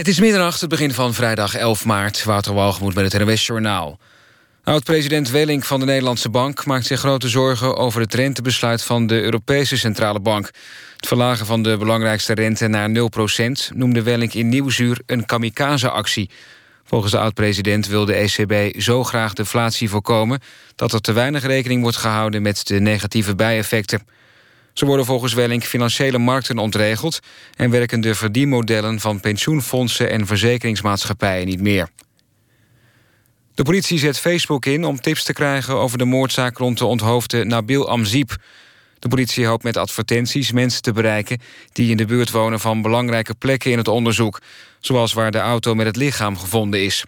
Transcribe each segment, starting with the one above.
Het is middernacht, het begin van vrijdag 11 maart. Wouter Walgemoed met het NWS Journaal. Oud-president Welling van de Nederlandse Bank maakt zich grote zorgen... over het rentebesluit van de Europese Centrale Bank. Het verlagen van de belangrijkste rente naar 0% noemde Welling in Nieuwsuur een kamikaze-actie. Volgens de oud-president wil de ECB zo graag deflatie voorkomen... dat er te weinig rekening wordt gehouden met de negatieve bijeffecten. Ze worden volgens Welling financiële markten ontregeld... en werken de verdienmodellen van pensioenfondsen en verzekeringsmaatschappijen niet meer. De politie zet Facebook in om tips te krijgen over de moordzaak rond de onthoofde Nabil Amziep. De politie hoopt met advertenties mensen te bereiken die in de buurt wonen van belangrijke plekken in het onderzoek, zoals waar de auto met het lichaam gevonden is.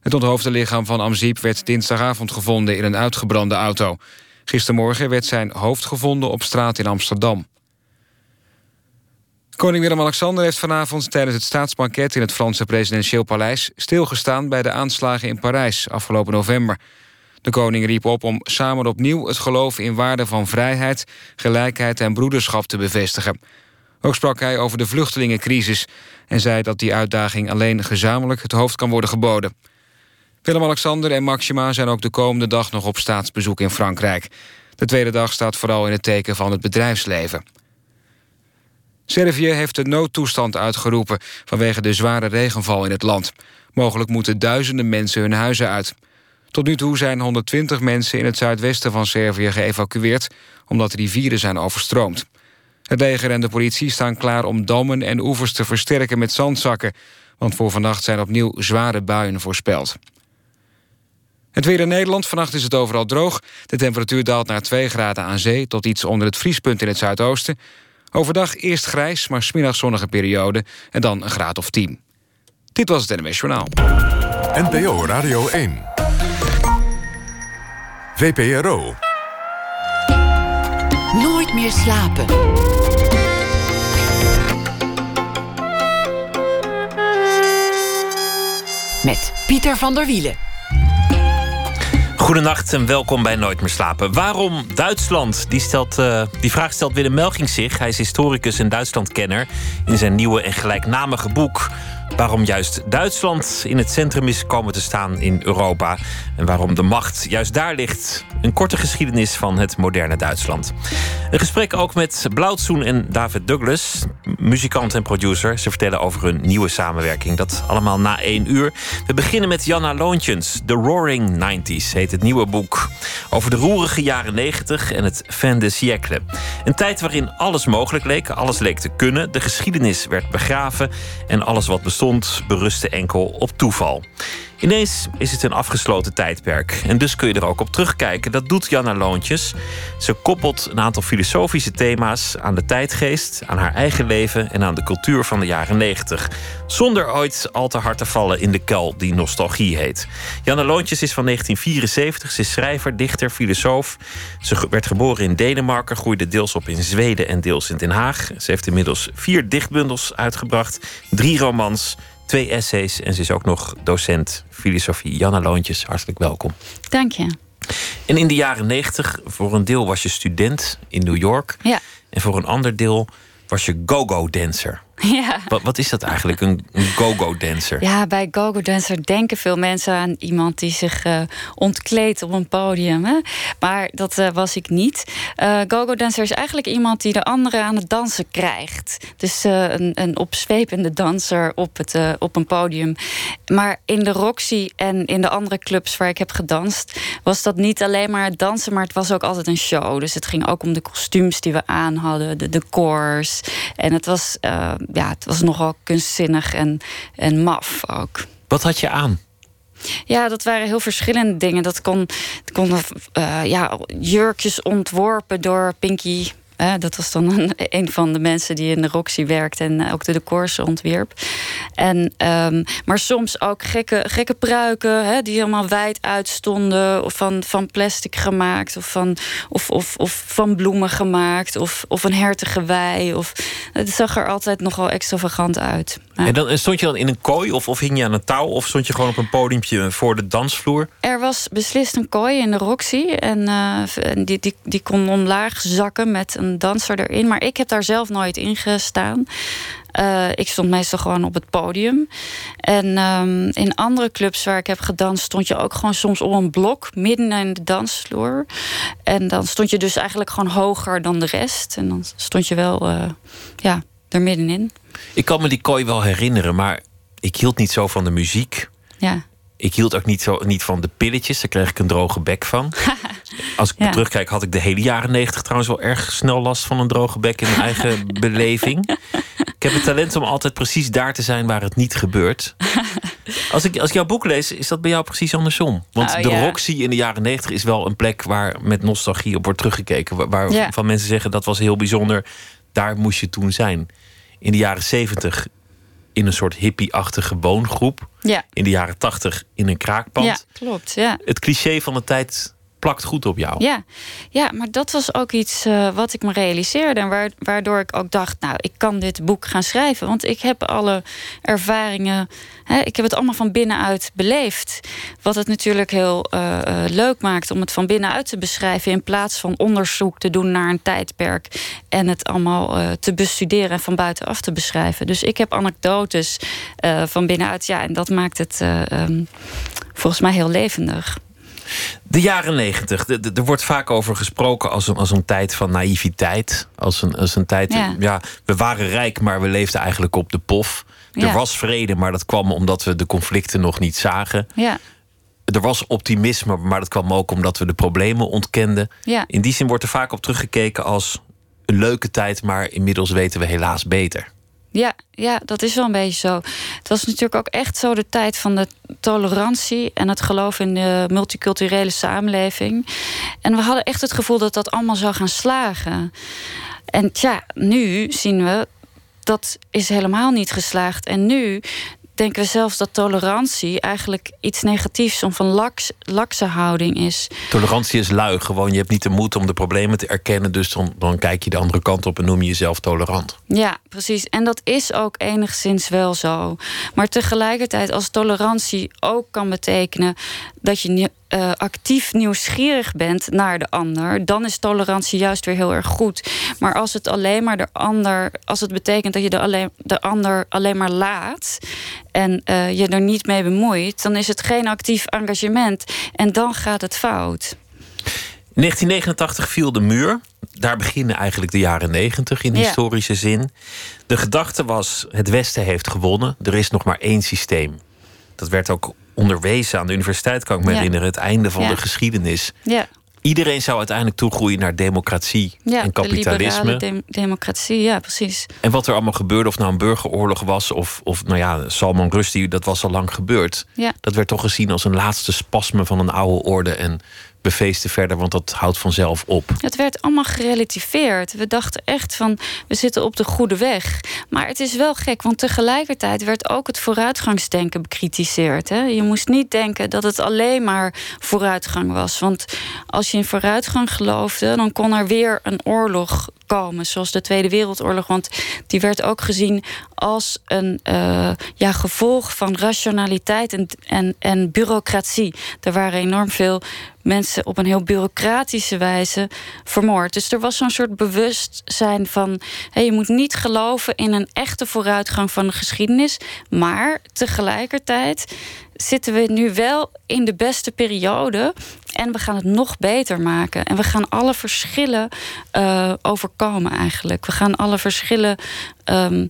Het onthoofde lichaam van Amziep werd dinsdagavond gevonden in een uitgebrande auto. Gistermorgen werd zijn hoofd gevonden op straat in Amsterdam. Koning Willem-Alexander heeft vanavond tijdens het staatsbanket... in het Franse presidentieel paleis stilgestaan bij de aanslagen in Parijs afgelopen november. De koning riep op om samen opnieuw het geloof in waarden van vrijheid... gelijkheid en broederschap te bevestigen. Ook sprak hij over de vluchtelingencrisis... en zei dat die uitdaging alleen gezamenlijk het hoofd kan worden geboden. Willem-Alexander en Maxima zijn ook de komende dag nog op staatsbezoek in Frankrijk. De tweede dag staat vooral in het teken van het bedrijfsleven. Servië heeft de noodtoestand uitgeroepen vanwege de zware regenval in het land. Mogelijk moeten duizenden mensen hun huizen uit. Tot nu toe zijn 120 mensen in het zuidwesten van Servië geëvacueerd... omdat rivieren zijn overstroomd. Het leger en de politie staan klaar om dammen en oevers te versterken met zandzakken... want voor vannacht zijn opnieuw zware buien voorspeld. Het weer in Nederland. Vannacht is het overal droog. De temperatuur daalt naar 2 graden aan zee... tot iets onder het vriespunt in het zuidoosten. Overdag eerst grijs, maar smiddag zonnige periode... en dan een graad of 10. Dit was het NMS Journaal. NPO Radio 1. VPRO. Nooit meer slapen. Met Pieter van der Wielen. Goedenacht en welkom bij Nooit meer slapen. Waarom Duitsland? Die, stelt, uh, die vraag stelt Willem Melging zich. Hij is historicus en Duitslandkenner. In zijn nieuwe en gelijknamige boek waarom juist Duitsland in het centrum is komen te staan in Europa. En waarom de macht juist daar ligt. Een korte geschiedenis van het moderne Duitsland. Een gesprek ook met Blauwtsoen en David Douglas, muzikant en producer. Ze vertellen over hun nieuwe samenwerking. Dat allemaal na één uur. We beginnen met Janna Loontjens. The Roaring 90s heet het nieuwe boek. Over de roerige jaren 90 en het fin de siècle. Een tijd waarin alles mogelijk leek, alles leek te kunnen. De geschiedenis werd begraven en alles wat bestond berustte enkel op toeval. Ineens is het een afgesloten tijdperk. En dus kun je er ook op terugkijken. Dat doet Janna Loontjes. Ze koppelt een aantal filosofische thema's aan de tijdgeest, aan haar eigen leven en aan de cultuur van de jaren 90. Zonder ooit al te hard te vallen in de kuil die nostalgie heet. Janna Loontjes is van 1974. Ze is schrijver, dichter, filosoof. Ze werd geboren in Denemarken, groeide deels op in Zweden en deels in Den Haag. Ze heeft inmiddels vier dichtbundels uitgebracht, drie romans twee essays en ze is ook nog docent filosofie. Janna Loontjes, hartelijk welkom. Dank je. En in de jaren negentig, voor een deel was je student in New York. Ja. En voor een ander deel was je go-go-dancer. Ja. Wat, wat is dat eigenlijk, een, go-go-dancer? Ja, bij go-go-dancer denken veel mensen aan iemand die zich uh, ontkleedt op een podium. Hè? Maar dat uh, was ik niet. Uh, go-go-dancer is eigenlijk iemand die de anderen aan het dansen krijgt. Dus een, een opzwepende danser op, het, op een podium. Maar in de Roxy en in de andere clubs waar ik heb gedanst... was dat niet alleen maar het dansen, maar het was ook altijd een show. Dus het ging ook om de kostuums die we aan hadden, de decors. En het was ja, het was nogal kunstzinnig en, en maf ook. Wat had je aan? Ja, dat waren heel verschillende dingen. Dat kon, kon uh, ja, jurkjes ontworpen door Pinky dat was dan een, een, van de mensen die in de Roxy werkte en ook de decors ontwierp. En, um, maar soms ook gekke, gekke pruiken die helemaal wijd uitstonden. Of van, van plastic gemaakt. Of van, of, of, of van bloemen gemaakt. Of, of een hertige wei. Of, het zag er altijd nogal extravagant uit. En dan stond je dan in een kooi of, of hing je aan een touw? Of stond je gewoon op een podiumpje voor de dansvloer? Er was beslist een kooi in de Roxy. En uh, die, die, die kon omlaag zakken met een danser erin. Maar ik heb daar zelf nooit in gestaan. Uh, ik stond meestal gewoon op het podium. En um, in andere clubs waar ik heb gedanst, stond je ook gewoon soms op een blok midden in de dansvloer. En dan stond je dus eigenlijk gewoon hoger dan de rest. En dan stond je wel uh, ja, er middenin. Ik kan me die kooi wel herinneren, maar ik hield niet zo van de muziek. Ja. Ik hield ook niet, zo, niet van de pilletjes. Daar kreeg ik een droge bek van. Als ik ja. terugkijk, had ik de hele jaren negentig trouwens wel erg snel last van een droge bek in mijn eigen beleving. Ik heb het talent om altijd precies daar te zijn waar het niet gebeurt. Als ik, als ik jouw boek lees, is dat bij jou precies andersom. Want Oh, de ja. Roxy in de jaren negentig is wel een plek waar met nostalgie op wordt teruggekeken. Waar, waar Ja. van mensen zeggen dat was heel bijzonder. Daar moest je toen zijn. In de jaren zeventig in een soort hippie-achtige woongroep. Ja. In de jaren tachtig in een kraakpand. ja, klopt. Ja. Het cliché van de tijd plakt goed op jou. Ja, ja, maar dat was ook iets eh, wat ik me realiseerde. En waar- waardoor ik ook dacht, nou, ik kan dit boek gaan schrijven. Want ik heb alle ervaringen, hè, ik heb het allemaal van binnenuit beleefd. Wat het natuurlijk heel eh, eh, leuk maakt om het van binnenuit te beschrijven... in plaats van onderzoek te doen naar een tijdperk... en het allemaal te bestuderen en van buitenaf te beschrijven. Dus ik heb anekdotes van binnenuit, ja, en dat maakt het eh, ehm, volgens mij heel levendig. De jaren negentig, er wordt vaak over gesproken als een, als een tijd van naïviteit. Als een, als een tijd, Ja. ja. we waren rijk, maar we leefden eigenlijk op de pof. Er Ja. was vrede, maar dat kwam omdat we de conflicten nog niet zagen. Ja, Er was optimisme, maar dat kwam ook omdat we de problemen ontkenden. ja. In die zin wordt er vaak op teruggekeken als een leuke tijd, maar inmiddels weten we helaas beter. Ja, ja, dat is wel een beetje zo. Het was natuurlijk ook echt zo de tijd van de tolerantie en het geloof in de multiculturele samenleving. En we hadden echt het gevoel dat dat allemaal zou gaan slagen. En tja, nu zien we dat is helemaal niet geslaagd. En nu denken we zelfs dat tolerantie eigenlijk iets negatiefs of een laks, lakse houding is. Tolerantie is lui, gewoon je hebt niet de moed om de problemen te erkennen, dus dan, dan kijk je de andere kant op en noem je jezelf tolerant. Ja, precies. En dat is ook enigszins wel zo. Maar tegelijkertijd, als tolerantie ook kan betekenen dat je eh, actief nieuwsgierig bent naar de ander, dan is tolerantie juist weer heel erg goed. Maar als het alleen maar de ander, als het betekent dat je de, alleen, de ander alleen maar laat en eh, je er niet mee bemoeit, dan is het geen actief engagement en dan gaat het fout. In 1989 viel de muur. Daar beginnen eigenlijk de jaren 90 in Ja. historische zin. De gedachte was: het Westen heeft gewonnen. Er is nog maar één systeem. Dat werd ook onderwezen aan de universiteit, kan ik me Ja. herinneren. Het einde van Ja. de geschiedenis. Iedereen zou uiteindelijk toegroeien naar democratie ja en de liberale kapitalisme. dem- democratie, ja, precies. En wat er allemaal gebeurde, of nou een burgeroorlog was, of, of nou ja, Salman Rushdie, dat was al lang gebeurd. Ja. Dat werd toch gezien als een laatste spasme van een oude orde. En we feesten verder, want dat houdt vanzelf op. Het werd allemaal gerelativeerd. We dachten echt van, we zitten op de goede weg. Maar het is wel gek, want tegelijkertijd werd ook het vooruitgangsdenken bekritiseerd. Hè? Je moest niet denken dat het alleen maar vooruitgang was. Want als je in vooruitgang geloofde, dan kon er weer een oorlog komen, zoals de Tweede Wereldoorlog. Want die werd ook gezien als een eh, ja, gevolg van rationaliteit en, en, en bureaucratie. Er waren enorm veel mensen op een heel bureaucratische wijze vermoord. Dus er was zo'n soort bewustzijn van... je moet niet geloven in een echte vooruitgang van de geschiedenis... maar tegelijkertijd zitten we nu wel in de beste periode... en we gaan het nog beter maken. En we gaan alle verschillen eh, overkomen eigenlijk. We gaan alle verschillen... ehm,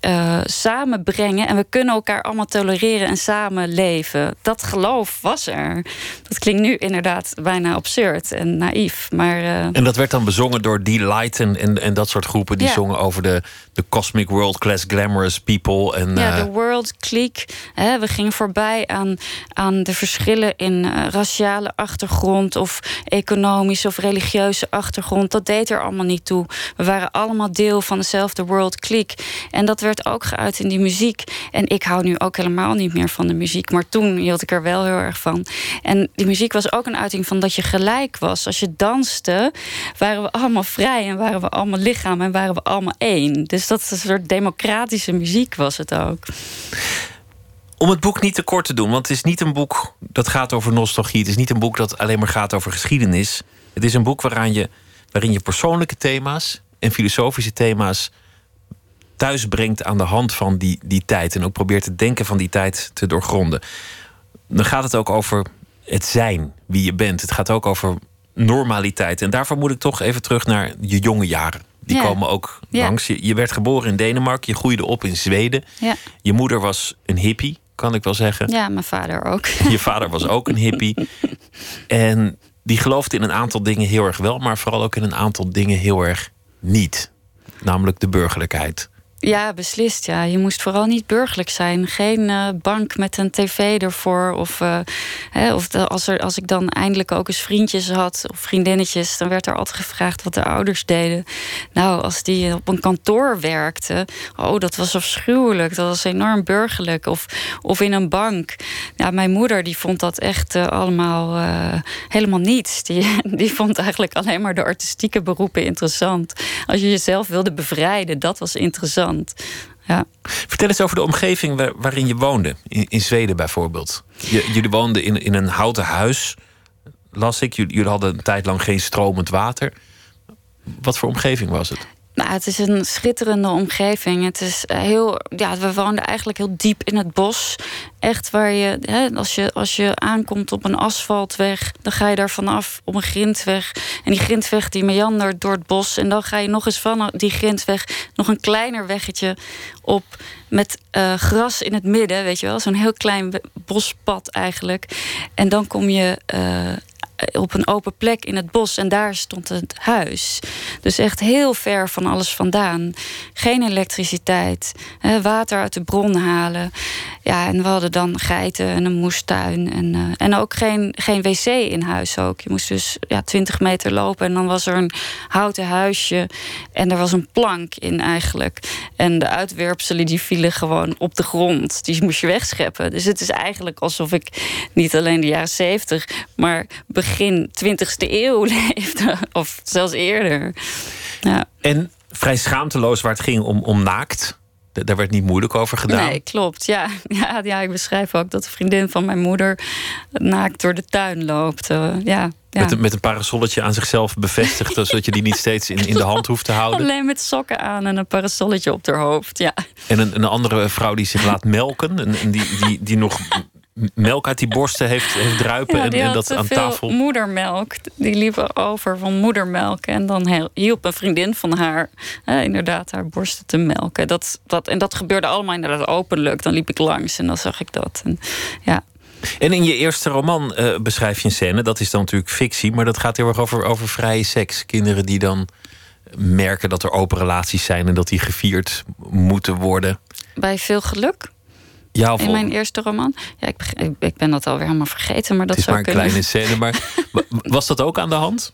eh, samenbrengen en we kunnen elkaar allemaal tolereren en samen leven. Dat geloof was er. Dat klinkt nu inderdaad bijna absurd en naïef, maar eh, En dat werd dan bezongen door Delight en, en, en dat soort groepen. Die Ja. zongen over de, de cosmic world class glamorous people. En, ja, eh, de world clique. Hè, we gingen voorbij aan, aan de verschillen in raciale achtergrond of economische of religieuze achtergrond. Dat deed er allemaal niet toe. We waren allemaal deel van dezelfde world clique. En dat werd ook geuit in die muziek. En ik hou nu ook helemaal niet meer van de muziek. Maar toen hield ik er wel heel erg van. En die muziek was ook een uiting van dat je gelijk was. Als je danste, waren we allemaal vrij en waren we allemaal lichaam en waren we allemaal één. Dus dat is een soort democratische muziek was het ook. Om het boek niet te kort te doen, want het is niet een boek dat gaat over nostalgie. Het is niet een boek dat alleen maar gaat over geschiedenis. Het is een boek waaraan je, waarin je persoonlijke thema's en filosofische thema's thuis brengt aan de hand van die, die tijd. En ook probeert het denken van die tijd te doorgronden. Dan gaat het ook over het zijn, wie je bent. Het gaat ook over normaliteit. En daarvoor moet ik toch even terug naar je jonge jaren. Die Ja. komen ook Ja. langs. Je, je werd geboren in Denemarken, je groeide op in Zweden. Ja. Je moeder was een hippie, kan ik wel zeggen. ja, mijn vader ook. Je vader was ook een hippie. En die geloofde in een aantal dingen heel erg wel, maar vooral ook in een aantal dingen heel erg niet. Namelijk de burgerlijkheid. Ja, beslist. Ja. Je moest vooral niet burgerlijk zijn. Geen eh, bank met een tv ervoor. Of, eh, hè, of als, er, als ik dan eindelijk ook eens vriendjes had of vriendinnetjes, dan werd er altijd gevraagd wat de ouders deden. Nou, als die op een kantoor werkte, oh, dat was afschuwelijk. Dat was enorm burgerlijk. Of, of in een bank. Ja, mijn moeder die vond dat echt eh, allemaal helemaal niets. Die, die vond eigenlijk alleen maar de artistieke beroepen interessant. Als je jezelf wilde bevrijden, dat was interessant. Ja. Vertel eens over de omgeving waar- waarin je woonde. In, Zweden bijvoorbeeld. Jullie woonden in, in een houten huis, las ik. Jullie hadden een tijd lang geen stromend water. Wat voor omgeving was het? Nou, het is een schitterende omgeving. Het is eh, heel, ja, we woonden eigenlijk heel diep in het bos. Echt waar je, hè, als je, als je aankomt op een asfaltweg, dan ga je daar vanaf op een grindweg. En die grindweg die meandert door het bos. En dan ga je nog eens van die grindweg nog een kleiner weggetje op met eh, gras in het midden, weet je wel, zo'n heel klein bospad eigenlijk. En dan kom je eh, op een open plek in het bos en daar stond het huis. Dus echt heel ver van alles vandaan. Geen elektriciteit, water uit de bron halen. Ja, en we hadden dan geiten en een moestuin. En, eh, en ook geen, geen wc in huis ook. Je moest dus ja, 20 meter lopen en dan was er een houten huisje. En er was een plank in eigenlijk. En de uitwerpselen die vielen gewoon op de grond. Die moest je wegscheppen. Dus het is eigenlijk alsof ik niet alleen de jaren 70, maar begin 20e eeuw leefde. Of zelfs eerder. Ja. En vrij schaamteloos waar het ging om, om naakt. Daar werd niet moeilijk over gedaan. Nee, klopt. Ja. Ja, ja, ik beschrijf ook dat de vriendin van mijn moeder naakt door de tuin loopt. Eh, ja, ja. Met, een, met een parasolletje aan zichzelf bevestigd, zodat je die niet steeds in, in de hand hoeft te houden. Alleen met sokken aan en een parasolletje op haar hoofd. Ja. En een, een andere vrouw die zich laat melken. En, en die, die, die nog melk uit die borsten heeft, heeft druipen. Ja, en, dat aan tafel. moedermelk. Die liep over van moedermelk. En dan hielp een vriendin van haar eh, inderdaad haar borsten te melken. Dat, dat, en dat gebeurde allemaal inderdaad openlijk. Dan liep ik langs en dan zag ik dat. En, ja. En in je eerste roman eh, beschrijf je een scène. Dat is dan natuurlijk fictie. Maar dat gaat heel erg over, over vrije seks. Kinderen die dan merken dat er open relaties zijn. En dat die gevierd moeten worden. Bij veel geluk. Ja, of In mijn eerste roman. Ja, ik, ik- ik ben dat alweer helemaal vergeten. Maar dat het is zou maar een kunnen. kleine scène. Maar wa- was dat ook aan de hand?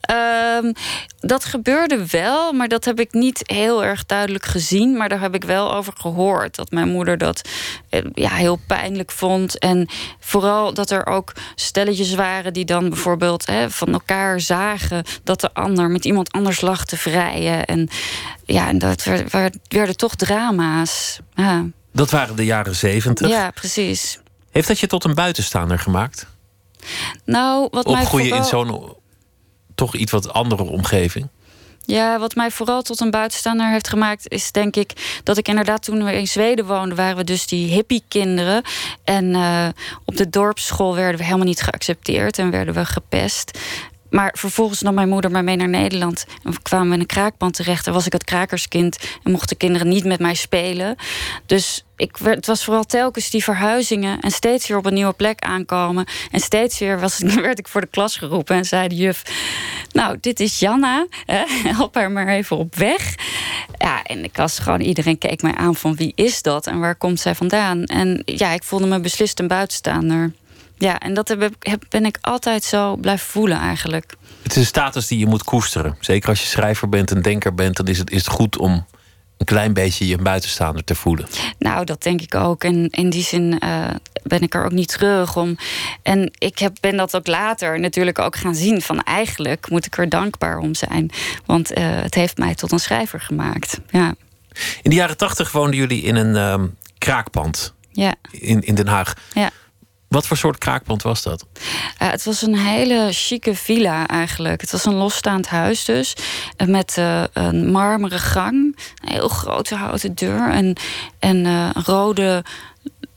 Ehm, dat gebeurde wel, maar dat heb ik niet heel erg duidelijk gezien. Maar daar heb ik wel over gehoord. Dat mijn moeder dat eh, ja, heel pijnlijk vond. En vooral dat er ook stelletjes waren die dan bijvoorbeeld hè, van elkaar zagen dat de ander met iemand anders lag te vrijen. En ja, en dat werd- werd- werden toch drama's. Ja, Dat waren de jaren zeventig. ja precies. Heeft dat je tot een buitenstaander gemaakt? Nou, wat mij Opgroeien in vooral- zo'n toch iets wat andere omgeving? Ja, wat mij vooral tot een buitenstaander heeft gemaakt, is denk ik dat ik inderdaad toen we in Zweden woonden, waren we dus die hippie-kinderen. En eh, op de dorpsschool werden we helemaal niet geaccepteerd en werden we gepest. Maar vervolgens nam mijn moeder mij mee naar Nederland. En we kwamen in een kraakband terecht. En was ik het krakerskind. En mochten kinderen niet met mij spelen. Dus ik werd, het was vooral telkens die verhuizingen. En steeds weer op een nieuwe plek aankomen. En steeds weer was, werd ik voor de klas geroepen. En zei de juf... Nou, dit is Janna. Help haar maar even op weg. Ja, en ik was gewoon... Iedereen keek mij aan van wie is dat? En waar komt zij vandaan? En ja, ik voelde me beslist een buitenstaander. Ja, en dat heb, ben ik altijd zo blijven voelen eigenlijk. Het is een status die je moet koesteren. Zeker als je schrijver bent en denker bent, dan is het, is het goed om een klein beetje je buitenstaander te voelen. Nou, dat denk ik ook. En in die zin eh, ben ik er ook niet treurig om. En ik heb, ben dat ook later natuurlijk ook gaan zien van eigenlijk moet ik er dankbaar om zijn. Want eh, het heeft mij tot een schrijver gemaakt. Ja, In de jaren tachtig woonden jullie in een ehm, kraakpand ja, in, in Den Haag. ja. Wat voor soort kraakpand was dat? Uh, het was een hele chique villa eigenlijk. Het was een losstaand huis dus. Met uh, een marmeren gang. Een heel grote houten deur. En, en rode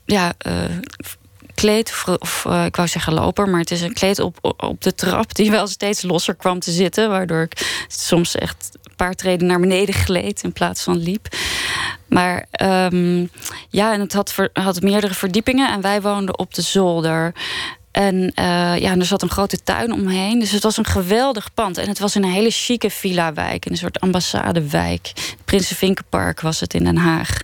ja, kleed, of, uh, ik wou zeggen loper, maar het is een kleed op, op de trap die wel steeds losser kwam te zitten, waardoor ik soms echt een paar treden naar beneden gleed in plaats van liep. Maar um, ja, en het had, had meerdere verdiepingen en wij woonden op de zolder. En uh, ja, er zat een grote tuin omheen. Dus het was een geweldig pand. En het was een hele chique villa-wijk. Een soort ambassadewijk. Prinsenvinkenpark was het in Den Haag.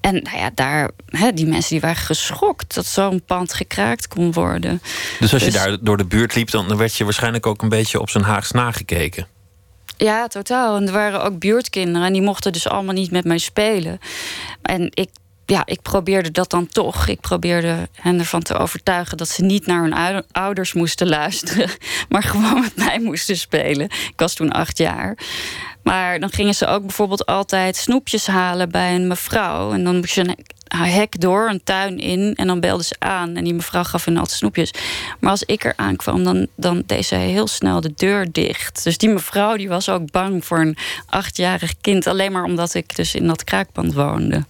En nou ja, daar, hè, die mensen die waren geschokt dat zo'n pand gekraakt kon worden. Dus als je daar door de buurt liep, dan werd je waarschijnlijk ook een beetje op zijn Haags nagekeken. Ja, totaal. En er waren ook buurtkinderen en die mochten dus allemaal niet met mij spelen. En ik, ja, ik probeerde dat dan toch. Ik probeerde hen ervan te overtuigen dat ze niet naar hun ouders moesten luisteren, maar gewoon met mij moesten spelen. Ik was toen acht jaar. Maar dan gingen ze ook bijvoorbeeld altijd snoepjes halen bij een mevrouw. En dan moest je een hek door, een tuin in. En dan belden ze aan. En die mevrouw gaf hen altijd snoepjes. Maar als ik er aankwam, dan, dan deed ze heel snel de deur dicht. Dus die mevrouw die was ook bang voor een achtjarig kind. Alleen maar omdat ik dus in dat kraakpand woonde.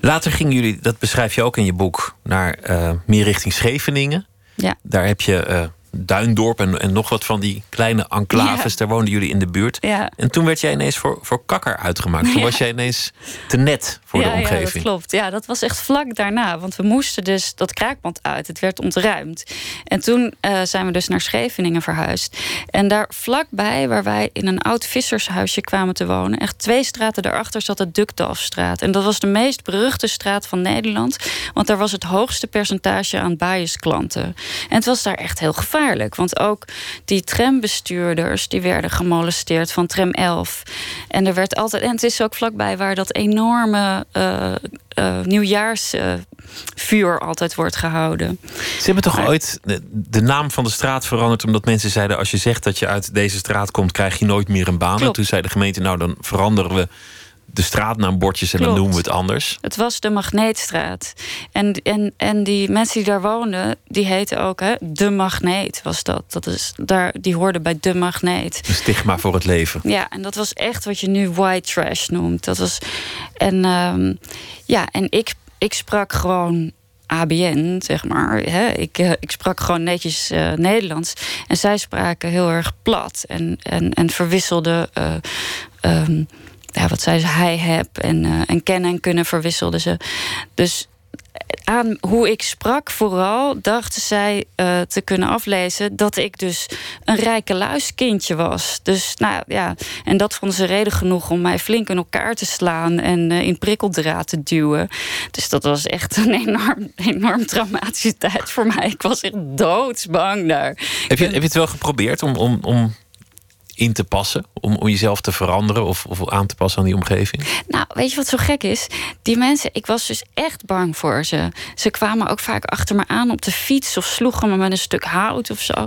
Later gingen jullie, dat beschrijf je ook in je boek, naar uh, meer richting Scheveningen. Ja. Daar heb je. Uh, Duindorp en, en nog wat van die kleine enclaves. Daar woonden jullie in de buurt. Ja. En toen werd jij ineens voor, voor kakker uitgemaakt. Toen was jij ineens te net voor de omgeving. Ja, dat klopt. Ja, dat was echt vlak daarna. Want we moesten dus dat kraakpand uit. Het werd ontruimd. En toen uh, zijn we dus naar Scheveningen verhuisd. En daar vlakbij, waar wij in een oud vissershuisje kwamen te wonen... echt twee straten daarachter zat de Dukdalfstraat. En dat was de meest beruchte straat van Nederland. Want daar was het hoogste percentage aan biasklanten. En het was daar echt heel gevaarlijk want ook die trambestuurders die werden gemolesteerd van tram 11. En er werd altijd. En het is ook vlakbij waar dat enorme uh, uh, nieuwjaarsvuur altijd wordt gehouden. Ze hebben toch ooit de, de, naam van de straat veranderd omdat mensen zeiden: als je zegt dat je uit deze straat komt, krijg je nooit meer een baan. En toen zei de gemeente: nou dan veranderen we de straatnaambordjes en dan noemen we het anders. Het was de Magneetstraat. En, en, en die mensen die daar woonden, die heten ook hè, de Magneet was dat. dat is, daar, die hoorden bij de Magneet. Een stigma voor het leven. Ja, en dat was echt wat je nu white trash noemt. Dat was, en um, ja, en ik, ik sprak gewoon ABN, zeg maar. Hè. Ik, uh, ik sprak gewoon netjes uh, Nederlands. En zij spraken heel erg plat en, en, en verwisselden. Uh, um, ja, wat zei ze, hij heb en, uh, en kennen en kunnen verwisselden ze. Dus aan hoe ik sprak vooral dachten zij uh, te kunnen aflezen dat ik dus een rijke luiskindje was. Dus nou ja, en dat vonden ze reden genoeg om mij flink in elkaar te slaan en uh, in prikkeldraad te duwen. Dus dat was echt een enorm, enorm traumatische tijd voor mij. Ik was echt doodsbang daar. Heb je, heb je het wel geprobeerd om, om, om in te passen? Om, om jezelf te veranderen of, of aan te passen aan die omgeving? Nou, weet je wat zo gek is? Die mensen, ik was dus echt bang voor ze. Ze kwamen ook vaak achter me aan op de fiets of sloegen me met een stuk hout of zo.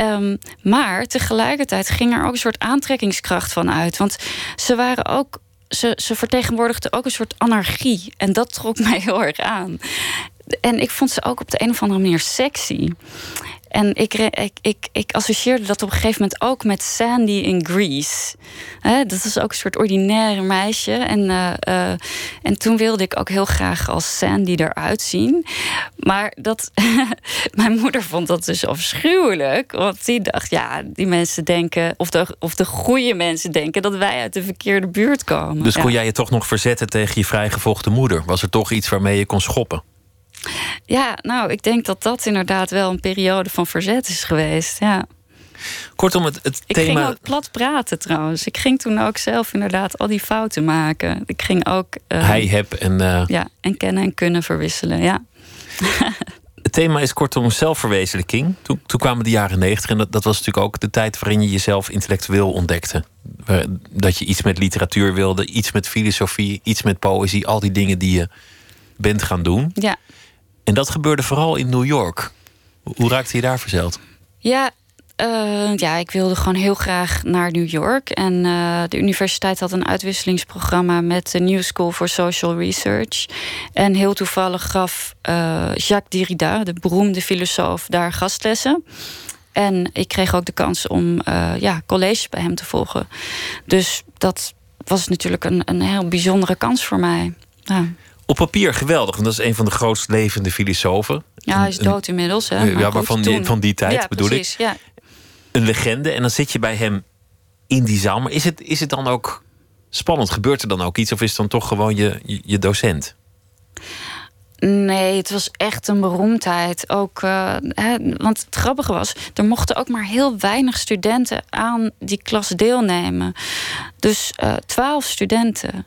Um, maar tegelijkertijd ging er ook een soort aantrekkingskracht van uit. Want ze waren ook. Ze, ze vertegenwoordigden ook een soort anarchie. En dat trok mij heel erg aan. En ik vond ze ook op de een of andere manier sexy. En ik, ik, ik, ik associeerde dat op een gegeven moment ook met Sandy in Greece. dat is ook een soort ordinaire meisje. En, uh, uh, en toen wilde ik ook heel graag als Sandy eruit zien. Maar dat, mijn moeder vond dat dus afschuwelijk. Want die dacht, ja, die mensen denken, of de, of de goede mensen denken dat wij uit de verkeerde buurt komen. Dus kon ja. jij je toch nog verzetten tegen je vrijgevochten moeder? Was er toch iets waarmee je kon schoppen? Ja, nou, ik denk dat dat inderdaad wel een periode van verzet is geweest. Ja. Kortom, het, het ik thema. Ik ging ook plat praten trouwens. Ik ging toen ook zelf inderdaad al die fouten maken. Ik ging ook. Uh, Hij heb en. Uh... Ja, en kennen en kunnen verwisselen. Ja. het thema is kortom zelfverwezenlijking. Toen, toen kwamen de jaren negentig en dat, dat was natuurlijk ook de tijd waarin je jezelf intellectueel ontdekte. Dat je iets met literatuur wilde, iets met filosofie, iets met poëzie, al die dingen die je bent gaan doen. Ja. En dat gebeurde vooral in New York. Hoe raakte je daar verzeld? Ja, Uh, ja, ik wilde gewoon heel graag naar New York. En uh, de universiteit had een uitwisselingsprogramma met de New School for Social Research. En heel toevallig gaf uh, Jacques Derrida, de beroemde filosoof, daar gastlessen. En ik kreeg ook de kans om ja, college bij hem te volgen. Dus dat was natuurlijk een, een heel bijzondere kans voor mij. Ja. Op papier geweldig, want dat is een van de grootst levende filosofen. Ja, hij is dood inmiddels. Hè? ja, maar van die, van die tijd ja, bedoel precies, ik. Ja. Een legende. En dan zit je bij hem in die zaal. Maar is het, is het dan ook spannend? Gebeurt er dan ook iets? Of is het dan toch gewoon je, je, je docent? Nee, het was echt een beroemdheid. Ook, uh, hè, want het grappige was, er mochten ook maar heel weinig studenten aan die klas deelnemen. Dus uh, twaalf studenten.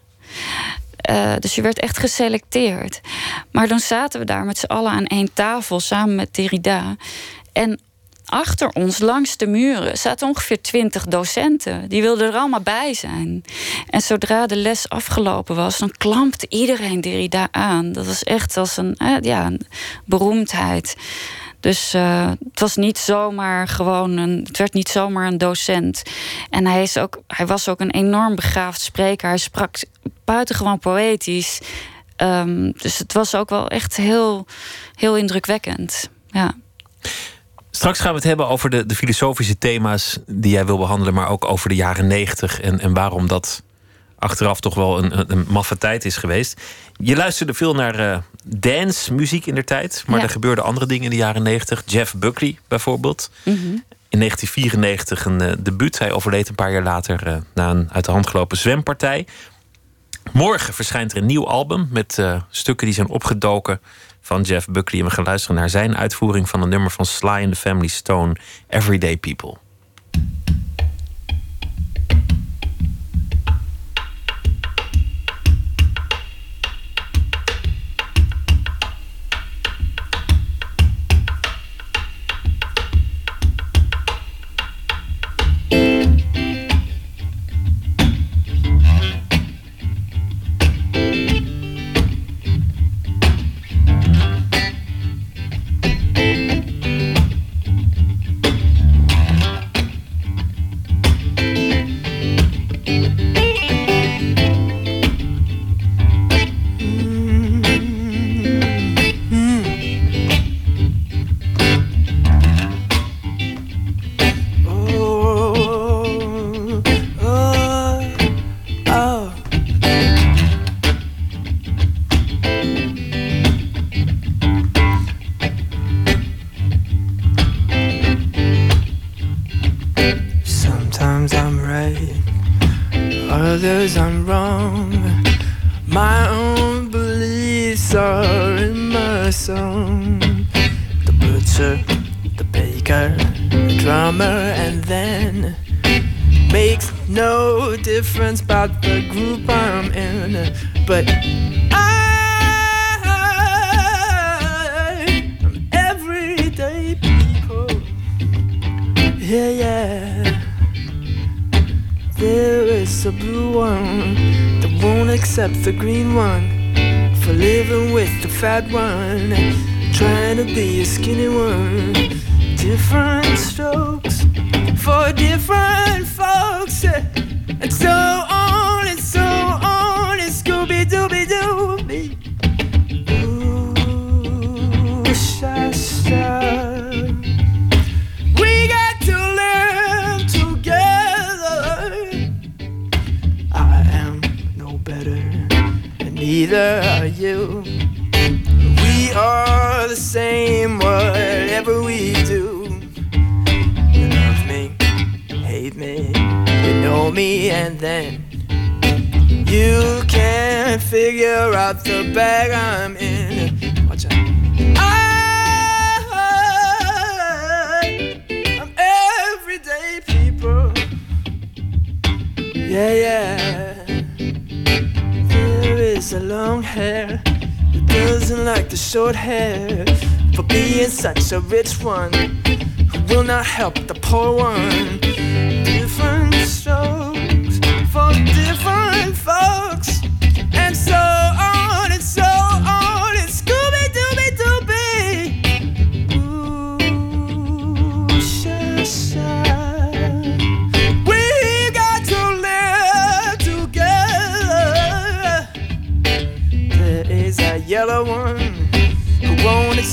Uh, dus je werd echt geselecteerd. Maar dan zaten we daar met z'n allen aan één tafel samen met Derrida. En achter ons, langs de muren, zaten ongeveer twintig docenten. Die wilden er allemaal bij zijn. En zodra de les afgelopen was, dan klampte iedereen Derrida aan. Dat was echt als een, ja, een beroemdheid. Dus uh, het was niet zomaar gewoon een. Het werd niet zomaar een docent. En hij, is ook, hij was ook een enorm begaafd spreker. Hij sprak buitengewoon poëtisch. Um, dus het was ook wel echt heel, heel indrukwekkend. Ja. Straks gaan we het hebben over de, de filosofische thema's die jij wil behandelen, maar ook over de jaren negentig en, en waarom dat achteraf toch wel een, een, maffe tijd is geweest. Je luisterde veel naar uh, dance muziek in der tijd, maar Ja. er gebeurden andere dingen in de jaren negentig. Jeff Buckley bijvoorbeeld. Mhm. In 1994 een eh, debuut. Hij overleed een paar jaar later eh, na een uit de hand gelopen zwempartij. Morgen verschijnt er een nieuw album met eh, stukken die zijn opgedoken van Jeff Buckley. En we gaan luisteren naar zijn uitvoering van een nummer van Sly and the Family Stone, Everyday People. I'm right, others I'm wrong. My own beliefs are in my song. The butcher, the baker, the drummer, and then makes no difference about the group I'm in. But I, a blue one that won't accept the green one for living with the fat one, trying to be a skinny one. Different strokes for different folks, eh? and so neither are you. We are the same, whatever we do. You love me, hate me, you know me, and then you can't figure out the bag I'm in. Watch out. I'm everyday people. Yeah, yeah. A long hair who doesn't like the short hair for being such a rich one who will not help the poor one.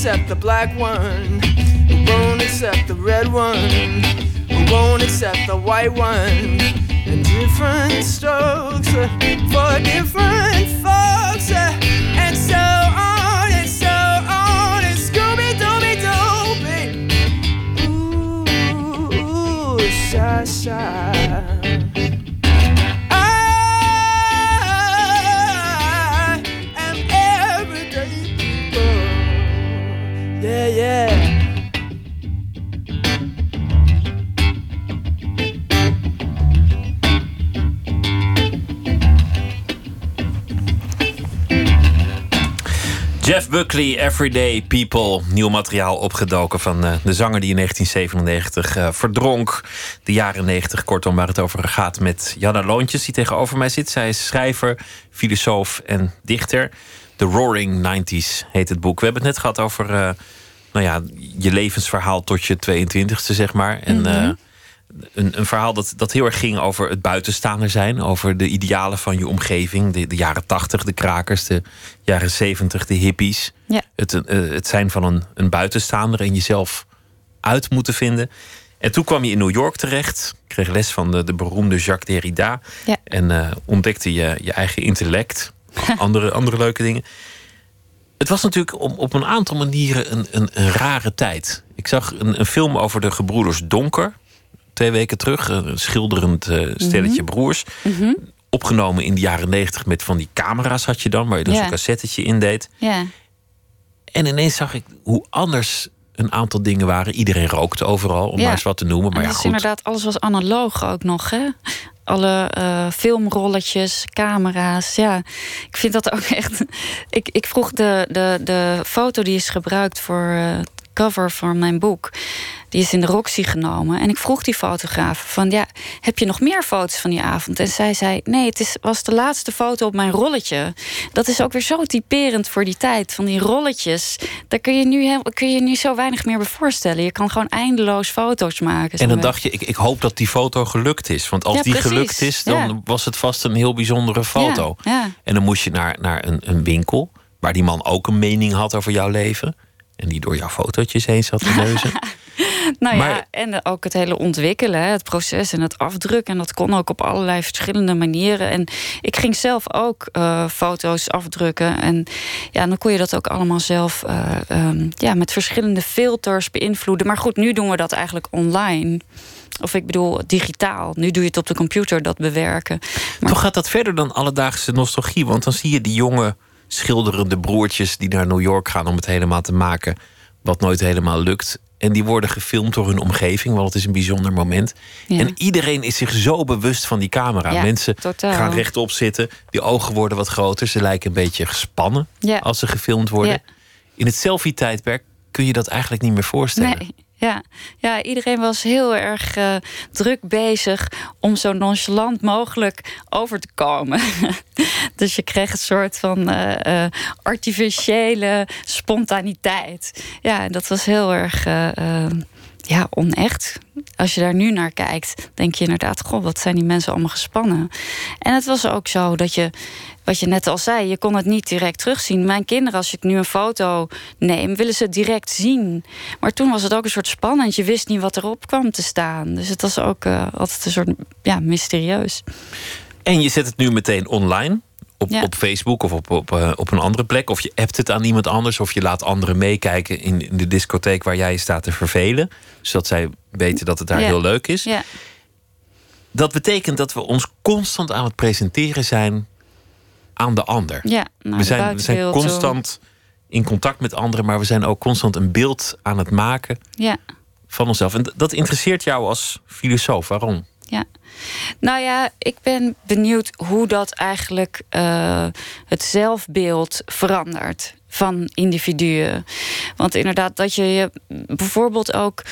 Accept the black one, who won't accept the red one, who won't accept the white one. And different strokes uh, for different folks, uh, and so on and so on, and Scooby Dooby Dooby. Ooh, shy, shy. Buckley, Everyday People. Nieuw materiaal opgedoken van eh, de zanger die in 1997 eh, verdronk. De jaren 90, kortom, waar het over gaat met Janna Loontjes, die tegenover mij zit. Zij is schrijver, filosoof en dichter. The Roaring 90s heet het boek. We hebben het net gehad over eh, nou ja, je levensverhaal tot je 22e, zeg maar. En eh, een, een verhaal dat, dat heel erg ging over het buitenstaander zijn. Over de idealen van je omgeving. De, de jaren 80, de krakers. De jaren 70, de hippies. Ja. Het, eh, het zijn van een, een buitenstaander en jezelf uit moeten vinden. En toen kwam je in New York terecht. Kreeg les van de, de beroemde Jacques Derrida. Ja. En eh, ontdekte je, je eigen intellect. andere, andere leuke dingen. Het was natuurlijk op, op een aantal manieren een, een, een rare tijd. Ik zag een, een film over de gebroeders Donker. Twee weken terug. Een schilderend eh, stelletje broers. Opgenomen in de jaren negentig met van die camera's had je dan. Waar je dan Ja. zo'n cassettetje in deed. Ja. En ineens zag ik hoe anders een aantal dingen waren. Iedereen rookte overal, om Ja. maar eens wat te noemen. Maar en ja, goed. inderdaad, alles was analoog ook nog, hè? Alle eh, filmrolletjes, camera's. Ja, ik vind dat ook echt. Ik, ik vroeg de, de, de foto die is gebruikt voor eh, cover van mijn boek. Die is in de Roxy genomen. En ik vroeg die fotograaf van ja, heb je nog meer foto's van die avond? En zij zei: Nee, het is, was de laatste foto op mijn rolletje. Dat is ook weer zo typerend voor die tijd. Van die rolletjes. Daar kun je nu, heel- kun je nu zo weinig meer bij voorstellen. Je kan gewoon eindeloos foto's maken. En dan dacht je, ik, ik hoop dat die foto gelukt is. Want als Ja, die precies. gelukt is, dan Ja. was het vast een heel bijzondere foto. Ja. En dan moest je naar, naar een, een winkel waar die man ook een mening had over jouw leven. En die door jouw fotootjes heen zat te neuzen. Nou Maar- ja, en ook het hele ontwikkelen, hè, het proces en het afdrukken. En dat kon ook op allerlei verschillende manieren. En ik ging zelf ook eh, foto's afdrukken. En ja, dan kon je dat ook allemaal zelf eh, ehm, ja, met verschillende filters beïnvloeden. Maar goed, nu doen we dat eigenlijk online. Of ik bedoel, digitaal. Nu doe je het op de computer, dat bewerken. Maar Toch gaat dat verder dan alledaagse nostalgie. Want dan zie je die jonge schilderende broertjes die naar New York gaan om het helemaal te maken. Wat nooit helemaal lukt. En die worden gefilmd door hun omgeving, want het is een bijzonder moment. Ja. En iedereen is zich zo bewust van die camera. Ja, Mensen totaal. gaan rechtop zitten, die ogen worden wat groter. Ze lijken een beetje gespannen Ja. als ze gefilmd worden. In het selfie-tijdperk kun je dat eigenlijk niet meer voorstellen. Nee, ja. ja, iedereen was heel erg eh, druk bezig om zo nonchalant mogelijk over te komen. dus je kreeg een soort van eh, eh, artificiële spontaniteit. Ja, en dat was heel erg. Ja, onecht. Als je daar nu naar kijkt, denk je inderdaad: Goh, wat zijn die mensen allemaal gespannen? En het was ook zo dat je, wat je net al zei, je kon het niet direct terugzien. Mijn kinderen, als ik nu een foto neem, willen ze direct zien. Maar toen was het ook een soort spannend. Je wist niet wat erop kwam te staan. Dus het was ook eh, altijd een soort ja, mysterieus. En je zet het nu meteen online. Op, Ja. op Facebook of op, op, eh, op een andere plek. Of je appt het aan iemand anders. Of je laat anderen meekijken in, in de discotheek waar jij je staat te vervelen. Zodat zij weten dat het daar Ja. heel leuk is. Ja, Dat betekent dat we ons constant aan het presenteren zijn aan de ander. ja naar we, zijn, we zijn constant in contact met anderen. Maar we zijn ook constant een beeld aan het maken Ja. van onszelf. En dat interesseert jou als filosoof. Waarom? Ja. Nou ja, ik ben benieuwd hoe dat eigenlijk eh, het zelfbeeld verandert van individuen. Want inderdaad, dat je je bijvoorbeeld ook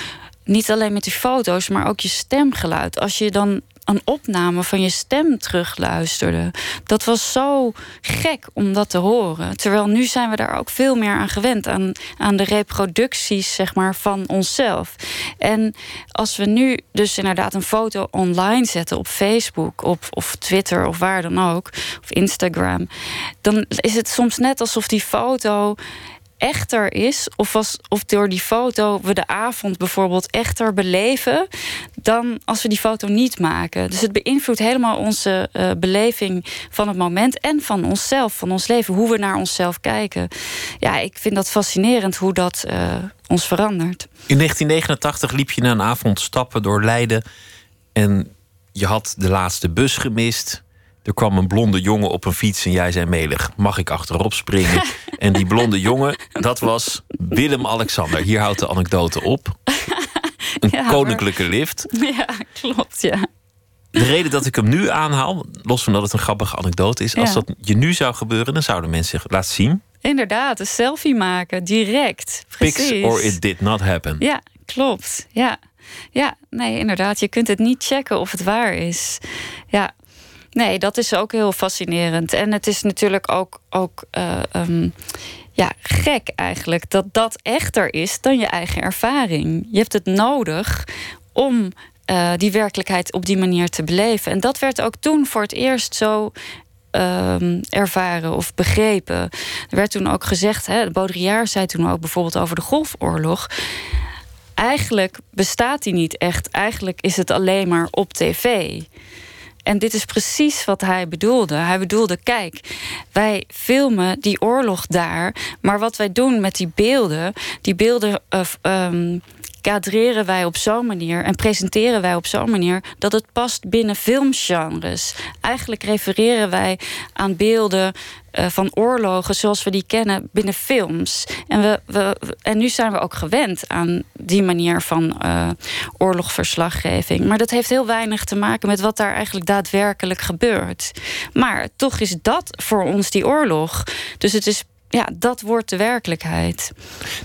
niet alleen met die foto's, maar ook je stemgeluid. Als je dan een opname van je stem terugluisterde. Dat was zo gek om dat te horen. Terwijl nu zijn we daar ook veel meer aan gewend. Aan, aan de reproducties zeg maar, van onszelf. En als we nu dus inderdaad een foto online zetten op Facebook of, of Twitter of waar dan ook, of Instagram, dan is het soms net alsof die foto echter is, of, als, of door die foto we de avond bijvoorbeeld echter beleven, dan als we die foto niet maken. Dus het beïnvloedt helemaal onze uh, beleving van het moment en van onszelf, van ons leven, hoe we naar onszelf kijken. Ja, ik vind dat fascinerend hoe dat uh, ons verandert. In 1989 liep je na een avond stappen door Leiden en je had de laatste bus gemist. Er kwam een blonde jongen op een fiets en jij zei melig: Mag ik achterop springen? en die blonde jongen, dat was Willem-Alexander. Hier houdt de anekdote op. Een koninklijke lift. Ja, klopt, ja. De reden dat ik hem nu aanhaal, los van dat het een grappige anekdote is, als dat je nu zou gebeuren, dan zouden mensen zich laten zien. Inderdaad, een selfie maken, direct. Precies. Pics or it did not happen. Ja, klopt. Ja. ja, nee, inderdaad. Je kunt het niet checken of het waar is. Ja, Nee, dat is ook heel fascinerend. En het is natuurlijk ook, ook uh, um, ja, gek eigenlijk dat dat echter is dan je eigen ervaring. Je hebt het nodig om uh, die werkelijkheid op die manier te beleven. En dat werd ook toen voor het eerst zo um, ervaren of begrepen. Er werd toen ook gezegd, hè, Baudrillard zei toen ook bijvoorbeeld over de Golfoorlog. Eigenlijk bestaat die niet echt. Eigenlijk is het alleen maar op tv. En dit is precies wat hij bedoelde. Hij bedoelde: kijk, wij filmen die oorlog daar. Maar wat wij doen met die beelden, die beelden uh, kadreren wij op zo'n manier en presenteren wij op zo'n manier dat het past binnen filmgenres. Eigenlijk refereren wij aan beelden uh, van oorlogen zoals we die kennen binnen films. En, we, we, en nu zijn we ook gewend aan die manier van uh, oorlogverslaggeving. Maar dat heeft heel weinig te maken met wat daar eigenlijk daadwerkelijk gebeurt. Maar toch is dat voor ons die oorlog. Dus het is ja, dat wordt de werkelijkheid.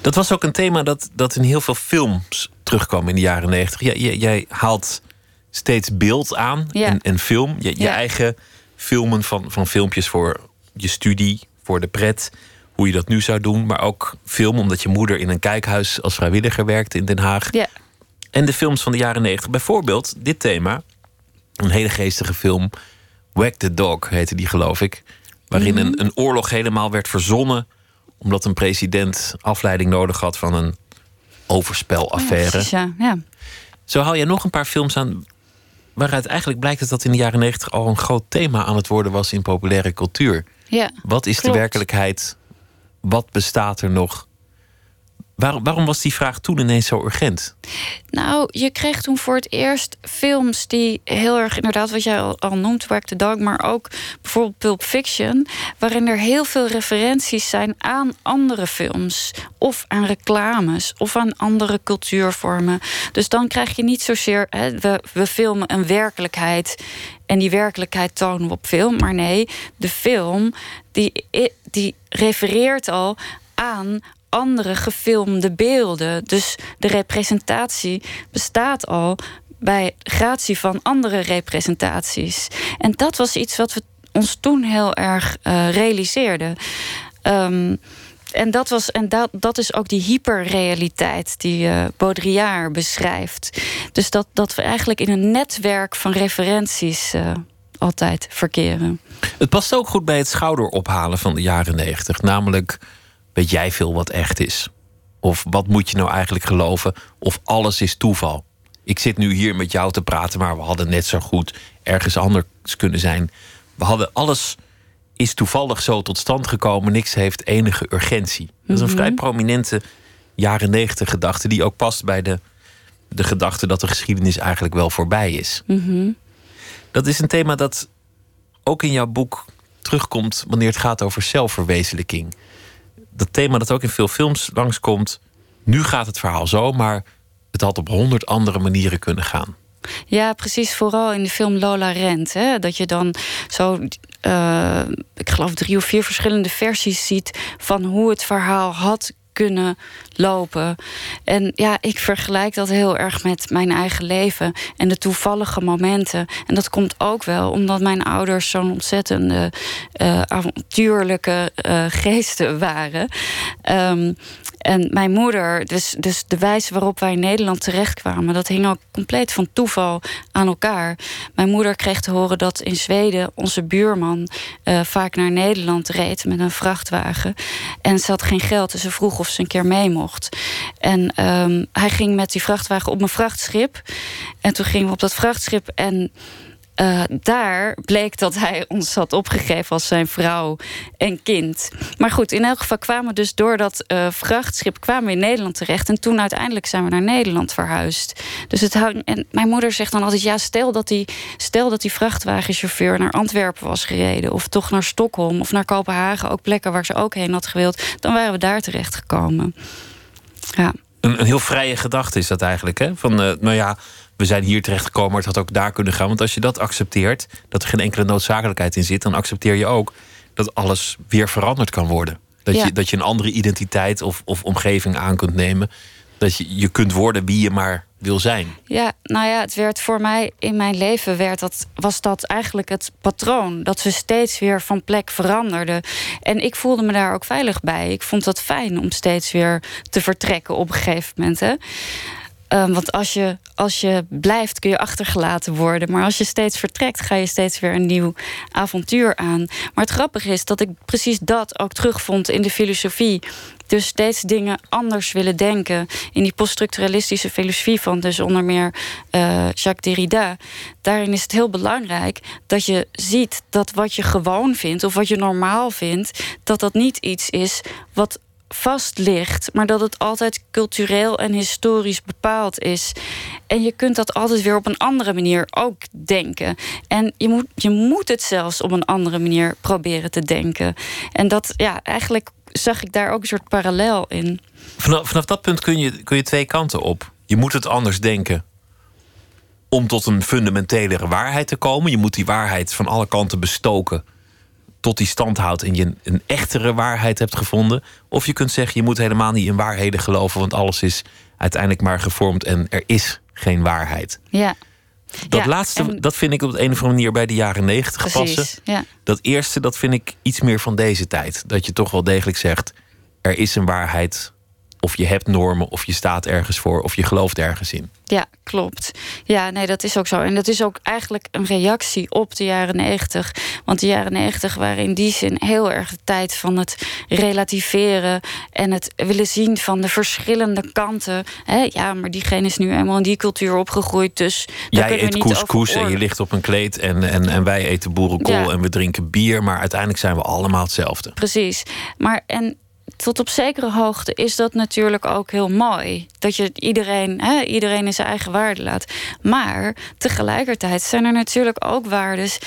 Dat was ook een thema dat, dat in heel veel films terugkwam in de jaren negentig. Jij, jij, haalt steeds beeld aan en, en, film. Je, je eigen filmen van, van filmpjes voor je studie, voor de pret. Hoe je dat nu zou doen. Maar ook film omdat je moeder in een kijkhuis als vrijwilliger werkte in Den Haag. Ja. En de films van de jaren negentig. Bijvoorbeeld dit thema. Een hele geestige film. Whack the Dog heette die, geloof ik. Waarin een, mhm. een oorlog helemaal werd verzonnen. omdat een president afleiding nodig had van een overspelaffaire. Ja, ja. Zo haal je nog een paar films aan. waaruit eigenlijk blijkt dat dat in de jaren negentig al een groot thema aan het worden was in populaire cultuur. Ja, Wat is de werkelijkheid? Wat bestaat er nog? Waarom was die vraag toen ineens zo urgent? Nou, je kreeg toen voor het eerst films die heel erg, inderdaad, wat jij al, noemt, Work the Dog, maar ook bijvoorbeeld Pulp Fiction, waarin er heel veel referenties zijn aan andere films, of aan reclames, of aan andere cultuurvormen. Dus dan krijg je niet zozeer, hè, we, we filmen een werkelijkheid en die werkelijkheid tonen we op film. Maar nee, de film die, die refereert al aan andere gefilmde beelden. Dus de representatie bestaat al bij gratie van andere representaties. En dat was iets wat we ons toen heel erg uh, realiseerden. Um, en dat, was, en dat, dat is ook die hyperrealiteit die uh, Baudrillard beschrijft. Dus dat, dat we eigenlijk in een netwerk van referenties uh, altijd verkeren. Het past ook goed bij het schouderophalen van de jaren negentig. Namelijk weet jij veel wat echt is? Of wat moet je nou eigenlijk geloven? Of alles is toeval? Ik zit nu hier met jou te praten, maar we hadden net zo goed ergens anders kunnen zijn. We hadden alles is toevallig zo tot stand gekomen. Niks heeft enige urgentie. Dat is een vrij mhm. prominente jaren negentig gedachte, die ook past bij de, de gedachte dat de geschiedenis eigenlijk wel voorbij is. Mhm. Dat is een thema dat ook in jouw boek terugkomt wanneer het gaat over zelfverwezenlijking dat thema dat ook in veel films langskomt. Nu gaat het verhaal zo, maar het had op honderd andere manieren kunnen gaan. Ja, precies. Vooral in de film Lola Rent. Hè, dat je dan zo, uh, ik geloof, drie of vier verschillende versies ziet van hoe het verhaal had kunnen lopen. En ja, ik vergelijk dat heel erg met mijn eigen leven en de toevallige momenten. En dat komt ook wel omdat mijn ouders zo'n ontzettende uh, avontuurlijke uh, geesten waren. Um, en mijn moeder, dus, dus de wijze waarop wij in Nederland terechtkwamen, dat hing ook compleet van toeval aan elkaar. Mijn moeder kreeg te horen dat in Zweden onze buurman uh, vaak naar Nederland reed met een vrachtwagen. En ze had geen geld, dus ze vroeg of ze een keer mee mocht. En um, hij ging met die vrachtwagen op een vrachtschip. En toen gingen we op dat vrachtschip en uh, daar bleek dat hij ons had opgegeven als zijn vrouw en kind. Maar goed, in elk geval kwamen we dus door dat uh, vrachtschip kwamen we in Nederland terecht. En toen uiteindelijk zijn we naar Nederland verhuisd. Dus het houdt. En mijn moeder zegt dan altijd: ja, stel dat die, stel dat die vrachtwagenchauffeur naar Antwerpen was gereden. Of toch naar Stockholm of naar Kopenhagen. Ook plekken waar ze ook heen had gewild. Dan waren we daar terecht gekomen. Ja. Een, een heel vrije gedachte is dat eigenlijk. Hè? Van, uh, nou ja, we zijn hier terechtgekomen, maar het had ook daar kunnen gaan. Want als je dat accepteert, dat er geen enkele noodzakelijkheid in zit, dan accepteer je ook dat alles weer veranderd kan worden. Dat, je, dat je een andere identiteit of, of omgeving aan kunt nemen. Dat je, je kunt worden wie je maar wil zijn. Ja, nou ja, het werd voor mij in mijn leven werd dat, was dat eigenlijk het patroon. Dat we steeds weer van plek veranderden. En ik voelde me daar ook veilig bij. Ik vond het fijn om steeds weer te vertrekken op een gegeven moment. Hè. Um, want als je, als je blijft, kun je achtergelaten worden. Maar als je steeds vertrekt, ga je steeds weer een nieuw avontuur aan. Maar het grappige is dat ik precies dat ook terugvond in de filosofie. Dus steeds dingen anders willen denken. In die poststructuralistische filosofie van dus onder meer uh, Jacques Derrida. Daarin is het heel belangrijk dat je ziet dat wat je gewoon vindt of wat je normaal vindt, dat dat niet iets is wat vast ligt, maar dat het altijd cultureel en historisch bepaald is. En je kunt dat altijd weer op een andere manier ook denken. En je moet, je moet het zelfs op een andere manier proberen te denken. En dat, ja, eigenlijk zag ik daar ook een soort parallel in. Vanaf, vanaf dat punt kun je, kun je twee kanten op. Je moet het anders denken om tot een fundamentelere waarheid te komen. Je moet die waarheid van alle kanten bestoken tot die stand houdt en je een, echtere waarheid hebt gevonden. Of je kunt zeggen, je moet helemaal niet in waarheden geloven, want alles is uiteindelijk maar gevormd en er is geen waarheid. Ja. Dat laatste, dat vind ik op de een of andere manier bij de jaren negentig passen. Ja. Dat eerste, dat vind ik iets meer van deze tijd. Dat je toch wel degelijk zegt, er is een waarheid. Of je hebt normen, of je staat ergens voor, of je gelooft ergens in. Ja, klopt. Ja, nee, dat is ook zo. En dat is ook eigenlijk een reactie op de jaren negentig. Want de jaren negentig waren in die zin heel erg de tijd van het relativeren en het willen zien van de verschillende kanten. ja, maar diegene is nu eenmaal in die cultuur opgegroeid. Dus jij eet couscous en je ligt op een kleed en, en, en wij eten boerenkool en we drinken bier. Maar uiteindelijk zijn we allemaal hetzelfde. Precies. Maar en tot op zekere hoogte is dat natuurlijk ook heel mooi. Dat je iedereen, hè, iedereen in zijn eigen waarde laat. Maar tegelijkertijd zijn er natuurlijk ook waardes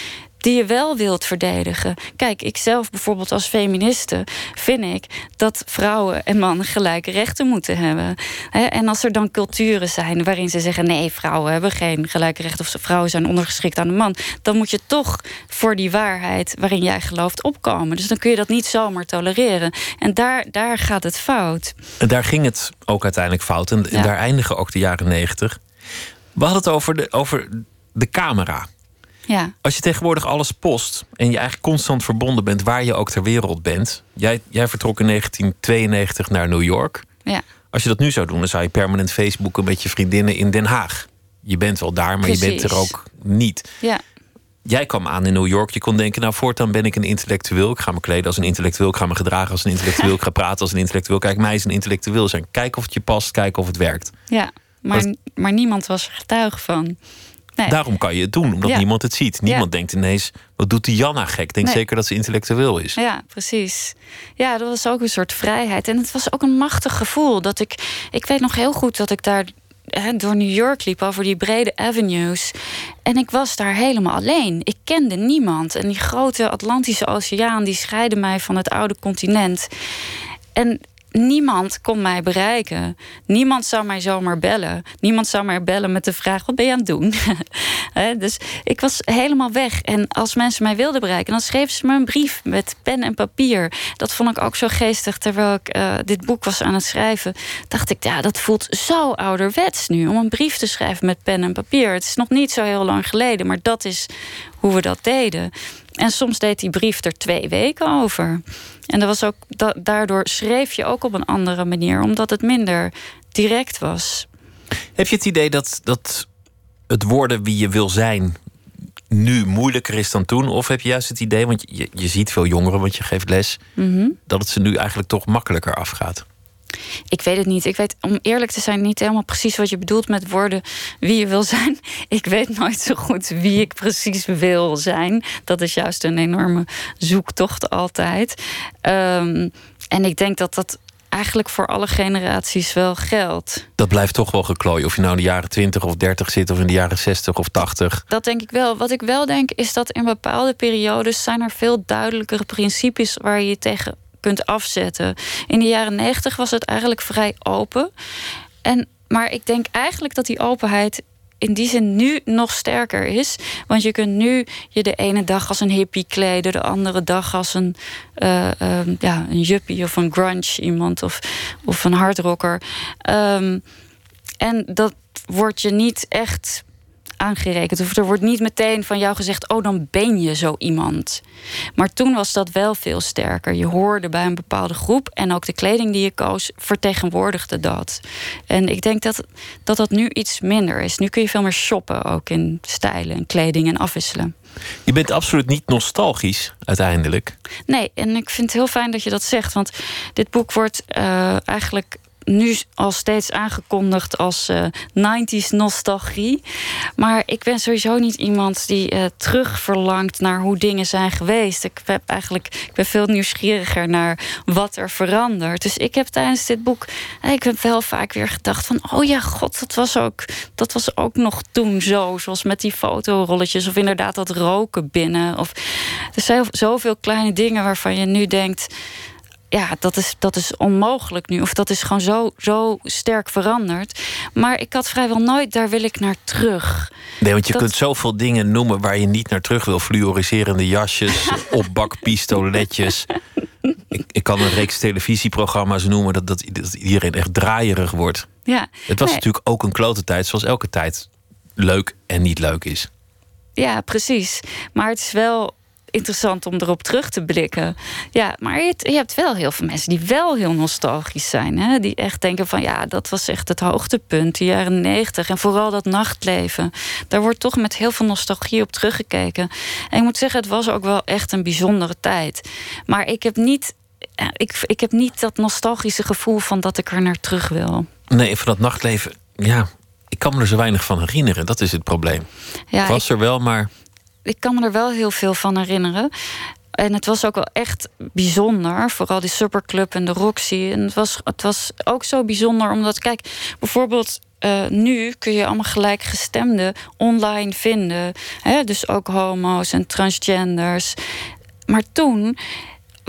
die je wel wilt verdedigen. Kijk, ik zelf bijvoorbeeld als feministe vind ik dat vrouwen en mannen gelijke rechten moeten hebben. En als er dan culturen zijn waarin ze zeggen: nee, vrouwen hebben geen gelijke rechten of vrouwen zijn ondergeschikt aan de man, dan moet je toch voor die waarheid waarin jij gelooft opkomen. Dus dan kun je dat niet zomaar tolereren. En daar, daar gaat het fout. En daar ging het ook uiteindelijk fout. En, daar eindigen ook de jaren negentig. We hadden het over de, over de camera. Ja. Als je tegenwoordig alles post en je eigenlijk constant verbonden bent waar je ook ter wereld bent. Jij, jij vertrok in 1992 naar New York. Ja. Als je dat nu zou doen, dan zou je permanent Facebooken met je vriendinnen in Den Haag. Je bent wel daar, maar je bent er ook niet. Ja. Jij kwam aan in New York. Je kon denken, nou voortaan ben ik een intellectueel. Ik ga me kleden als een intellectueel. Ik ga me gedragen als een intellectueel. Ik ga praten als een intellectueel. Kijk, mij is een intellectueel zijn. Kijk of het je past. Kijk of het werkt. Ja, maar, maar niemand was er getuige van. Daarom kan je het doen, omdat niemand het ziet. Niemand denkt ineens, wat doet die Janna gek? Denk zeker dat ze intellectueel is. Ja, precies. Ja, dat was ook een soort vrijheid. En het was ook een machtig gevoel. Dat ik, ik weet nog heel goed dat ik daar door New York liep, over die brede avenues. En ik was daar helemaal alleen. Ik kende niemand. En die grote Atlantische Oceaan die scheidde mij van het oude continent. En niemand kon mij bereiken. Niemand zou mij zomaar bellen. Niemand zou mij bellen met de vraag: wat ben je aan het doen? dus ik was helemaal weg. En als mensen mij wilden bereiken, dan schreven ze me een brief met pen en papier. Dat vond ik ook zo geestig. Terwijl ik uh, dit boek was aan het schrijven, dacht ik: ja, dat voelt zo ouderwets nu om een brief te schrijven met pen en papier. Het is nog niet zo heel lang geleden, maar dat is hoe we dat deden. En soms deed die brief er twee weken over. En dat was ook, daardoor schreef je ook op een andere manier, omdat het minder direct was. Heb je het idee dat, dat het worden wie je wil zijn nu moeilijker is dan toen? Of heb je juist het idee, want je, je ziet veel jongeren, want je geeft les, mhm. dat het ze nu eigenlijk toch makkelijker afgaat? Ik weet het niet. Ik weet, om eerlijk te zijn, niet helemaal precies wat je bedoelt met woorden wie je wil zijn. Ik weet nooit zo goed wie ik precies wil zijn. Dat is juist een enorme zoektocht altijd. Ehm, en ik denk dat dat eigenlijk voor alle generaties wel geldt. Dat blijft toch wel geklooien. Of je nou in de jaren 20 of 30 zit, of in de jaren 60 of 80. Dat denk ik wel. Wat ik wel denk, is dat in bepaalde periodes zijn er veel duidelijkere principes waar je je tegen kunt afzetten. In de jaren 90 was het eigenlijk vrij open. En, maar ik denk eigenlijk dat die openheid in die zin nu nog sterker is. Want je kunt nu je de ene dag als een hippie kleden, de andere dag als een, uh, ja, een juppie of een grunge iemand of, of een hardrocker. Um, en dat wordt je niet echt aangerekend. Of er wordt niet meteen van jou gezegd: oh, dan ben je zo iemand. Maar toen was dat wel veel sterker. Je hoorde bij een bepaalde groep en ook de kleding die je koos vertegenwoordigde dat. En ik denk dat dat, dat nu iets minder is. Nu kun je veel meer shoppen, ook in stijlen en kleding en afwisselen. Je bent absoluut niet nostalgisch uiteindelijk. Nee, en ik vind het heel fijn dat je dat zegt. Want dit boek wordt uh, eigenlijk nu al steeds aangekondigd als uh, eh, 90s nostalgie. Maar ik ben sowieso niet iemand die uh, terug verlangt naar hoe dingen zijn geweest. Ik, heb eigenlijk, ik ben veel nieuwsgieriger naar wat er verandert. Dus ik heb tijdens dit boek eh, ik heb wel vaak weer gedacht van... oh ja, god, dat was ook, dat was ook nog toen zo. Zoals met die fotorolletjes of inderdaad dat roken binnen. Of, er zijn zoveel kleine dingen waarvan je nu denkt ja, dat is, dat is onmogelijk nu. Of dat is gewoon zo, zo sterk veranderd. Maar ik had vrijwel nooit, daar wil ik naar terug. Nee, want je kunt zoveel dingen noemen waar je niet naar terug wil. Fluoriserende jasjes, opbakpistoletjes. ik, ik kan een reeks televisieprogramma's noemen dat, dat, iedereen echt draaierig wordt. Ja, het was natuurlijk ook een klote tijd, zoals elke tijd leuk en niet leuk is. Ja, precies. Maar het is wel interessant om erop terug te blikken. Ja, maar je, je, hebt wel heel veel mensen die wel heel nostalgisch zijn. Hè? Die echt denken van ja, dat was echt het hoogtepunt, de jaren negentig. En vooral dat nachtleven. Daar wordt toch met heel veel nostalgie op teruggekeken. En ik moet zeggen, het was ook wel echt een bijzondere tijd. Maar ik heb niet, ik, ik heb niet dat nostalgische gevoel van dat ik er naar terug wil. Nee, van dat nachtleven, ja, ik kan me er zo weinig van herinneren. Dat is het probleem. Ja, was er wel, maar ik kan me er wel heel veel van herinneren. En het was ook wel echt bijzonder. Vooral die Superclub en de Roxy. En het was, het was ook zo bijzonder omdat, kijk, bijvoorbeeld uh, nu kun je allemaal gelijkgestemden online vinden. Hè? Dus ook homo's en transgenders. Maar toen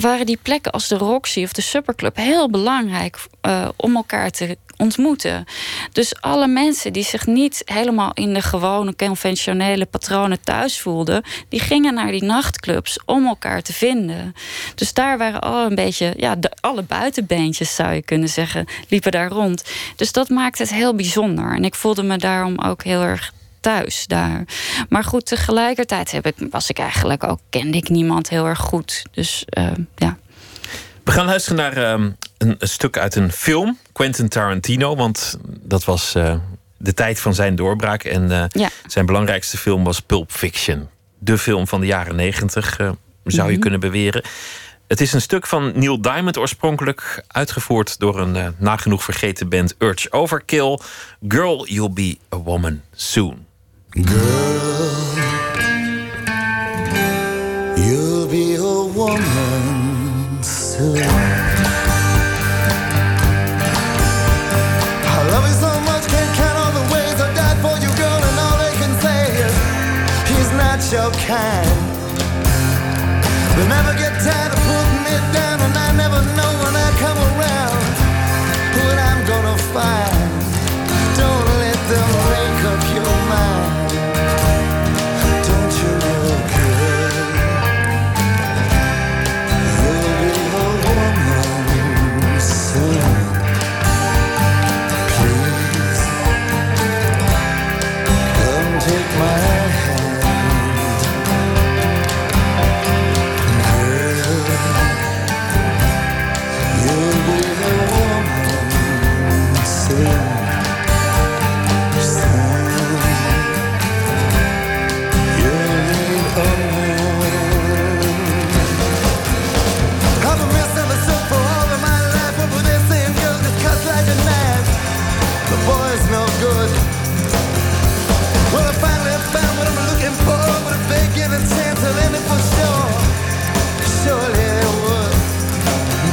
waren die plekken als de Roxy of de Superclub heel belangrijk uh, om elkaar te ontmoeten. Dus alle mensen die zich niet helemaal in de gewone conventionele patronen thuis voelden, die gingen naar die nachtclubs om elkaar te vinden. Dus daar waren al een beetje, ja, de, alle buitenbeentjes zou je kunnen zeggen, liepen daar rond. Dus dat maakte het heel bijzonder. En ik voelde me daarom ook heel erg thuis daar. Maar goed, tegelijkertijd heb ik, was ik eigenlijk ook, kende ik niemand heel erg goed. Dus uh, ja. We gaan luisteren naar uh, een, stuk uit een film, Quentin Tarantino. Want dat was uh, de tijd van zijn doorbraak. En ja. zijn belangrijkste film was Pulp Fiction. De film van de jaren negentig, zou je mhm. kunnen beweren. Het is een stuk van Neil Diamond oorspronkelijk, uitgevoerd door een nagenoeg vergeten band Urge Overkill. Girl, you'll be a woman soon. Girl, you'll be a woman soon. I love you so much, can't count all the ways I died for you, girl, and all they can say is he's not your kind.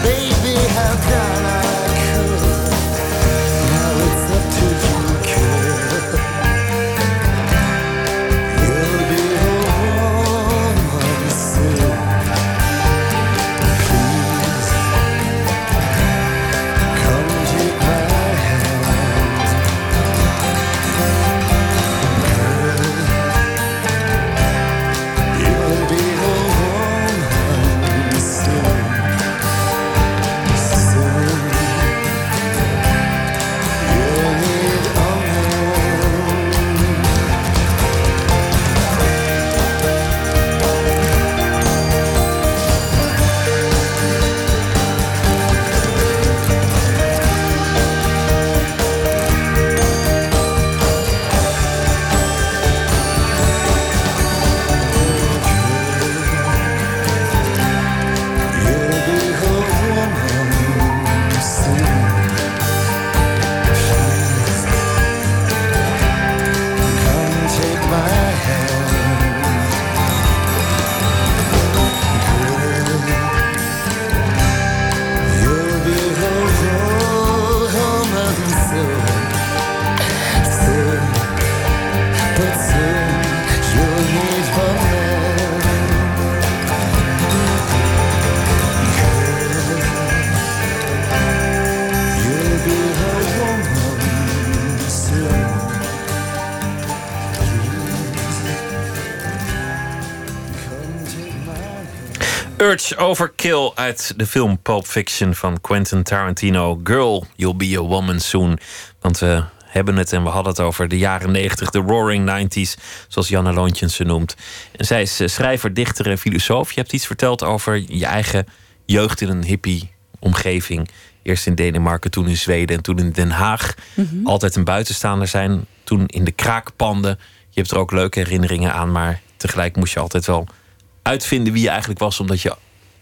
Baby, how can I Urge Overkill uit de film Pulp Fiction van Quentin Tarantino. Girl, you'll be a woman soon. Want we hebben het en we hadden het over de jaren 90, de roaring 90s, zoals Janne Loontjens ze noemt. En zij is eh, schrijver, dichter en filosoof. Je hebt iets verteld over je eigen jeugd in een hippie-omgeving. Eerst in Denemarken, toen in Zweden en toen in Den Haag. Altijd een buitenstaander zijn. Toen in de kraakpanden. Je hebt er ook leuke herinneringen aan, maar tegelijk moest je altijd wel uitvinden wie je eigenlijk was, omdat je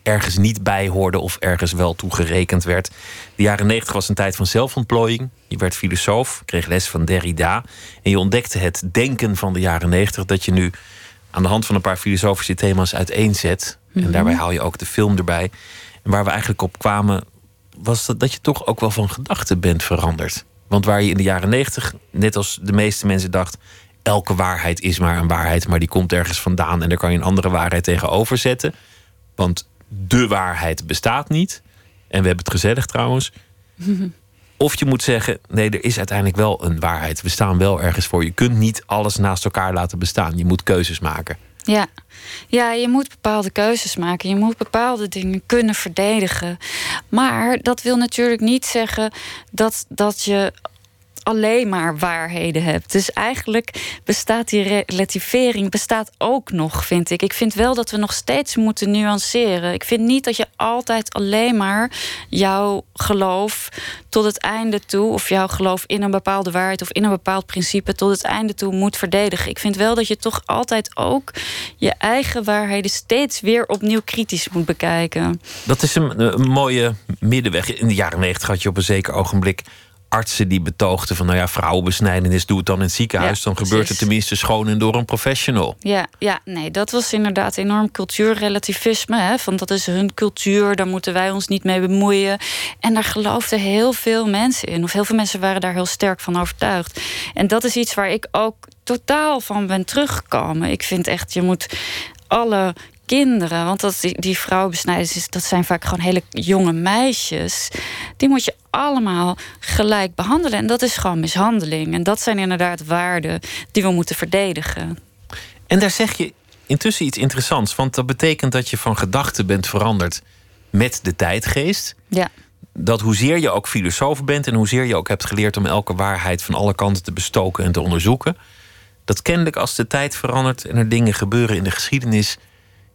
ergens niet bij hoorde of ergens wel toegerekend werd. De jaren negentig was een tijd van zelfontplooiing. Je werd filosoof, kreeg les van Derrida. En je ontdekte het denken van de jaren negentig dat je nu aan de hand van een paar filosofische thema's uiteenzet. En daarbij haal je ook de film erbij. En waar we eigenlijk op kwamen, was dat, dat je toch ook wel van gedachten bent veranderd. Want waar je in de jaren negentig, net als de meeste mensen dacht, elke waarheid is maar een waarheid, maar die komt ergens vandaan en daar kan je een andere waarheid tegenover zetten. Want de waarheid bestaat niet. En we hebben het gezellig trouwens. Of je moet zeggen, nee, er is uiteindelijk wel een waarheid. We staan wel ergens voor. Je kunt niet alles naast elkaar laten bestaan. Je moet keuzes maken. Ja. ja, je moet bepaalde keuzes maken. Je moet bepaalde dingen kunnen verdedigen. Maar dat wil natuurlijk niet zeggen dat, dat je alleen maar waarheden hebt. Dus eigenlijk bestaat die relativering bestaat ook nog, vind ik. Ik vind wel dat we nog steeds moeten nuanceren. Ik vind niet dat je altijd alleen maar jouw geloof tot het einde toe, of jouw geloof in een bepaalde waarheid of in een bepaald principe tot het einde toe moet verdedigen. Ik vind wel dat je toch altijd ook je eigen waarheden steeds weer opnieuw kritisch moet bekijken. Dat is een, een mooie middenweg. In de jaren negentig had je op een zeker ogenblik artsen die betoogden van nou ja, vrouwenbesnijdenis, doe het dan in het ziekenhuis. Ja, dan gebeurt het tenminste schoon en door een professional. Ja, ja, nee, dat was inderdaad enorm cultuurrelativisme. Hè, van dat is hun cultuur, daar moeten wij ons niet mee bemoeien. En daar geloofden heel veel mensen in. Of heel veel mensen waren daar heel sterk van overtuigd. En dat is iets waar ik ook totaal van ben teruggekomen. Ik vind echt, je moet alle kinderen, want dat, die, die vrouwenbesnijders, dat zijn vaak gewoon hele jonge meisjes. die moet je allemaal gelijk behandelen. En dat is gewoon mishandeling. En dat zijn inderdaad waarden die we moeten verdedigen. En daar zeg je intussen iets interessants. Want dat betekent dat je van gedachten bent veranderd met de tijdgeest. Ja. Dat hoezeer je ook filosoof bent en hoezeer je ook hebt geleerd om elke waarheid van alle kanten te bestoken en te onderzoeken. Dat kennelijk als de tijd verandert en er dingen gebeuren in de geschiedenis,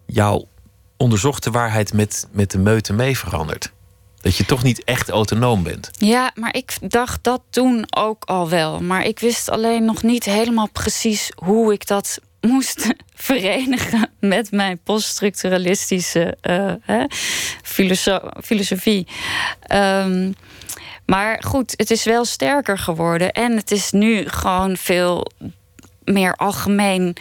jouw onderzochte waarheid met, met de meute mee verandert. Dat je toch niet echt autonoom bent. Ja, maar ik dacht dat toen ook al wel. Maar ik wist alleen nog niet helemaal precies hoe ik dat moest verenigen met mijn poststructuralistische uh, filoso filosofie. Um, maar goed, het is wel sterker geworden. En het is nu gewoon veel meer algemeen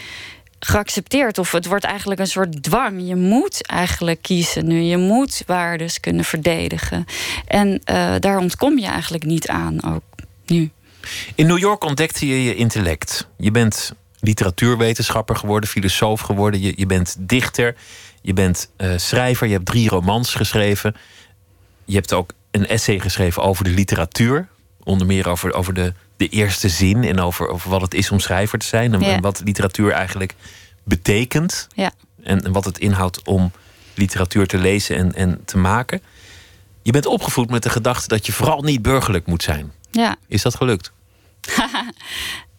geaccepteerd. Of het wordt eigenlijk een soort dwang. Je moet eigenlijk kiezen nu. Je moet waardes kunnen verdedigen. En uh, daar ontkom je eigenlijk niet aan ook nu. In New York ontdekte je je intellect. Je bent literatuurwetenschapper geworden, filosoof geworden. Je, je bent dichter, je bent uh, schrijver, je hebt drie romans geschreven. Je hebt ook een essay geschreven over de literatuur. Onder meer over, over de, de eerste zin en over, over wat het is om schrijver te zijn. En, Ja. en wat literatuur eigenlijk betekent. Ja. En, en wat het inhoudt om literatuur te lezen en, en te maken. Je bent opgevoed met de gedachte dat je vooral niet burgerlijk moet zijn. Ja. Is dat gelukt?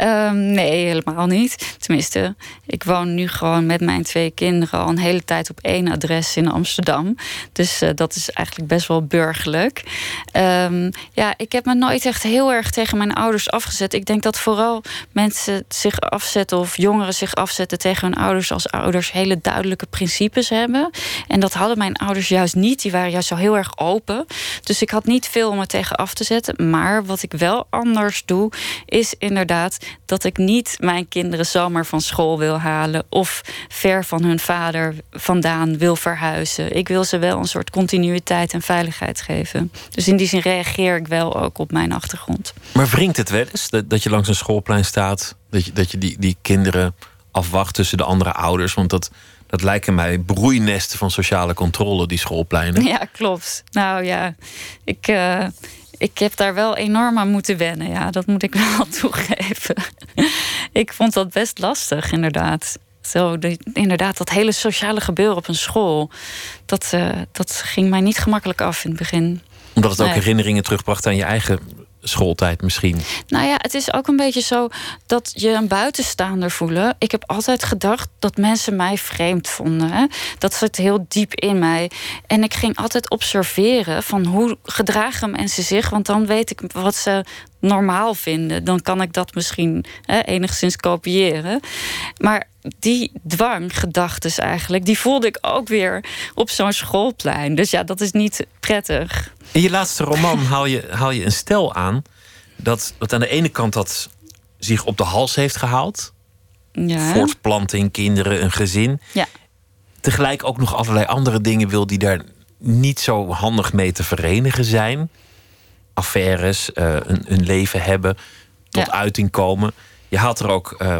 Ehm, nee, helemaal niet. Tenminste, ik woon nu gewoon met mijn twee kinderen al een hele tijd op één adres in Amsterdam. Dus eh, dat is eigenlijk best wel burgerlijk. Ehm, ja, ik heb me nooit echt heel erg tegen mijn ouders afgezet. Ik denk dat vooral mensen zich afzetten of jongeren zich afzetten tegen hun ouders als ouders hele duidelijke principes hebben. En dat hadden mijn ouders juist niet. Die waren juist zo heel erg open. Dus ik had niet veel om me tegen af te zetten. Maar wat ik wel anders doe, is inderdaad dat ik niet mijn kinderen zomaar van school wil halen of ver van hun vader vandaan wil verhuizen. Ik wil ze wel een soort continuïteit en veiligheid geven. Dus in die zin reageer ik wel ook op mijn achtergrond. Maar wringt het wel eens dat, dat je langs een schoolplein staat, dat je, dat je die, die kinderen afwacht tussen de andere ouders? Want dat, dat lijken mij broeinesten van sociale controle, die schoolpleinen. Ja, klopt. Nou ja, ik, eh, ik heb daar wel enorm aan moeten wennen. Ja, dat moet ik wel toegeven. ik vond dat best lastig, inderdaad. Zo, de, inderdaad, dat hele sociale gebeuren op een school, dat, eh, dat ging mij niet gemakkelijk af in het begin. Omdat het ook Nee. herinneringen terugbracht aan je eigen schooltijd misschien. Nou ja, het is ook een beetje zo dat je een buitenstaander voelen. Ik heb altijd gedacht dat mensen mij vreemd vonden. Dat zit heel diep in mij. En ik ging altijd observeren van hoe gedragen mensen zich. Want dan weet ik wat ze normaal vinden. Dan kan ik dat misschien hè, enigszins kopiëren. Maar die dwanggedachten eigenlijk, die voelde ik ook weer op zo'n schoolplein. Dus ja, dat is niet prettig. In je laatste roman haal je, haal je een stel aan dat, dat aan de ene kant dat zich op de hals heeft gehaald. Ja. Voortplanting, kinderen, een gezin. Ja. Tegelijk ook nog allerlei andere dingen wil die daar niet zo handig mee te verenigen zijn. Affaires, eh, een, een leven hebben, tot Ja. uiting komen. Je haalt er ook eh,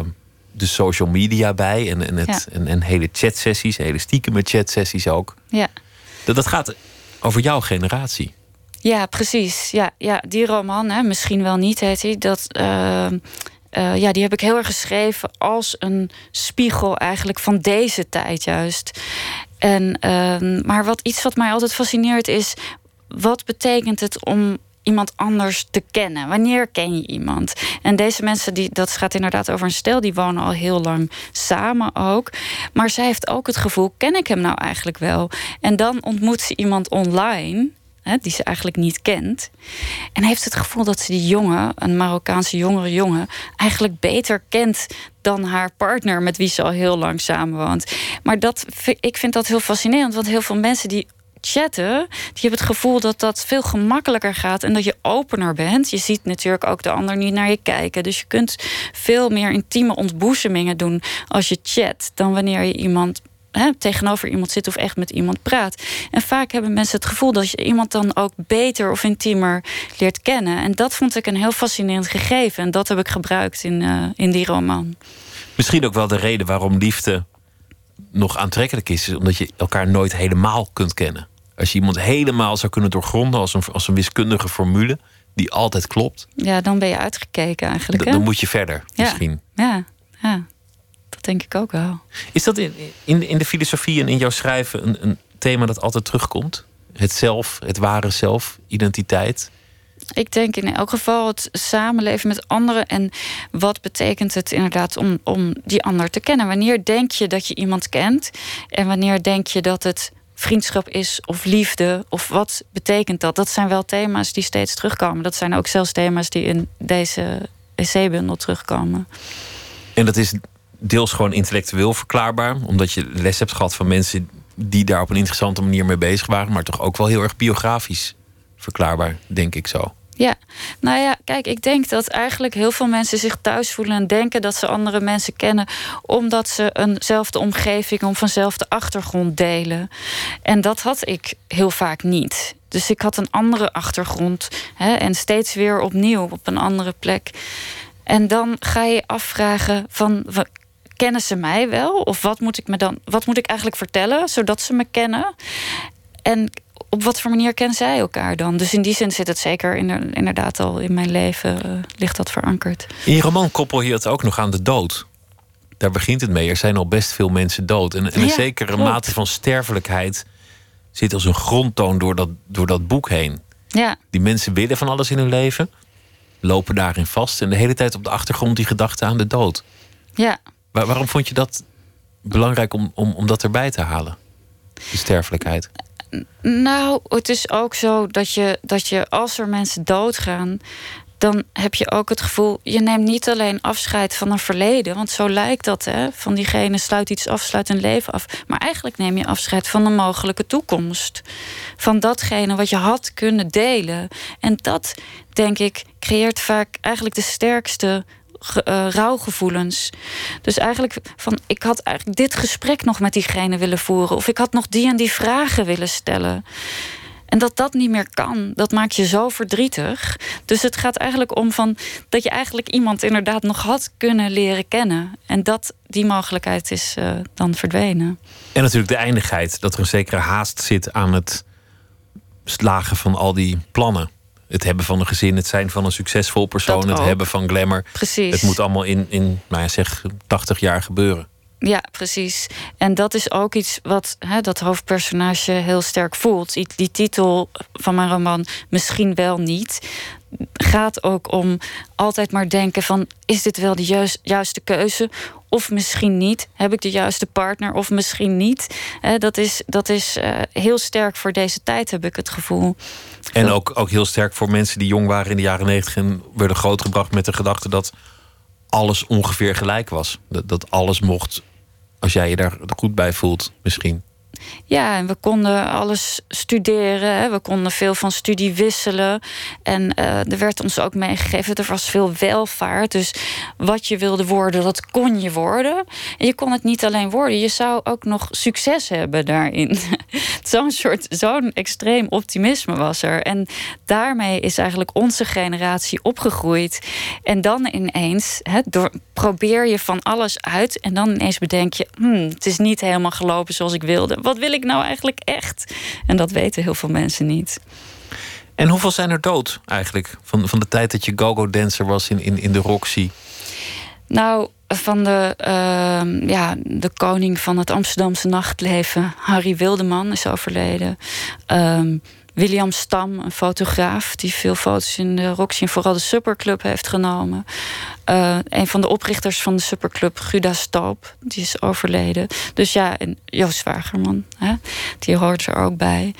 de social media bij en, en, het, Ja. en, en hele chatsessies, hele stiekeme chatsessies ook. Ja. Dat, dat gaat over jouw generatie. Ja, precies. Ja, ja die roman, hè, misschien wel niet heet hij. Dat, eh, eh, ja, die heb ik heel erg geschreven als een spiegel eigenlijk van deze tijd juist. En, ehm, maar wat iets wat mij altijd fascineert is... wat betekent het om iemand anders te kennen? Wanneer ken je iemand? En deze mensen, die, dat gaat inderdaad over een stel... die wonen al heel lang samen ook. Maar zij heeft ook het gevoel, ken ik hem nou eigenlijk wel? En dan ontmoet ze iemand online die ze eigenlijk niet kent. En heeft het gevoel dat ze die jongen, een Marokkaanse jongere jongen, eigenlijk beter kent dan haar partner met wie ze al heel lang samenwoont. Maar dat, ik vind dat heel fascinerend, want heel veel mensen die chatten, die hebben het gevoel dat dat veel gemakkelijker gaat en dat je opener bent. Je ziet natuurlijk ook de ander niet naar je kijken. Dus je kunt veel meer intieme ontboezemingen doen als je chat dan wanneer je iemand hè, tegenover iemand zit of echt met iemand praat. En vaak hebben mensen het gevoel dat je iemand dan ook beter of intiemer leert kennen. En dat vond ik een heel fascinerend gegeven. En dat heb ik gebruikt in, eh, in die roman. Misschien ook wel de reden waarom liefde nog aantrekkelijk is, is omdat je elkaar nooit helemaal kunt kennen. Als je iemand helemaal zou kunnen doorgronden als een, als een wiskundige formule die altijd klopt, Ja, dan ben je uitgekeken eigenlijk. Hè? dan moet je verder Ja. misschien. Ja, ja, dat denk ik ook wel. Is dat in, in, in de filosofie en in jouw schrijven een, een thema dat altijd terugkomt? Het zelf, het ware zelf, identiteit. Ik denk in elk geval het samenleven met anderen. En wat betekent het inderdaad om, om die ander te kennen? Wanneer denk je dat je iemand kent? En wanneer denk je dat het vriendschap is of liefde? Of wat betekent dat? Dat zijn wel thema's die steeds terugkomen. Dat zijn ook zelfs thema's die in deze essay-bundel terugkomen. En dat is deels gewoon intellectueel verklaarbaar, omdat je les hebt gehad van mensen die daar op een interessante manier mee bezig waren, maar toch ook wel heel erg biografisch verklaarbaar, denk ik zo. Ja, nou ja, kijk, ik denk dat eigenlijk heel veel mensen zich thuis voelen en denken dat ze andere mensen kennen, omdat ze eenzelfde omgeving of eenzelfde achtergrond delen. En dat had ik heel vaak niet. Dus ik had een andere achtergrond hè, en steeds weer opnieuw op een andere plek. En dan ga je afvragen van. Kennen ze mij wel? Of wat moet ik me dan? Wat moet ik eigenlijk vertellen zodat ze me kennen? En op wat voor manier kennen zij elkaar dan? Dus in die zin zit het zeker inder- inderdaad al in mijn leven, eh, ligt dat verankerd. In je roman koppel je het ook nog aan de dood. Daar begint het mee. Er zijn al best veel mensen dood. En, en een Ja, zekere klopt. mate van sterfelijkheid zit als een grondtoon door dat, door dat boek heen. Ja, Die mensen willen van alles in hun leven, lopen daarin vast. En de hele tijd op de achtergrond die gedachte aan de dood. ja. Waar- waarom vond je dat belangrijk om, om, om dat erbij te halen? De sterfelijkheid. Nou, het is ook zo dat je, dat je als er mensen doodgaan, dan heb je ook het gevoel, je neemt niet alleen afscheid van een verleden, want zo lijkt dat, hè? Van diegene sluit iets af, sluit een leven af. Maar eigenlijk neem je afscheid van een mogelijke toekomst. Van datgene wat je had kunnen delen. En dat, denk ik, creëert vaak eigenlijk de sterkste eh, rouwgevoelens. Dus eigenlijk van, ik had eigenlijk dit gesprek nog met diegene willen voeren. Of ik had nog die en die vragen willen stellen. En dat dat niet meer kan, dat maakt je zo verdrietig. Dus het gaat eigenlijk om van dat je eigenlijk iemand inderdaad nog had kunnen leren kennen. En dat die mogelijkheid is eh, dan verdwenen. En natuurlijk de eindigheid. Dat er een zekere haast zit aan het slagen van al die plannen. Het hebben van een gezin, het zijn van een succesvol persoon, het hebben van glamour. Precies. Het moet allemaal in, in nou ja, zeg, 80 jaar gebeuren. Ja, precies. En dat is ook iets wat hè, dat hoofdpersonage heel sterk voelt. Die, die titel van mijn roman, Misschien wel niet, gaat ook om altijd maar denken van... is dit wel de juist, juiste keuze? Of misschien niet. Heb ik de juiste partner? Of misschien niet. Dat is, dat is eh, heel sterk voor deze tijd, heb ik het gevoel. En ook, ook heel sterk voor mensen die jong waren in de jaren 90 en werden grootgebracht met de gedachte dat alles ongeveer gelijk was. Dat, dat alles mocht als jij je daar goed bij voelt, misschien. Ja, en we konden alles studeren. Hè. We konden veel van studie wisselen. En eh, er werd ons ook meegegeven, er was veel welvaart. Dus wat je wilde worden, dat kon je worden. En je kon het niet alleen worden, je zou ook nog succes hebben daarin. zo'n soort, zo'n extreem optimisme was er. En daarmee is eigenlijk onze generatie opgegroeid. En dan ineens hè, door, probeer je van alles uit. En dan ineens bedenk je, hmm, het is niet helemaal gelopen zoals ik wilde. Wat wil ik nou eigenlijk echt? En dat weten heel veel mensen niet. En hoeveel zijn er dood eigenlijk? Van, van de tijd dat je go-go dancer was in, in, in de Roxy. Nou, van de, ehm, ja, de koning van het Amsterdamse nachtleven, Harry Wildeman, is overleden. Ehm, William Stam, een fotograaf die veel foto's in de Roxy en vooral de Superclub heeft genomen. Eh, een van de oprichters van de Superclub, Guda Stoop, die is overleden. Dus ja, en Joost Zwagerman, hè, die hoort er ook bij.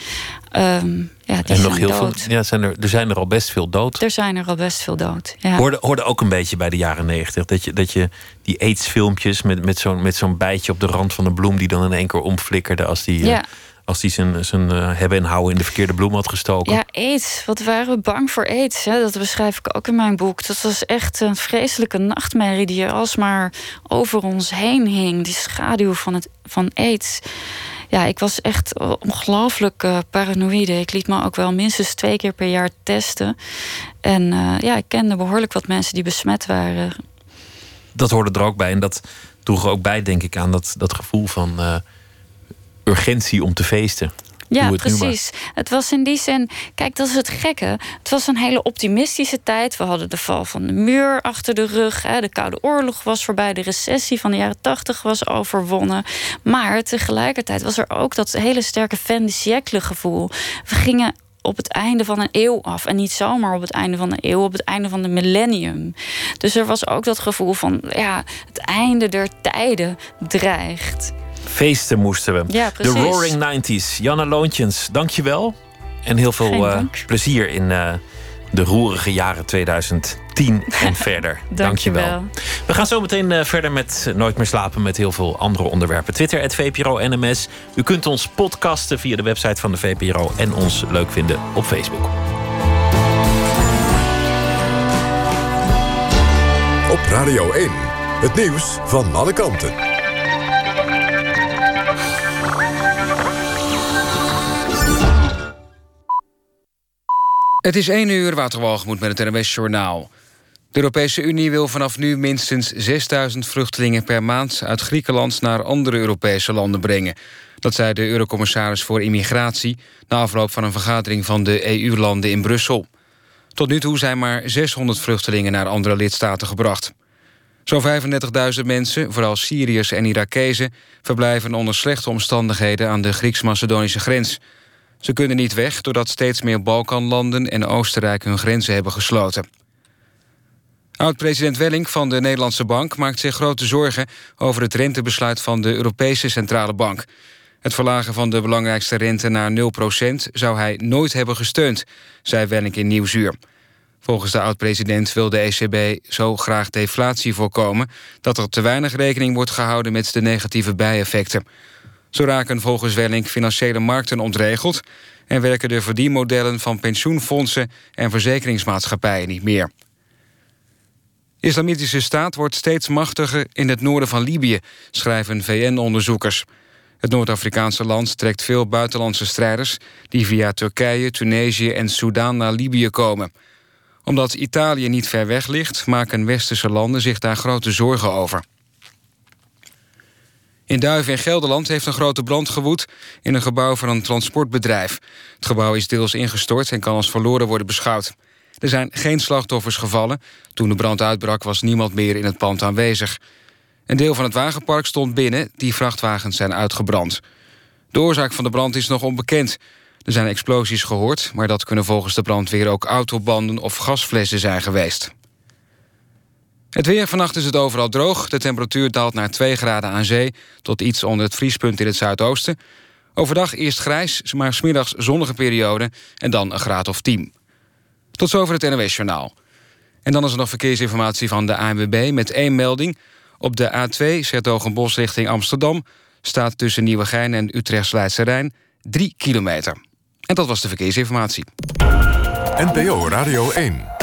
Ehm, ja, die en zijn nog heel dood. veel. Ja, zijn er, er zijn er al best veel dood. Er zijn er al best veel dood. Ja. Hoorde, hoorde ook een beetje bij de jaren negentig. Dat je, dat je die aids-filmpjes met, met zo'n met zo'n bijtje op de rand van een bloem... die dan in één keer omflikkerde als die, eh, Ja. Als die zijn, zijn eh, hebben en houden in de verkeerde bloem had gestoken. Ja, aids. Wat waren we bang voor aids? Hè? Dat beschrijf ik ook in mijn boek. Dat was echt een vreselijke nachtmerrie die er alsmaar over ons heen hing. Die schaduw van, het, van aids. Ja, ik was echt ongelooflijk eh, paranoïde. Ik liet me ook wel minstens twee keer per jaar testen. En eh, ja, ik kende behoorlijk wat mensen die besmet waren. Dat hoorde er ook bij. En dat droeg ook bij, denk ik, aan dat, dat gevoel van urgentie om te feesten. Ja, het precies. Het was in die zin, kijk, dat is het gekke. Het was een hele optimistische tijd. We hadden de val van de muur achter de rug. Hè. De Koude Oorlog was voorbij. De recessie van de jaren tachtig was overwonnen. Maar tegelijkertijd was er ook dat hele sterke fin de siècle gevoel. We gingen op het einde van een eeuw af. En niet zomaar op het einde van de eeuw, op het einde van de millennium. Dus er was ook dat gevoel van, ja, het einde der tijden dreigt. Feesten moesten we. Ja, De. Roaring 90s. Janne Loontjens, dankjewel. En heel veel eh, plezier in eh, de roerige jaren 2010 en verder. Dankjewel. We gaan zo meteen eh, verder met Nooit meer slapen met heel veel andere onderwerpen. Twitter, het VPRO NMS. U kunt ons podcasten via de website van de VPRO en ons leuk vinden op Facebook. Op Radio 1. Het nieuws van alle kanten. Het is 1 uur, Waterwalgemoed met het NWS Journaal. De Europese Unie wil vanaf nu minstens 6000 vluchtelingen per maand... uit Griekenland naar andere Europese landen brengen. Dat zei de Eurocommissaris voor Immigratie... na afloop van een vergadering van de EU-landen in Brussel. Tot nu toe zijn maar 600 vluchtelingen naar andere lidstaten gebracht. Zo'n 35.000 mensen, vooral Syriërs en Irakezen... verblijven onder slechte omstandigheden aan de Grieks-Macedonische grens... Ze kunnen niet weg doordat steeds meer Balkanlanden en Oostenrijk hun grenzen hebben gesloten. Oud-president Welling van de Nederlandse Bank maakt zich grote zorgen over het rentebesluit van de Europese Centrale Bank. Het verlagen van de belangrijkste rente naar 0% zou hij nooit hebben gesteund, zei Welling in Nieuwsuur. Volgens de oud-president wil de ECB zo graag deflatie voorkomen dat er te weinig rekening wordt gehouden met de negatieve bijeffecten. Zo raken volgens Welling financiële markten ontregeld... en werken de verdienmodellen van pensioenfondsen en verzekeringsmaatschappijen niet meer. Islamitische staat wordt steeds machtiger in het noorden van Libië... schrijven VN-onderzoekers. Het Noord-Afrikaanse land trekt veel buitenlandse strijders... die via Turkije, Tunesië en Soedan naar Libië komen. Omdat Italië niet ver weg ligt... maken westerse landen zich daar grote zorgen over. In Duiven in Gelderland heeft een grote brand gewoed... in een gebouw van een transportbedrijf. Het gebouw is deels ingestort en kan als verloren worden beschouwd. Er zijn geen slachtoffers gevallen. Toen de brand uitbrak was niemand meer in het pand aanwezig. Een deel van het wagenpark stond binnen. Die vrachtwagens zijn uitgebrand. De oorzaak van de brand is nog onbekend. Er zijn explosies gehoord... maar dat kunnen volgens de brandweer ook autobanden of gasflessen zijn geweest. Het weer, vannacht is het overal droog. De temperatuur daalt naar 2 graden aan zee... tot iets onder het vriespunt in het zuidoosten. Overdag eerst grijs, maar smiddags zonnige periode... en dan een graad of 10. Tot zover het NOS-journaal. En dan is er nog verkeersinformatie van de ANWB met één melding. Op de A2, Zertogenbos richting Amsterdam... staat tussen Nieuwegein en Utrechts-Leidse Rijn 3 kilometer. En dat was de verkeersinformatie. NPO Radio 1.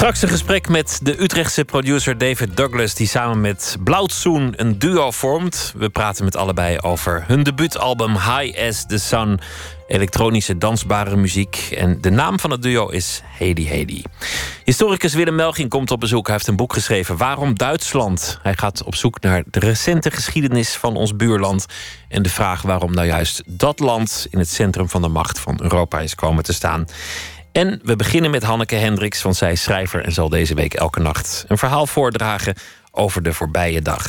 Straks een gesprek met de Utrechtse producer David Douglas... die samen met Blauwtsoen een duo vormt. We praten met allebei over hun debuutalbum High as the Sun... elektronische dansbare muziek. En de naam van het duo is Hedy Hedy. Historicus Willem Melging komt op bezoek. Hij heeft een boek geschreven, Waarom Duitsland? Hij gaat op zoek naar de recente geschiedenis van ons buurland... en de vraag waarom nou juist dat land... in het centrum van de macht van Europa is komen te staan... En we beginnen met Hanneke Hendricks, want zij is schrijver en zal deze week elke nacht een verhaal voordragen over de voorbije dag.